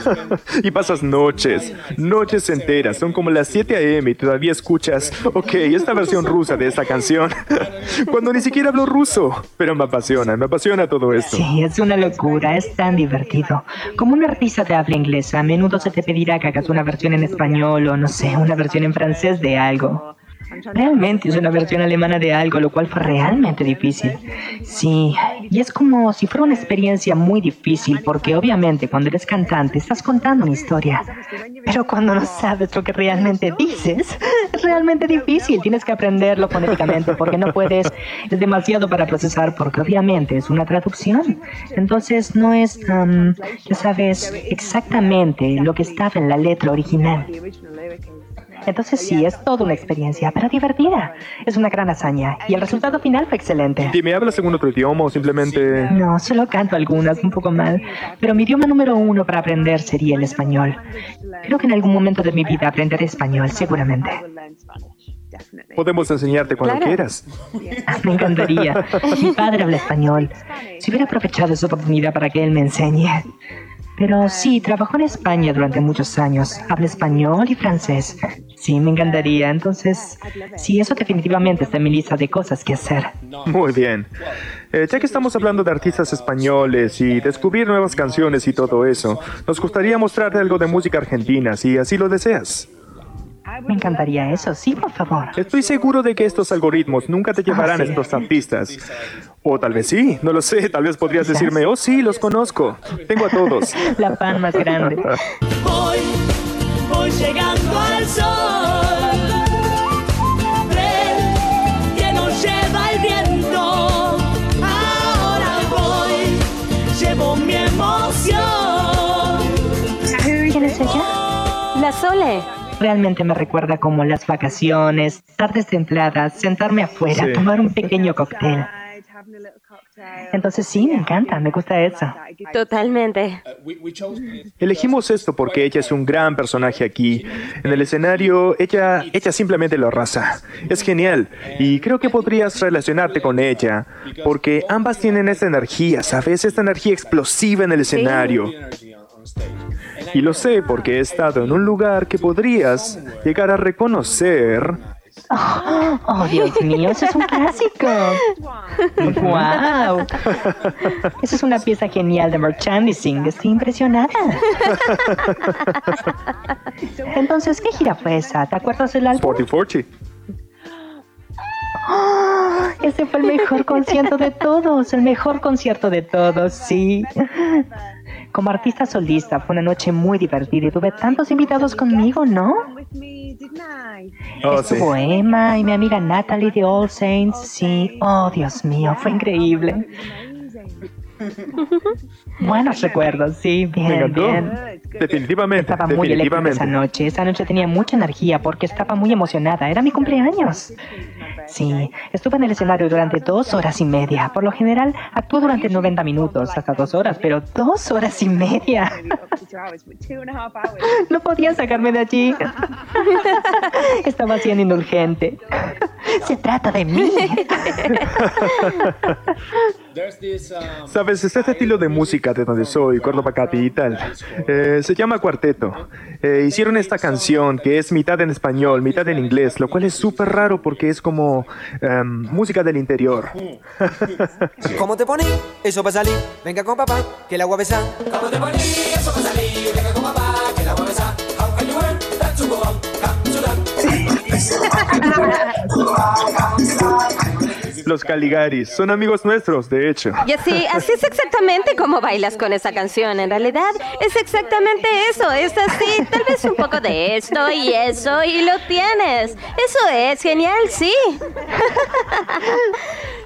y pasas noches, noches enteras, son como las 7 a.m. y todavía escuchas, ok, esta versión rusa de esta canción, cuando ni siquiera hablo ruso, pero me apasiona, me apasiona todo esto. Sí, es una locura, es tan divertido. Como un artista de habla inglesa, a menudo se te pedirá que hagas una versión en español o no sé, una versión en francés de algo. Realmente es una versión alemana de algo, lo cual fue realmente difícil. Sí, y es como si fuera una experiencia muy difícil, porque obviamente cuando eres cantante estás contando una historia, pero cuando no sabes lo que realmente dices, es realmente difícil. Tienes que aprenderlo fonéticamente porque no puedes, es demasiado para procesar, porque obviamente es una traducción. Entonces no es, um, ya sabes, exactamente lo que estaba en la letra original. Entonces sí, es toda una experiencia, pero divertida. Es una gran hazaña y el resultado final fue excelente. Dime, ¿hablas en otro idioma o simplemente...? No, solo canto algunas, un poco mal, pero mi idioma número uno para aprender sería el español. Creo que en algún momento de mi vida aprenderé español, seguramente. Podemos enseñarte cuando Claro. quieras. Me encantaría. Mi padre habla español. Si hubiera aprovechado esa oportunidad para que él me enseñe. Pero sí, trabajó en España durante muchos años. Habla español y francés. Sí, me encantaría. Entonces, sí, eso definitivamente está en mi lista de cosas que hacer. Muy bien. Eh, ya que estamos hablando de artistas españoles y descubrir nuevas canciones y todo eso, nos gustaría mostrarte algo de música argentina, si así lo deseas. Me encantaría eso, sí, por favor. Estoy seguro de que estos algoritmos nunca te llevarán a estos artistas. O tal vez sí, no lo sé. Tal vez podrías decirme, oh sí, los conozco. Tengo a todos. La fan más grande. Voy, voy llegando al sol. Ven, que nos lleva el viento. Ahora voy, llevo mi emoción. ¿Quién es ella? La Sole. Realmente me recuerda como las vacaciones, tardes templadas, sentarme afuera, Sí. tomar un pequeño cóctel. Entonces sí, me encanta, me gusta eso. Totalmente. Elegimos esto porque ella es un gran personaje aquí. En el escenario, ella, ella simplemente lo arrasa. Es genial. Y creo que podrías relacionarte con ella. Porque ambas tienen esta energía, ¿sabes? Esta energía explosiva en el escenario. Y lo sé porque he estado en un lugar que podrías llegar a reconocer. Oh, oh, Dios mío, eso es un clásico. ¡Wow! Esa es una pieza genial de merchandising. Estoy impresionada. Entonces, ¿qué gira fue esa? ¿Te acuerdas del álbum? 4040. ¡Oh! Ese fue el mejor concierto de todos, el mejor concierto de todos, sí. Como artista solista fue una noche muy divertida y tuve tantos invitados conmigo, ¿no? Oh, sí. Estuvo Emma y mi amiga Natalie de All Saints, sí. Oh, Dios mío, fue increíble. Buenos recuerdos, sí, Me bien, encantó. bien. Definitivamente, Estaba muy eléctrica esa definitivamente. noche. Esa noche tenía mucha energía porque estaba muy emocionada. Era mi cumpleaños. Sí, estuve en el escenario durante dos horas y media. Por lo general, actúo durante 90 minutos, hasta dos horas, pero dos horas y media. No podía sacarme de allí. Estaba siendo indulgente. Se trata de mí. Sabes, es este estilo de música de donde soy, Córdoba Capital. Eh, se llama Cuarteto. Eh, hicieron esta canción que es mitad en español, mitad en inglés, lo cual es súper raro porque es como em, música del interior. ¿Cómo te poní? Eso va a salir. Venga con papá, que el agua besa. ¿Cómo te poní? Eso va a salir. Venga con papá, que la voy a besar. How can you wear that to go on? Come to that. Los Caligaris son amigos nuestros, de hecho. Y así, así es exactamente como bailas con esa canción. En realidad, es exactamente eso. Es así, tal vez un poco de esto y eso, y lo tienes. Eso es genial, sí.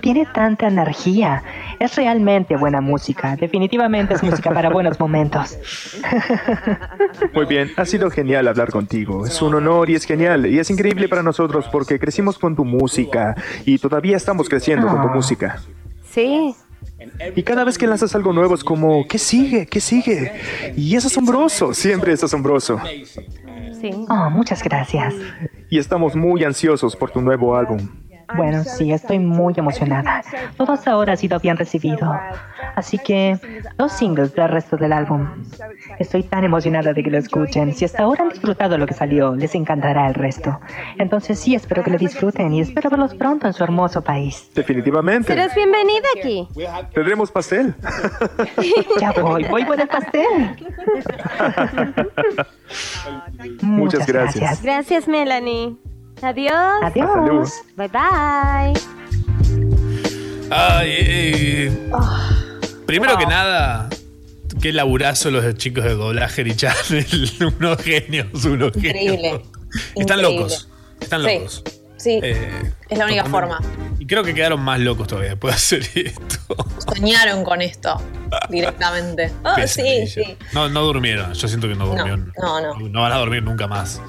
Tiene tanta energía. Es realmente buena música. Definitivamente es música para buenos momentos. Muy bien, ha sido genial hablar contigo. Es un honor y es genial. Y es increíble para nosotros porque crecimos con tu música y todavía estamos creciendo con tu música. Sí. Y cada vez que lanzas algo nuevo es como, ¿qué sigue? ¿Qué sigue? Y es asombroso, siempre es asombroso. Sí. Oh, muchas gracias. Y estamos muy ansiosos por tu nuevo álbum. Bueno, sí, estoy muy emocionada. Todo hasta ahora ha sido bien recibido. Así que, dos singles del resto del álbum. Estoy tan emocionada de que lo escuchen. Si hasta ahora han disfrutado lo que salió, les encantará el resto. Entonces sí, espero que lo disfruten y espero verlos pronto en su hermoso país. Definitivamente. Serás bienvenida aquí. Tendremos pastel. Ya voy, voy por el pastel. Muchas gracias. Gracias, Melanie. Adiós. Adiós. Bye bye. Ay, eh, Primero que nada, qué laburazo los chicos de doblaje y Channel. unos genios, unos genios. Increíble. Están Increíble. locos. Están Sí. locos. Sí, Eh, es la única forma. y creo que quedaron más locos todavía después de hacer esto. Soñaron con esto directamente. Oh, sí, sí. No, no durmieron. Yo siento que no durmieron. No, no. No van a dormir nunca más.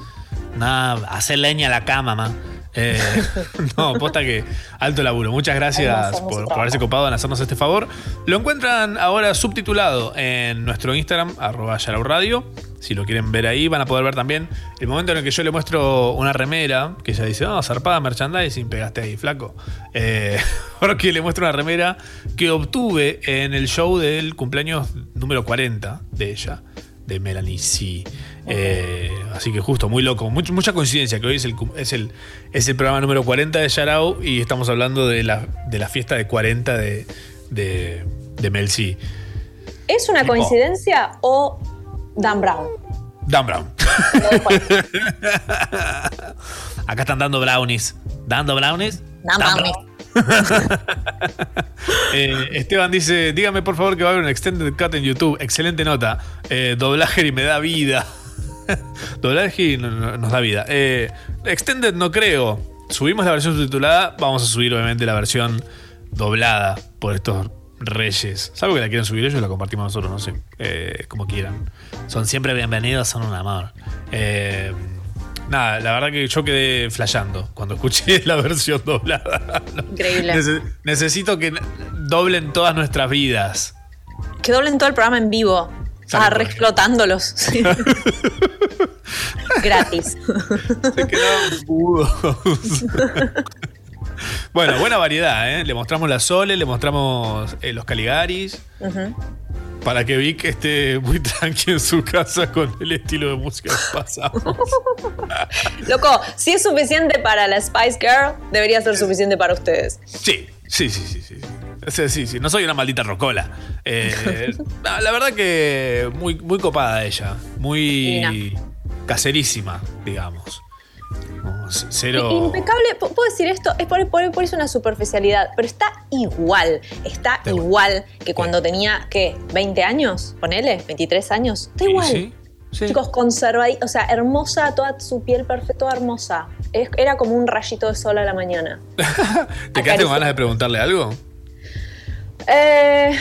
Nada, hacer leña a la cama, ma. Eh, no, posta que alto laburo. Muchas gracias por, por haberse copado en hacernos este favor. Lo encuentran ahora subtitulado en nuestro Instagram, arroba Radio. Si lo quieren ver ahí, van a poder ver también el momento en el que yo le muestro una remera, que ella dice, no, zarpada merchandising, pegaste ahí, flaco. Eh, porque le muestro una remera que obtuve en el show del cumpleaños número 40 de ella, de Melanie C. Eh, así que justo, muy loco, much- mucha coincidencia que hoy es el, es el, es el programa número 40 de Yarao y estamos hablando de la, de la fiesta de 40 de, de, de Mel C. ¿Es una coincidencia o Dan Brown? Dan Brown. Acá están dando brownies. ¿Dando brownies? Dan Brown. Eh, Esteban dice, dígame por favor que va a haber un extended cut en YouTube. Excelente nota. Eh, doblaje y me da vida. doblaje y no- no- nos da vida. Eh, extended no creo. Subimos la versión subtitulada. Vamos a subir obviamente la versión doblada por estos reyes. Salvo que la quieran subir ellos, la compartimos nosotros, no sé. Como quieran. Son siempre bienvenidos, son un amor. Eh, nada, la verdad que yo quedé flasheando cuando escuché la versión doblada. Increíble. Nece- necesito que doblen todas nuestras vidas. Que doblen todo el programa en vivo. Ah, re explotándolos. Gratis. Se quedaron mudos. Bueno, buena variedad, ¿eh? Le mostramos la Sole, le mostramos eh, los Caligaris. Ujú. Para que Vic esté muy tranqui en su casa con el estilo de música que pasamos. Loco, si es suficiente para la Spice Girl, debería ser suficiente para ustedes. Sí, sí, sí, sí, sí. Sea, sí, sí, no soy una maldita rocola. Eh, no, la verdad que muy, muy copada ella. Muy caserísima, digamos. C- Cero. Impecable, ¿Pu- ¿puedo decir esto? Es por, por, por eso una superficialidad, pero está igual, está igual que cuando tenía, ¿qué? ¿20 años? Ponele, ¿23 años? Está igual. sí, Chicos, conservadita, o sea, hermosa, toda su piel perfecta, toda hermosa. Es- era como un rayito de sol a la mañana. ¿Te quedaste con ganas de preguntarle algo? Eh.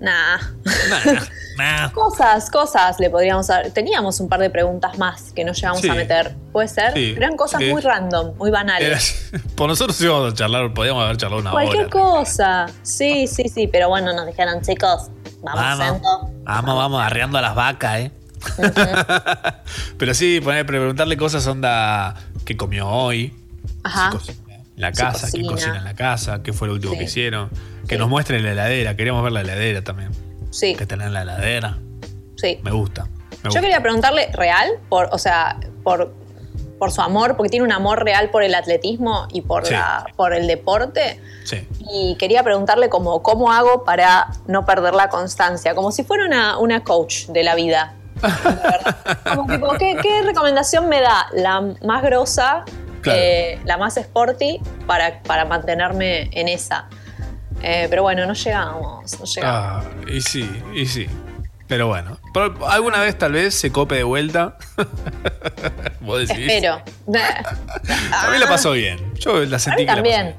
Nah. Nah. Cosas, cosas le podríamos haber. Teníamos un par de preguntas más que nos llevamos Sí. a meter. ¿Puede ser? Sí, Pero eran cosas sí. muy random, muy banales. Era- por nosotros íbamos a charlar, podíamos haber charlado una Cualquier hora. cosa. Sí, sí, sí. Pero bueno, nos dijeron, chicos, vamos, Vamos, Sento. vamos, vamos, arreando a las vacas, ¿eh? Pero sí, poner, preguntarle cosas onda, ¿qué comió hoy? Ajá. En la casa, qué cocina. en la casa, qué fue lo último que hicieron. Que nos muestren la heladera, queríamos ver la heladera también. Sí. Que tengan la heladera. Sí. Me gusta. me Yo quería preguntarle, ¿real? Por, o sea, por, por su amor, porque tiene un amor real por el atletismo y por, Sí. la, por el deporte. Sí. Y quería preguntarle como, ¿cómo hago para no perder la constancia? Como si fuera una, una coach de la vida. Como tipo, ¿qué, qué recomendación me da la más grosa, Claro. eh, la más sporty, para, para mantenerme en esa? Eh, pero bueno, no llegamos, no llegamos. Ah, y sí, y sí. Pero bueno, pero alguna vez tal vez se cope de vuelta. Vos decís. Espero. A mí la pasó bien. Yo la Para sentí mí que la también.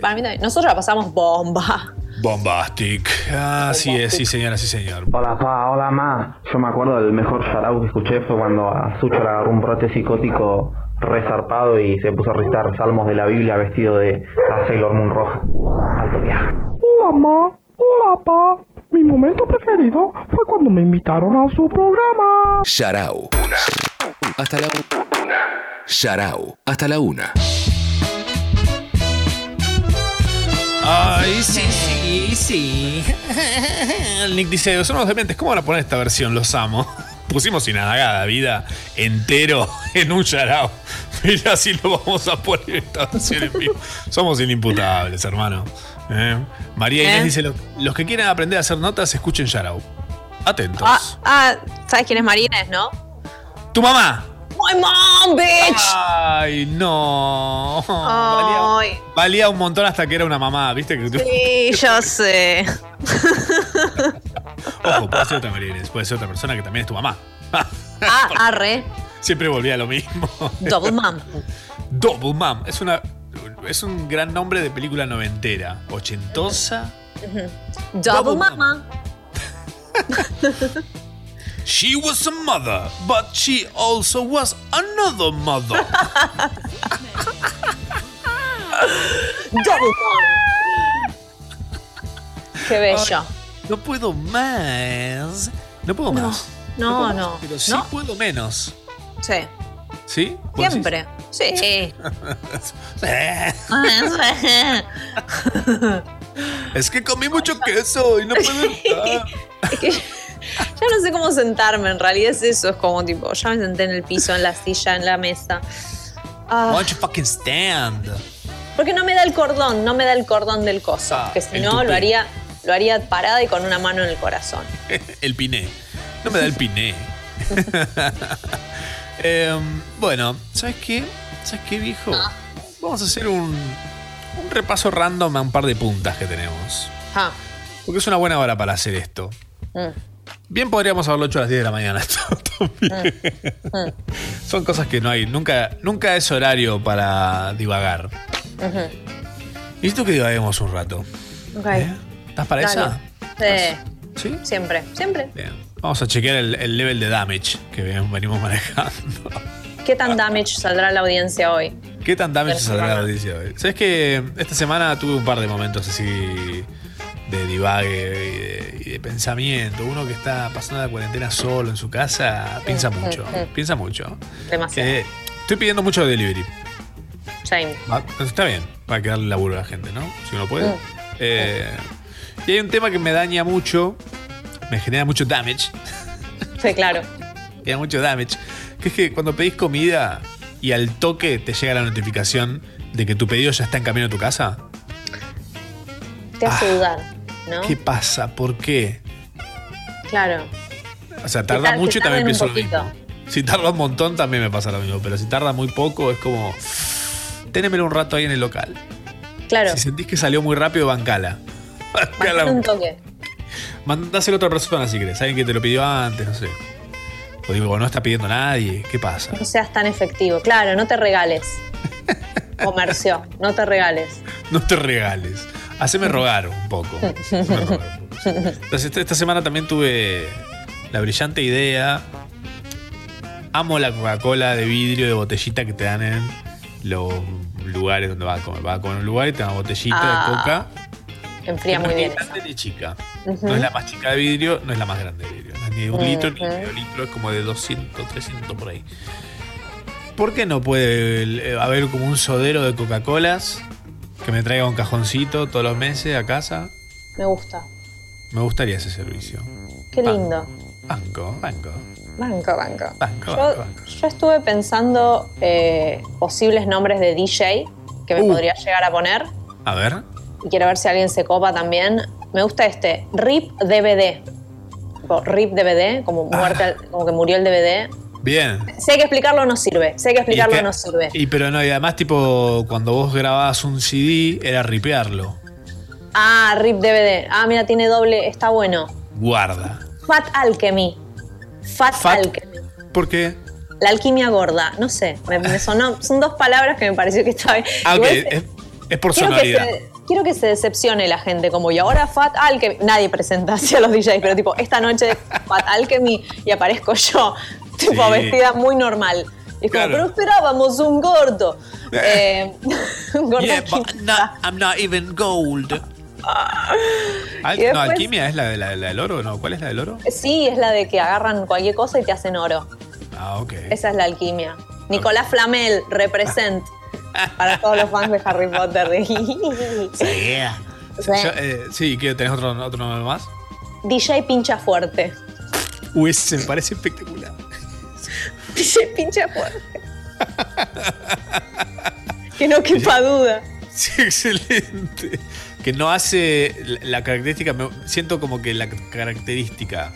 Para mí también. Nosotros la pasamos bomba. Bombastic. Así es, sí señora, sí señor. Hola pa, hola ma. Yo me acuerdo del mejor shoutout que escuché fue cuando a Sucho le agarró un brote psicótico resarpado y se puso a recitar salmos de la Biblia vestido de la Sailor Moon roja. Alto viaje. Hola, ma. Hola, pa. Mi momento preferido fue cuando me invitaron a su programa. Sharau. Hasta la una. Sharau. Hasta la una. Ay, sí, sí, sí. El Nick dice, son unos dementes, ¿cómo van a poner esta versión? Los amo. Pusimos Inadagada vida entero en un yarao. Mira si lo vamos a poner esta versión en vivo. Somos inimputables, hermano. Eh. María Inés ¿Eh? dice, "Lo- los que quieren aprender a hacer notas, escuchen yarao. Atentos. Ah, ah, ¿sabes quién es Marines, no? ¡Tu mamá! ¡My mom, bitch! Ay, no. Ay. Valía un montón hasta que era una mamá, ¿viste? Sí, yo sé. Ojo, puede ser otra María puede ser otra persona que también es tu mamá. Ah, arre. Siempre volvía a lo mismo. Double mom. Double Mom. Es una. Es un gran nombre de película noventera. Ochentosa. Ujú. Double mama. She was a mother, but she also was another mother. Double mom. Qué bello. No puedo más. No puedo más. No, no. Pero sí ¿No? puedo menos. Sí. ¿Sí? ¿Vos Siempre. Sí. es que comí mucho queso y no puedo estar. Es que ya no sé cómo sentarme, en realidad es eso, es como tipo, ya me senté en el piso, en la silla, en la mesa. Ah, Why don't you fucking stand? porque no me da el cordón, no me da el cordón del coso, que si Ah, no tupé. lo haría, lo haría parada y con una mano en el corazón. el piné. No me da el piné. Em, bueno, ¿sabes qué? ¿Sabes qué, viejo? Vamos a hacer un, un repaso random a un par de puntas que tenemos. Ah, Porque es una buena hora para hacer esto. mm, Bien podríamos haberlo hecho a las 10 de la mañana. también. mm, Son cosas que no hay. Nunca, nunca es horario para divagar. ujú. Necesito que divaguemos un rato. Ok. ¿Estás para Dale. esa? Sí. Siempre, siempre. Vamos a chequear el, el level de damage que ven- venimos manejando. ¿Qué tan damage saldrá la audiencia hoy? ¿Qué tan damage saldrá la audiencia hoy? ¿Sabes que esta semana tuve un par de momentos así de divague y de, y de pensamiento? Uno que está pasando la cuarentena solo en su casa piensa Mm, mucho. mm, mm. Piensa mucho. Demasiado. Que estoy pidiendo mucho delivery. Shame. Está bien, para que darle laburo a la gente, ¿no? Si uno puede. Eh, y hay un tema que me daña mucho, me genera mucho damage. Sí, claro. Me da mucho damage. Que es que cuando pedís comida y al toque te llega la notificación de que tu pedido ya está en camino a tu casa. Te hace dudar, ¿no? Ah. ¿Qué pasa? ¿Por qué? Claro. O sea, tarda tar- mucho y también pienso lo mismo. Si tarda un montón también me pasa lo mismo. Pero si tarda muy poco es como. Ténemelo un rato ahí en el local. Claro. Si sentís que salió muy rápido, bancala. Un toque. Mandáselo a otra persona si querés. Alguien que te lo pidió antes, no sé. O digo, no está pidiendo nadie. ¿Qué pasa? No seas tan efectivo. Claro, no te regales. Comercio, no te regales. No te regales. Haceme rogar un poco. Haceme rogar un poco. Entonces, esta, esta semana también tuve la brillante idea. Amo la Coca-Cola de vidrio de botellita que te dan en los lugares donde vas a comer. Vas a comer un lugar y te dan una botellita Ah, de coca. Enfría no muy es bien. ni grande ni chica. No es la más chica de vidrio, no es la más grande de vidrio. No es ni de un litro ni Ujú. medio litro, es como de 200, 300 por ahí. ¿Por qué no puede eh, haber como un sodero de Coca-Colas que me traiga un cajoncito todos los meses a casa? Me gusta. Me gustaría ese servicio. Qué lindo. Banco, banco. Banco, banco. Banco, Yo, banco. yo estuve pensando eh, posibles nombres de DJ que me Uh. podría llegar a poner. A ver. Y quiero ver si alguien se copa también. Me gusta este, RIP DVD. Tipo, RIP DVD, como, muerte, al- como que murió el DVD. Bien. Hay que explicarlo, no sirve. Si hay que explicarlo, que- no sirve. Y pero no, y además, tipo, cuando vos grababas un CD, era ripearlo. Ah, RIP DVD. Ah, mira, tiene doble. Está bueno. Guarda. Fat Alchemy. Fat, Fat- Alchemy. ¿Por qué? La alquimia gorda. No sé. Me, me sonó. Son dos palabras que me pareció que estaba bien. Ah, ok. Es, es por sonoridad. se, quiero que se decepcione la gente. Como, y ahora Fat Alchemy. Nadie presenta hacia los DJs, pero tipo, esta noche Fat Alchemy y aparezco yo. Tipo, Sí. vestida muy normal. Y es como, Claro. pero esperábamos un gordo. Eh, un gordo Yeah, but I'm not, I'm not even gold. Al- Y no, después- alquimia es la, de- la, la del oro, ¿no? ¿Cuál es la del oro? Sí, es la de que agarran cualquier cosa y te hacen oro. Ah, ok. Esa es la alquimia. Nicolás Flamel, represent. Para todos los fans de Harry Potter. Yeah. Sí. Yo, eh, sí, ¿qué, ¿tenés otro, otro nombre más? DJ Pincha Fuerte. Uy, ese me parece espectacular. DJ Pincha Fuerte. que no quepa duda. Sí, excelente. Que no hace la, la característica, me- siento como que la característica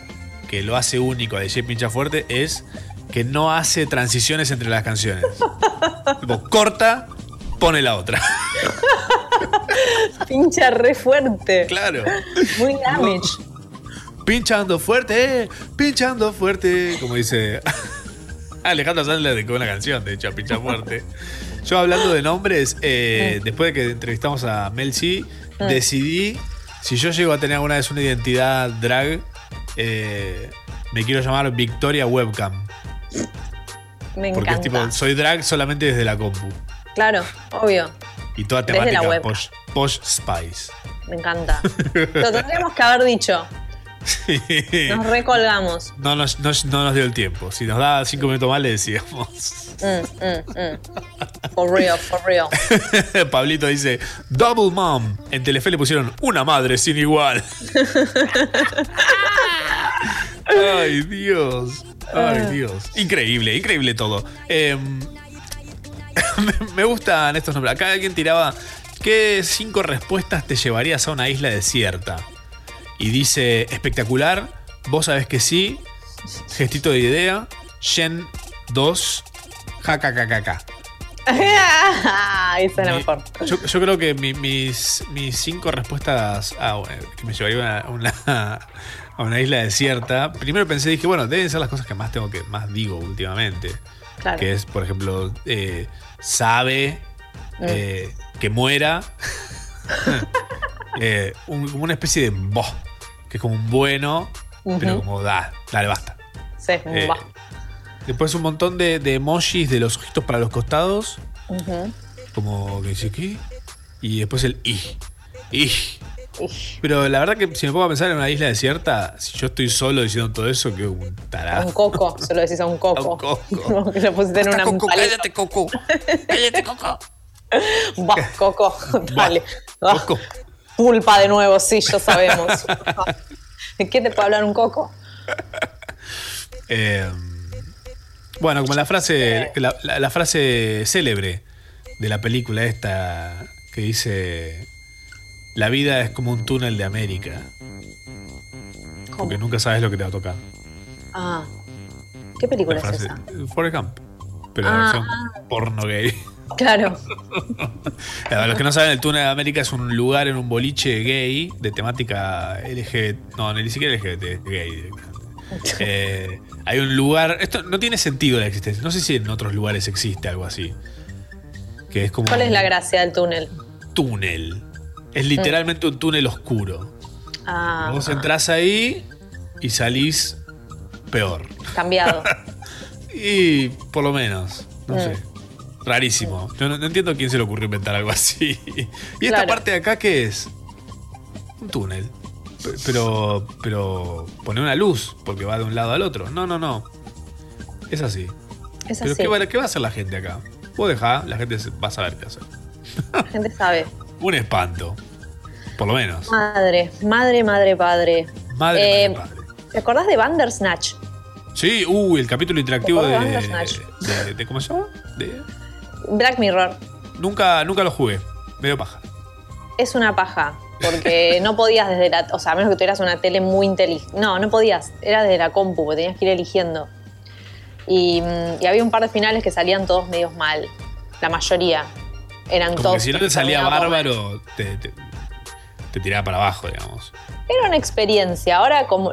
que lo hace único a DJ Pincha Fuerte es que no hace transiciones entre las canciones. Tipo, corta, pone la otra. Pincha re fuerte. Claro. Muy damage. Pinchando fuerte, eh, pinchando fuerte. Como dice Alejandro Sanz le dedicó una canción, de hecho, a Pincha Fuerte. Yo hablando de nombres, eh, después de que entrevistamos a Mel C, Mm. decidí, si yo llego a tener alguna vez una identidad drag, eh, me quiero llamar Victoria Webcam. Me Porque es encanta. tipo, soy drag solamente desde la compu. Claro, obvio. Y toda Desde la temática web. posh, posh spice. Me encanta. Lo tendríamos que haber dicho. Nos recolgamos. No nos, no, no nos dio el tiempo. Si nos da cinco minutos más, le decíamos. Mm, mm, mm. For real, for real. Pablito dice: Double Mom. En Telefe le pusieron una madre sin igual. Ay, Dios. Ay, Dios. Increíble, increíble todo. Em, me- gustan estos nombres. Acá alguien tiraba: ¿Qué cinco respuestas te llevarías a una isla desierta? Y dice: espectacular. Vos sabés que sí. Gestito de idea. Shen 2. Jacacacaca. Esa es la mejor. Yo, yo creo que mi- mis, mis cinco respuestas ah, bueno, que me llevaría a una, a una isla desierta. Primero pensé, dije, bueno, deben ser las cosas que más tengo que más digo últimamente. Claro. Que es, por ejemplo, eh, sabe Mm. eh, que muera. Eh, un- como una especie de boh, que es como un bueno, pero como da, dale, basta. Sí, Eh. Después un montón de, de emojis de los ojitos para los costados. Como que dice, ¿qué? Y después el i. I. Pero la verdad que si me pongo a pensar en una isla desierta, si yo estoy solo diciendo todo eso, que un A tarado. un coco, se lo decís a un coco. Como que lo pusiste en una Coco, cállate, Coco. Cállate, Coco. Va, coco, dale. Ah, Pulpa de nuevo, sí, ya sabemos. ¿De qué te puede hablar un coco? Eh, bueno, como la frase, la, la- la frase célebre de la película esta que dice la vida es como un túnel de América. Porque nunca sabes lo que te va a tocar. Ah, ¿qué película La es esa? Forrest Gump. Pero Ah, la versión porno gay. Claro. Para los que no saben, el túnel de América es un lugar en un boliche gay de temática LGBT. No, ni siquiera LGBT, gay. directamente. Eh, hay un lugar. Esto no tiene sentido la existencia. No sé si en otros lugares existe algo así. Que es como ¿Cuál es la gracia del túnel? túnel. Es literalmente un túnel oscuro. Ah, Vos entrás ahí y salís peor. cambiado. Y por lo menos, no Mm. sé. Rarísimo. Yo no, no entiendo a quién se le ocurrió inventar algo así. ¿Y esta Claro. parte de acá qué es? Un túnel. Pero, pero pone una luz porque va de un lado al otro. No, no, no. Es así. Es pero así. ¿qué va, qué va a hacer la gente acá? Vos dejá, la gente va a saber qué hacer. La gente sabe. Un espanto. Por lo menos. Madre, madre, madre, padre. Madre, Eh, ¿Te acordás de Bandersnatch? Sí, uy, el capítulo interactivo ¿Te de, de de- de- ¿Cómo se llama? De- Black Mirror. nunca, nunca lo jugué. Medio paja. Es una paja. Porque no podías desde la. O sea, a menos que tuvieras una tele muy inteligente. No, no podías. Era desde la compu, porque tenías que ir eligiendo. Y, mm, y había un par de finales que salían todos medios mal. La mayoría. Eran Como todos. que si no te salía bárbaro, te, te, te tiraba para abajo, digamos. Era una experiencia. Ahora, como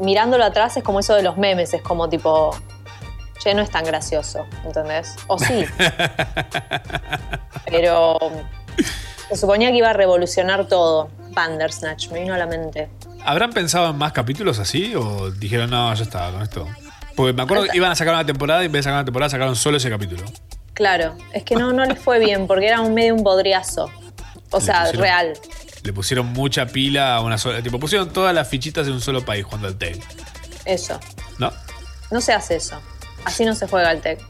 mirándolo atrás, es como eso de los memes. Es como tipo. Che, no es tan gracioso, ¿entendés? O sí. Pero. Se suponía que iba a revolucionar todo. Bandersnatch, me vino a la mente. ¿Habrán pensado en más capítulos así o dijeron, no, ya está, con esto? Porque me acuerdo que iban a sacar una temporada y en vez de sacar una temporada sacaron solo ese capítulo. Claro, es que no, no les fue bien porque era un medio un bodriazo. O sea, real. Le pusieron mucha pila a una sola. Tipo, pusieron todas las fichitas en un solo país jugando al Tale. Eso. ¿No? No se hace eso. Así no se juega el tech.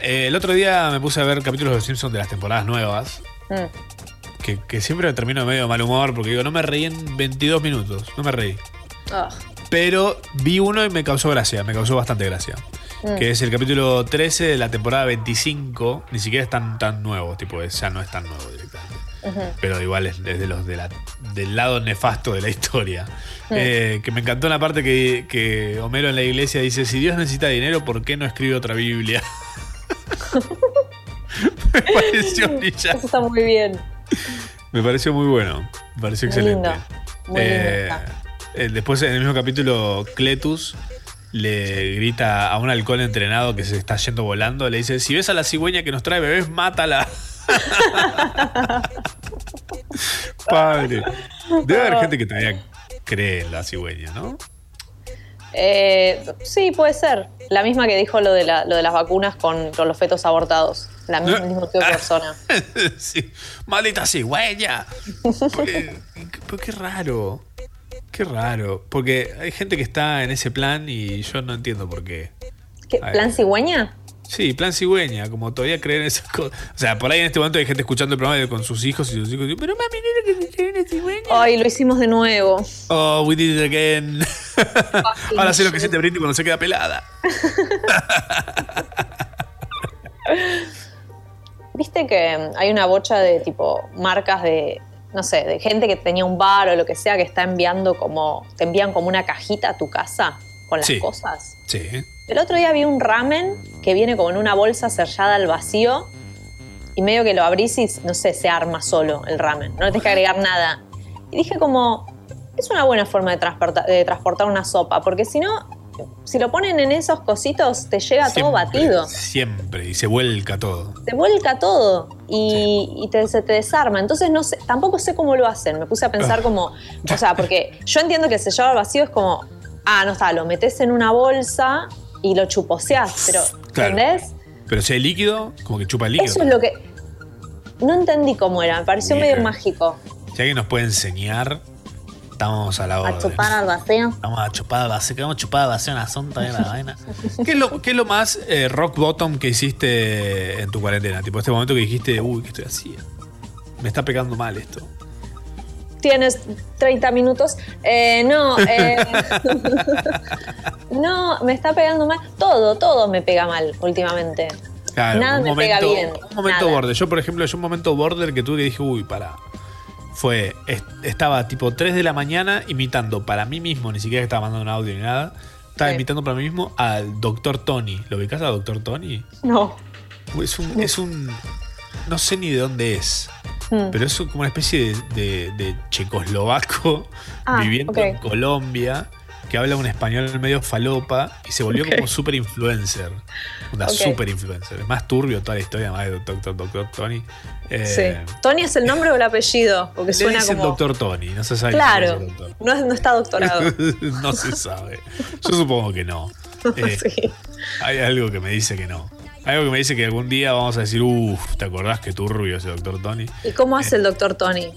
Eh, el otro día me puse a ver capítulos de Los Simpsons de las temporadas nuevas. Mm. Que, que siempre termino medio de mal humor porque digo, no me reí en 22 minutos. No me reí. Pero vi uno y me causó gracia, me causó bastante gracia. Mm. Que es el capítulo 13 de la temporada 25. Ni siquiera es tan, tan nuevo, tipo, ya no es tan nuevo Pero igual es, es de los de la- del lado nefasto de la historia. Eh, que me encantó una parte que, que Homero en la iglesia dice: Si Dios necesita dinero, ¿por qué no escribe otra Biblia? me pareció brillante. Eso está muy bien. Me pareció muy bueno. Me pareció Muy excelente. lindo. Muy lindo Eh, eh, después, en el mismo capítulo, Cletus le grita a un halcón entrenado que se está yendo volando. Le dice: Si ves a la cigüeña que nos trae bebés, mátala. Padre. Debe haber gente que todavía cree en la cigüeña, ¿no? Eh, sí, puede ser. La misma que dijo lo de, la- lo de las vacunas con, con los fetos abortados. La misma, mismo tipo de persona. sí. Maldita cigüeña. Pero qué raro. Qué raro. Porque hay gente que está en ese plan y yo no entiendo por qué. ¿Qué. ¿Plan cigüeña? Sí, plan cigüeña, como todavía creen esas cosas. O sea, por ahí en este momento hay gente escuchando el programa con sus hijos y sus hijos dicen, pero mami, ¿no era que se una cigüeña? Ay, lo hicimos de nuevo. Oh, we did it again. Ahora sé lo que siente Britney cuando se queda pelada. Viste que hay una bocha de tipo marcas de, no sé, de gente que tenía un bar o lo que sea que está enviando como, te envían como una cajita a tu casa con las Sí. cosas. Sí. El otro día vi un ramen que viene como en una bolsa sellada al vacío y medio que lo abrís y, no sé, se arma solo el ramen. No le tenés que agregar nada. Y dije como, es una buena forma de transportar, de transportar una sopa, porque si no, si lo ponen en esos cositos, te llega todo batido. Siempre. Y se vuelca todo. Te vuelca todo y, y te- se te desarma. Entonces no sé, tampoco sé cómo lo hacen. Me puse a pensar como, o sea, porque yo entiendo que el sellado al vacío es como, ah, no está, lo metes en una bolsa y lo chuposeás, pero Claro. ¿entendés? Pero si hay líquido, como que chupa el líquido. Eso es lo que no entendí cómo era, me pareció Bien. medio mágico. Si alguien nos puede enseñar, estamos a la A orden. chupar al vacío. Vamos a chupar base, queremos chupar base una sonta de la vaina. ¿Qué es lo, qué es lo más eh, rock bottom que hiciste en tu cuarentena? Tipo, este momento que dijiste, uy, ¿qué estoy haciendo? Me está pegando mal esto. Tienes 30 minutos. Eh, no, eh, no, me está pegando mal. Todo, todo me pega mal últimamente. Claro, Nada me momento, pega bien. Un momento nada. border. Yo, por ejemplo, yo un momento border que tuve que dije, uy, para. Fue, est- estaba tipo 3 de la mañana imitando para mí mismo, ni siquiera estaba mandando un audio ni nada. Estaba Sí. imitando para mí mismo al Dr. Tony. ¿Lo ubicás al Dr. Tony? No. Es un, es un. No sé ni de dónde es. Mm. Pero es como una especie de, de- de checoslovaco Ah, viviendo en Colombia que habla un español medio falopa y se volvió como super influencer. Una Ok. super influencer. Es más turbio toda la historia más de Doctor, Doctor Tony. Eh, Sí. ¿Tony es el nombre o el apellido? Porque Le suena dicen como. Doctor Tony, no se sabe. si Claro, no, es- no está doctorado. no se sabe. Yo supongo que no. Eh, Sí. Hay algo que me dice que no. Algo que me dice que algún día vamos a decir, uff, ¿te acordás que turbio ese Doctor Tony? ¿Y cómo hace el doctor Tony?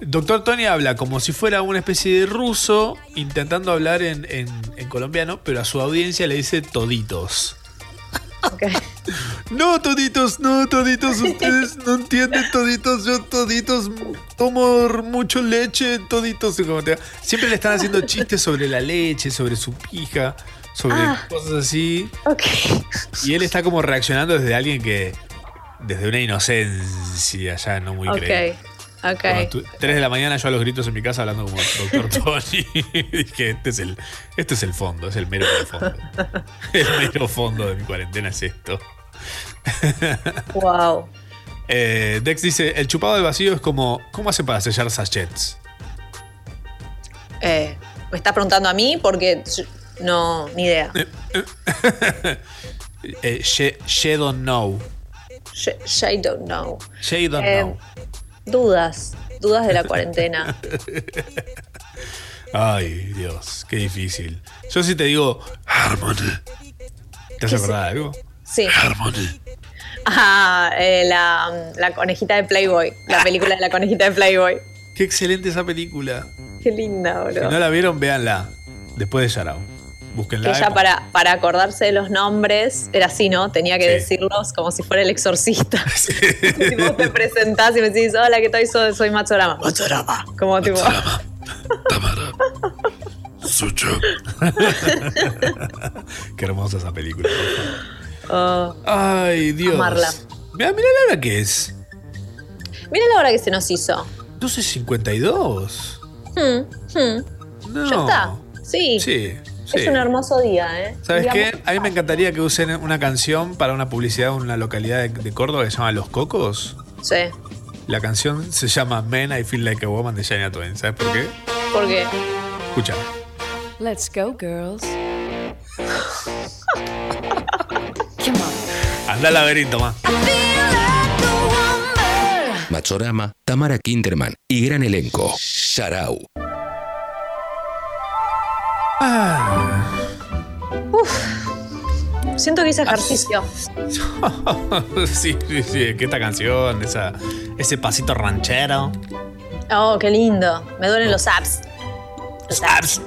Doctor Tony habla como si fuera una especie de ruso intentando hablar en, en- en colombiano, pero a su audiencia le dice toditos. No, toditos, no, toditos, ustedes no entienden toditos, yo toditos tomo mucho leche, toditos. y como te- Siempre le están haciendo chistes sobre la leche, sobre su pija, sobre Ah. cosas así. Ok. Y él está como reaccionando desde alguien que, desde una inocencia ya no muy creíble. Ok. Cuando Ok. tu- 3 de la mañana yo a los gritos en mi casa hablando como Doctor Tony. Dije, este es el, este es el fondo, es el mero fondo. El mero fondo de mi cuarentena es esto. Wow. Eh, Dex dice, el chupado del vacío es como, ¿cómo hace para sellar sachets? Eh, me estás preguntando a mí porque no, ni idea. Eh, she, she don't know. Sh- I don't know. She don't Eh, know. Dudas, dudas de la cuarentena. Ay, Dios, qué difícil. Yo sí te digo, Harmony. ¿Te has ¿Qué acordado de algo? Sí. Harmony. Ah, eh, la, la conejita de Playboy. La película de la conejita de Playboy. Qué excelente esa película. Qué linda, Si bro. no la vieron, véanla. Después de Yarao. Búsquenla. Que ella para, para acordarse de los nombres era así, ¿no? Tenía que Sí. decirlos como si fuera el exorcista. Si vos te presentás y me decís, hola, ¿qué tal? Soy, soy Matsurama. Matsurama. Como tipo. Sucho. Qué hermosa esa película. oh, Ay, Dios. Amarla. Mira, mira la hora que es. Mira la hora que se nos hizo. 12.52. Hmm, hmm. No. Ya está. Sí. Sí, sí. Es un hermoso día, ¿eh? ¿Sabes Día qué? A mí me encantaría que usen una canción para una publicidad en una localidad de, de Córdoba que se llama Los Cocos. Sí. La canción se llama Men I Feel Like a Woman de Shania Twain. ¿Sabes por qué? Porque. Escucha. Let's go, girls. Anda al laberinto, más. Machorama, Tamara Kinderman y gran elenco. Sharau. Siento que hice ejercicio. sí, sí, sí. Que esta canción, esa, ese pasito ranchero. Oh, qué lindo. Me duelen los apps. Abs.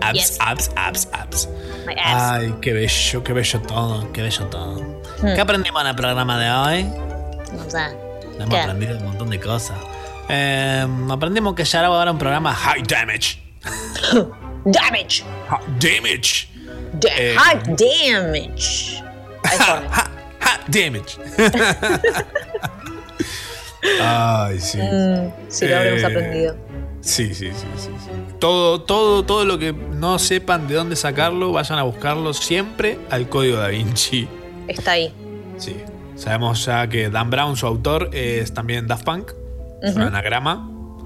Abs, Yes. abs, abs, abs. My abs. Ay, qué bello, qué bello todo, qué bello todo. Hmm. ¿Qué aprendimos en el programa de hoy? No sé. Hemos ¿Qué? aprendido un montón de cosas. Eh, aprendimos que Yarao ahora un programa High Damage. Damage. High Damage. Da- Eh, high damage. High Damage. Ay, sí. Mm, sí, lo habremos Eh, aprendido. Sí, sí, sí, sí, sí. Todo, todo, todo lo que no sepan de dónde sacarlo, vayan a buscarlo siempre al código da Vinci. Está ahí. Sí. Sabemos ya que Dan Brown, su autor, es también Daft Punk. Es un Ujú.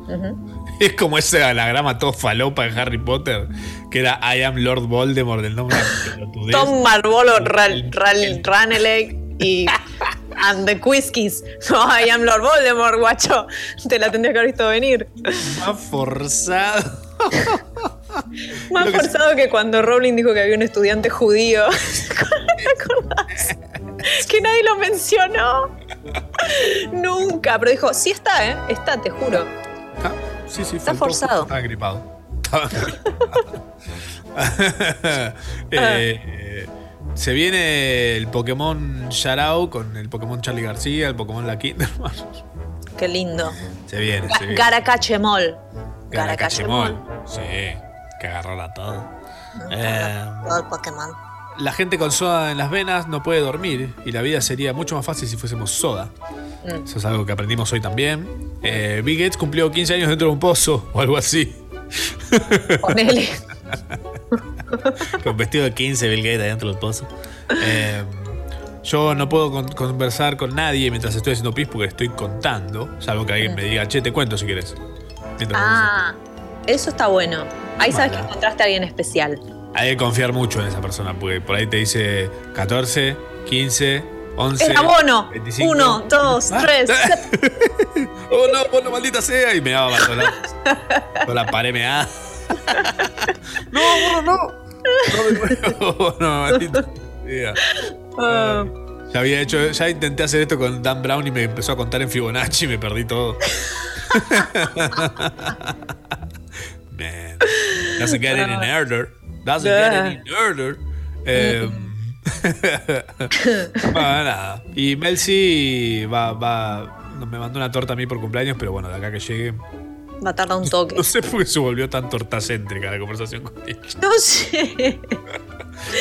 Es como ese anagrama todo falopa de Harry Potter, que era I am Lord Voldemort del nombre. de. Tom Marvolo, Ranelagh y and the Quiskies. No, I am Lord Voldemort, guacho. Te la tendrías que haber visto venir. Más forzado. Más forzado que cuando Rowling dijo que había un estudiante judío. ¿Te acordás? Que nadie lo mencionó. Nunca. Pero dijo, sí está, ¿eh? Está, te juro. Sí, sí, Está forzado. Estaba gripado. Estaba gripado. Eh, se viene el Pokémon Yarao con el Pokémon Charlie García, el Pokémon La Kinderman. Qué lindo. Se viene, se viene. Garacachemol. Garacachemol. Sí, que agarrará todo. Eh, Todo el Pokémon. La gente con soda en las venas no puede dormir y la vida sería mucho más fácil si fuésemos soda. Mm. Eso es algo que aprendimos hoy también. Eh, Bill Gates cumplió 15 años dentro de un pozo o algo así. Ponele. Con vestido de 15 Bill Gates adentro del pozo. Eh, yo no puedo con- conversar con nadie mientras estoy haciendo pis porque estoy contando. Salvo que alguien me diga, che, te cuento si quieres. Ah, eso está bueno. Ahí sabes que encontraste a alguien especial. Hay que confiar mucho en esa persona porque por ahí te dice 14, 15, 11. Era bono. 25. Uno, dos, Ah. tres. oh no, bono, maldita sea. Y me daba con la, con la pared me da. no, bono, no. No, bono, maldita sea. Ah, Ya había hecho, ya intenté hacer esto con Dan Brown y me empezó a contar en Fibonacci y me perdí todo. Man. Doesn't get any nerder. Doesn't get any nerder. Eh, bueno, nada. Y Mel C va, va, me mandó una torta a mí por cumpleaños, pero bueno, de acá que llegue. Va a tardar un toque. No sé por qué se volvió tan tortacéntrica la conversación con ella. No sé.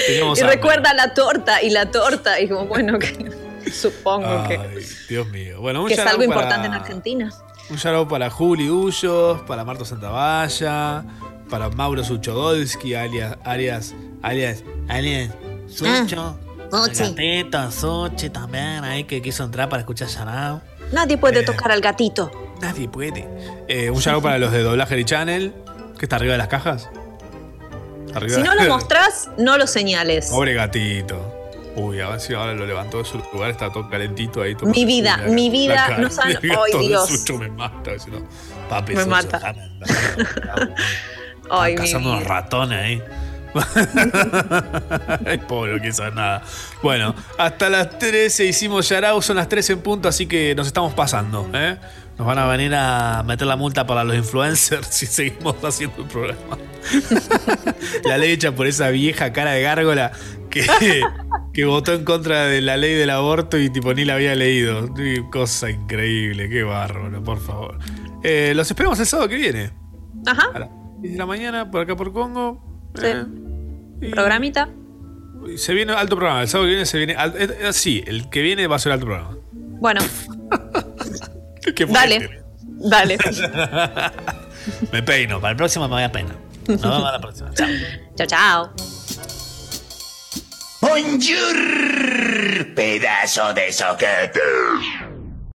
Teníamos Y hambre. recuerda la torta y la torta. Y como, bueno, que supongo que, Ay, Dios mío. Bueno, un que es algo para- importante en Argentina. Un shout para Juli Ullos, para Marto Santavalla, para Mauro Suchodolski, alias, alias, alias, alias, Sucho, Ah. Gatito, Suchi también, ahí que quiso entrar para escuchar Yarao. Nadie puede Eh, tocar al gatito. Nadie puede. Eh, un shout para los de Doblaje Channel, que está arriba de las cajas. Arriba Si no lo mostrás, no lo señales. Pobre gatito. Uy, a ver si ahora lo levantó de su lugar, está todo calentito ahí. todo- Mi vida, La- mi vida, la no saben- del gato ¡Ay, de Dios! Sucho me mata. si no, papi, Me Sucho, mata. Ay, cazando unos ratones ahí. Ay, pobre, no quiere saber nada. Bueno, hasta las 13 hicimos Yarao, son las 13 en punto, así que nos estamos pasando. ¿eh? Nos van a venir a meter la multa para los influencers Si seguimos haciendo el programa. la ley hecha por esa vieja cara de gárgola que, que votó en contra de la ley del aborto y tipo ni la había leído. Cosa increíble, qué bárbaro, por favor. Eh, los esperamos el sábado que viene. Ajá. 10 de la mañana, por acá por Congo. Eh, Programita. Se viene alto programa. El sábado que viene se viene. al- eh, eh, sí, el que viene va a ser alto programa. Bueno, Qué dale. Dale. Me peino. Para el próximo me voy a pena. Nos vemos a la próxima. Chao. Chao, chao. Bonjour, pedazo de soquete.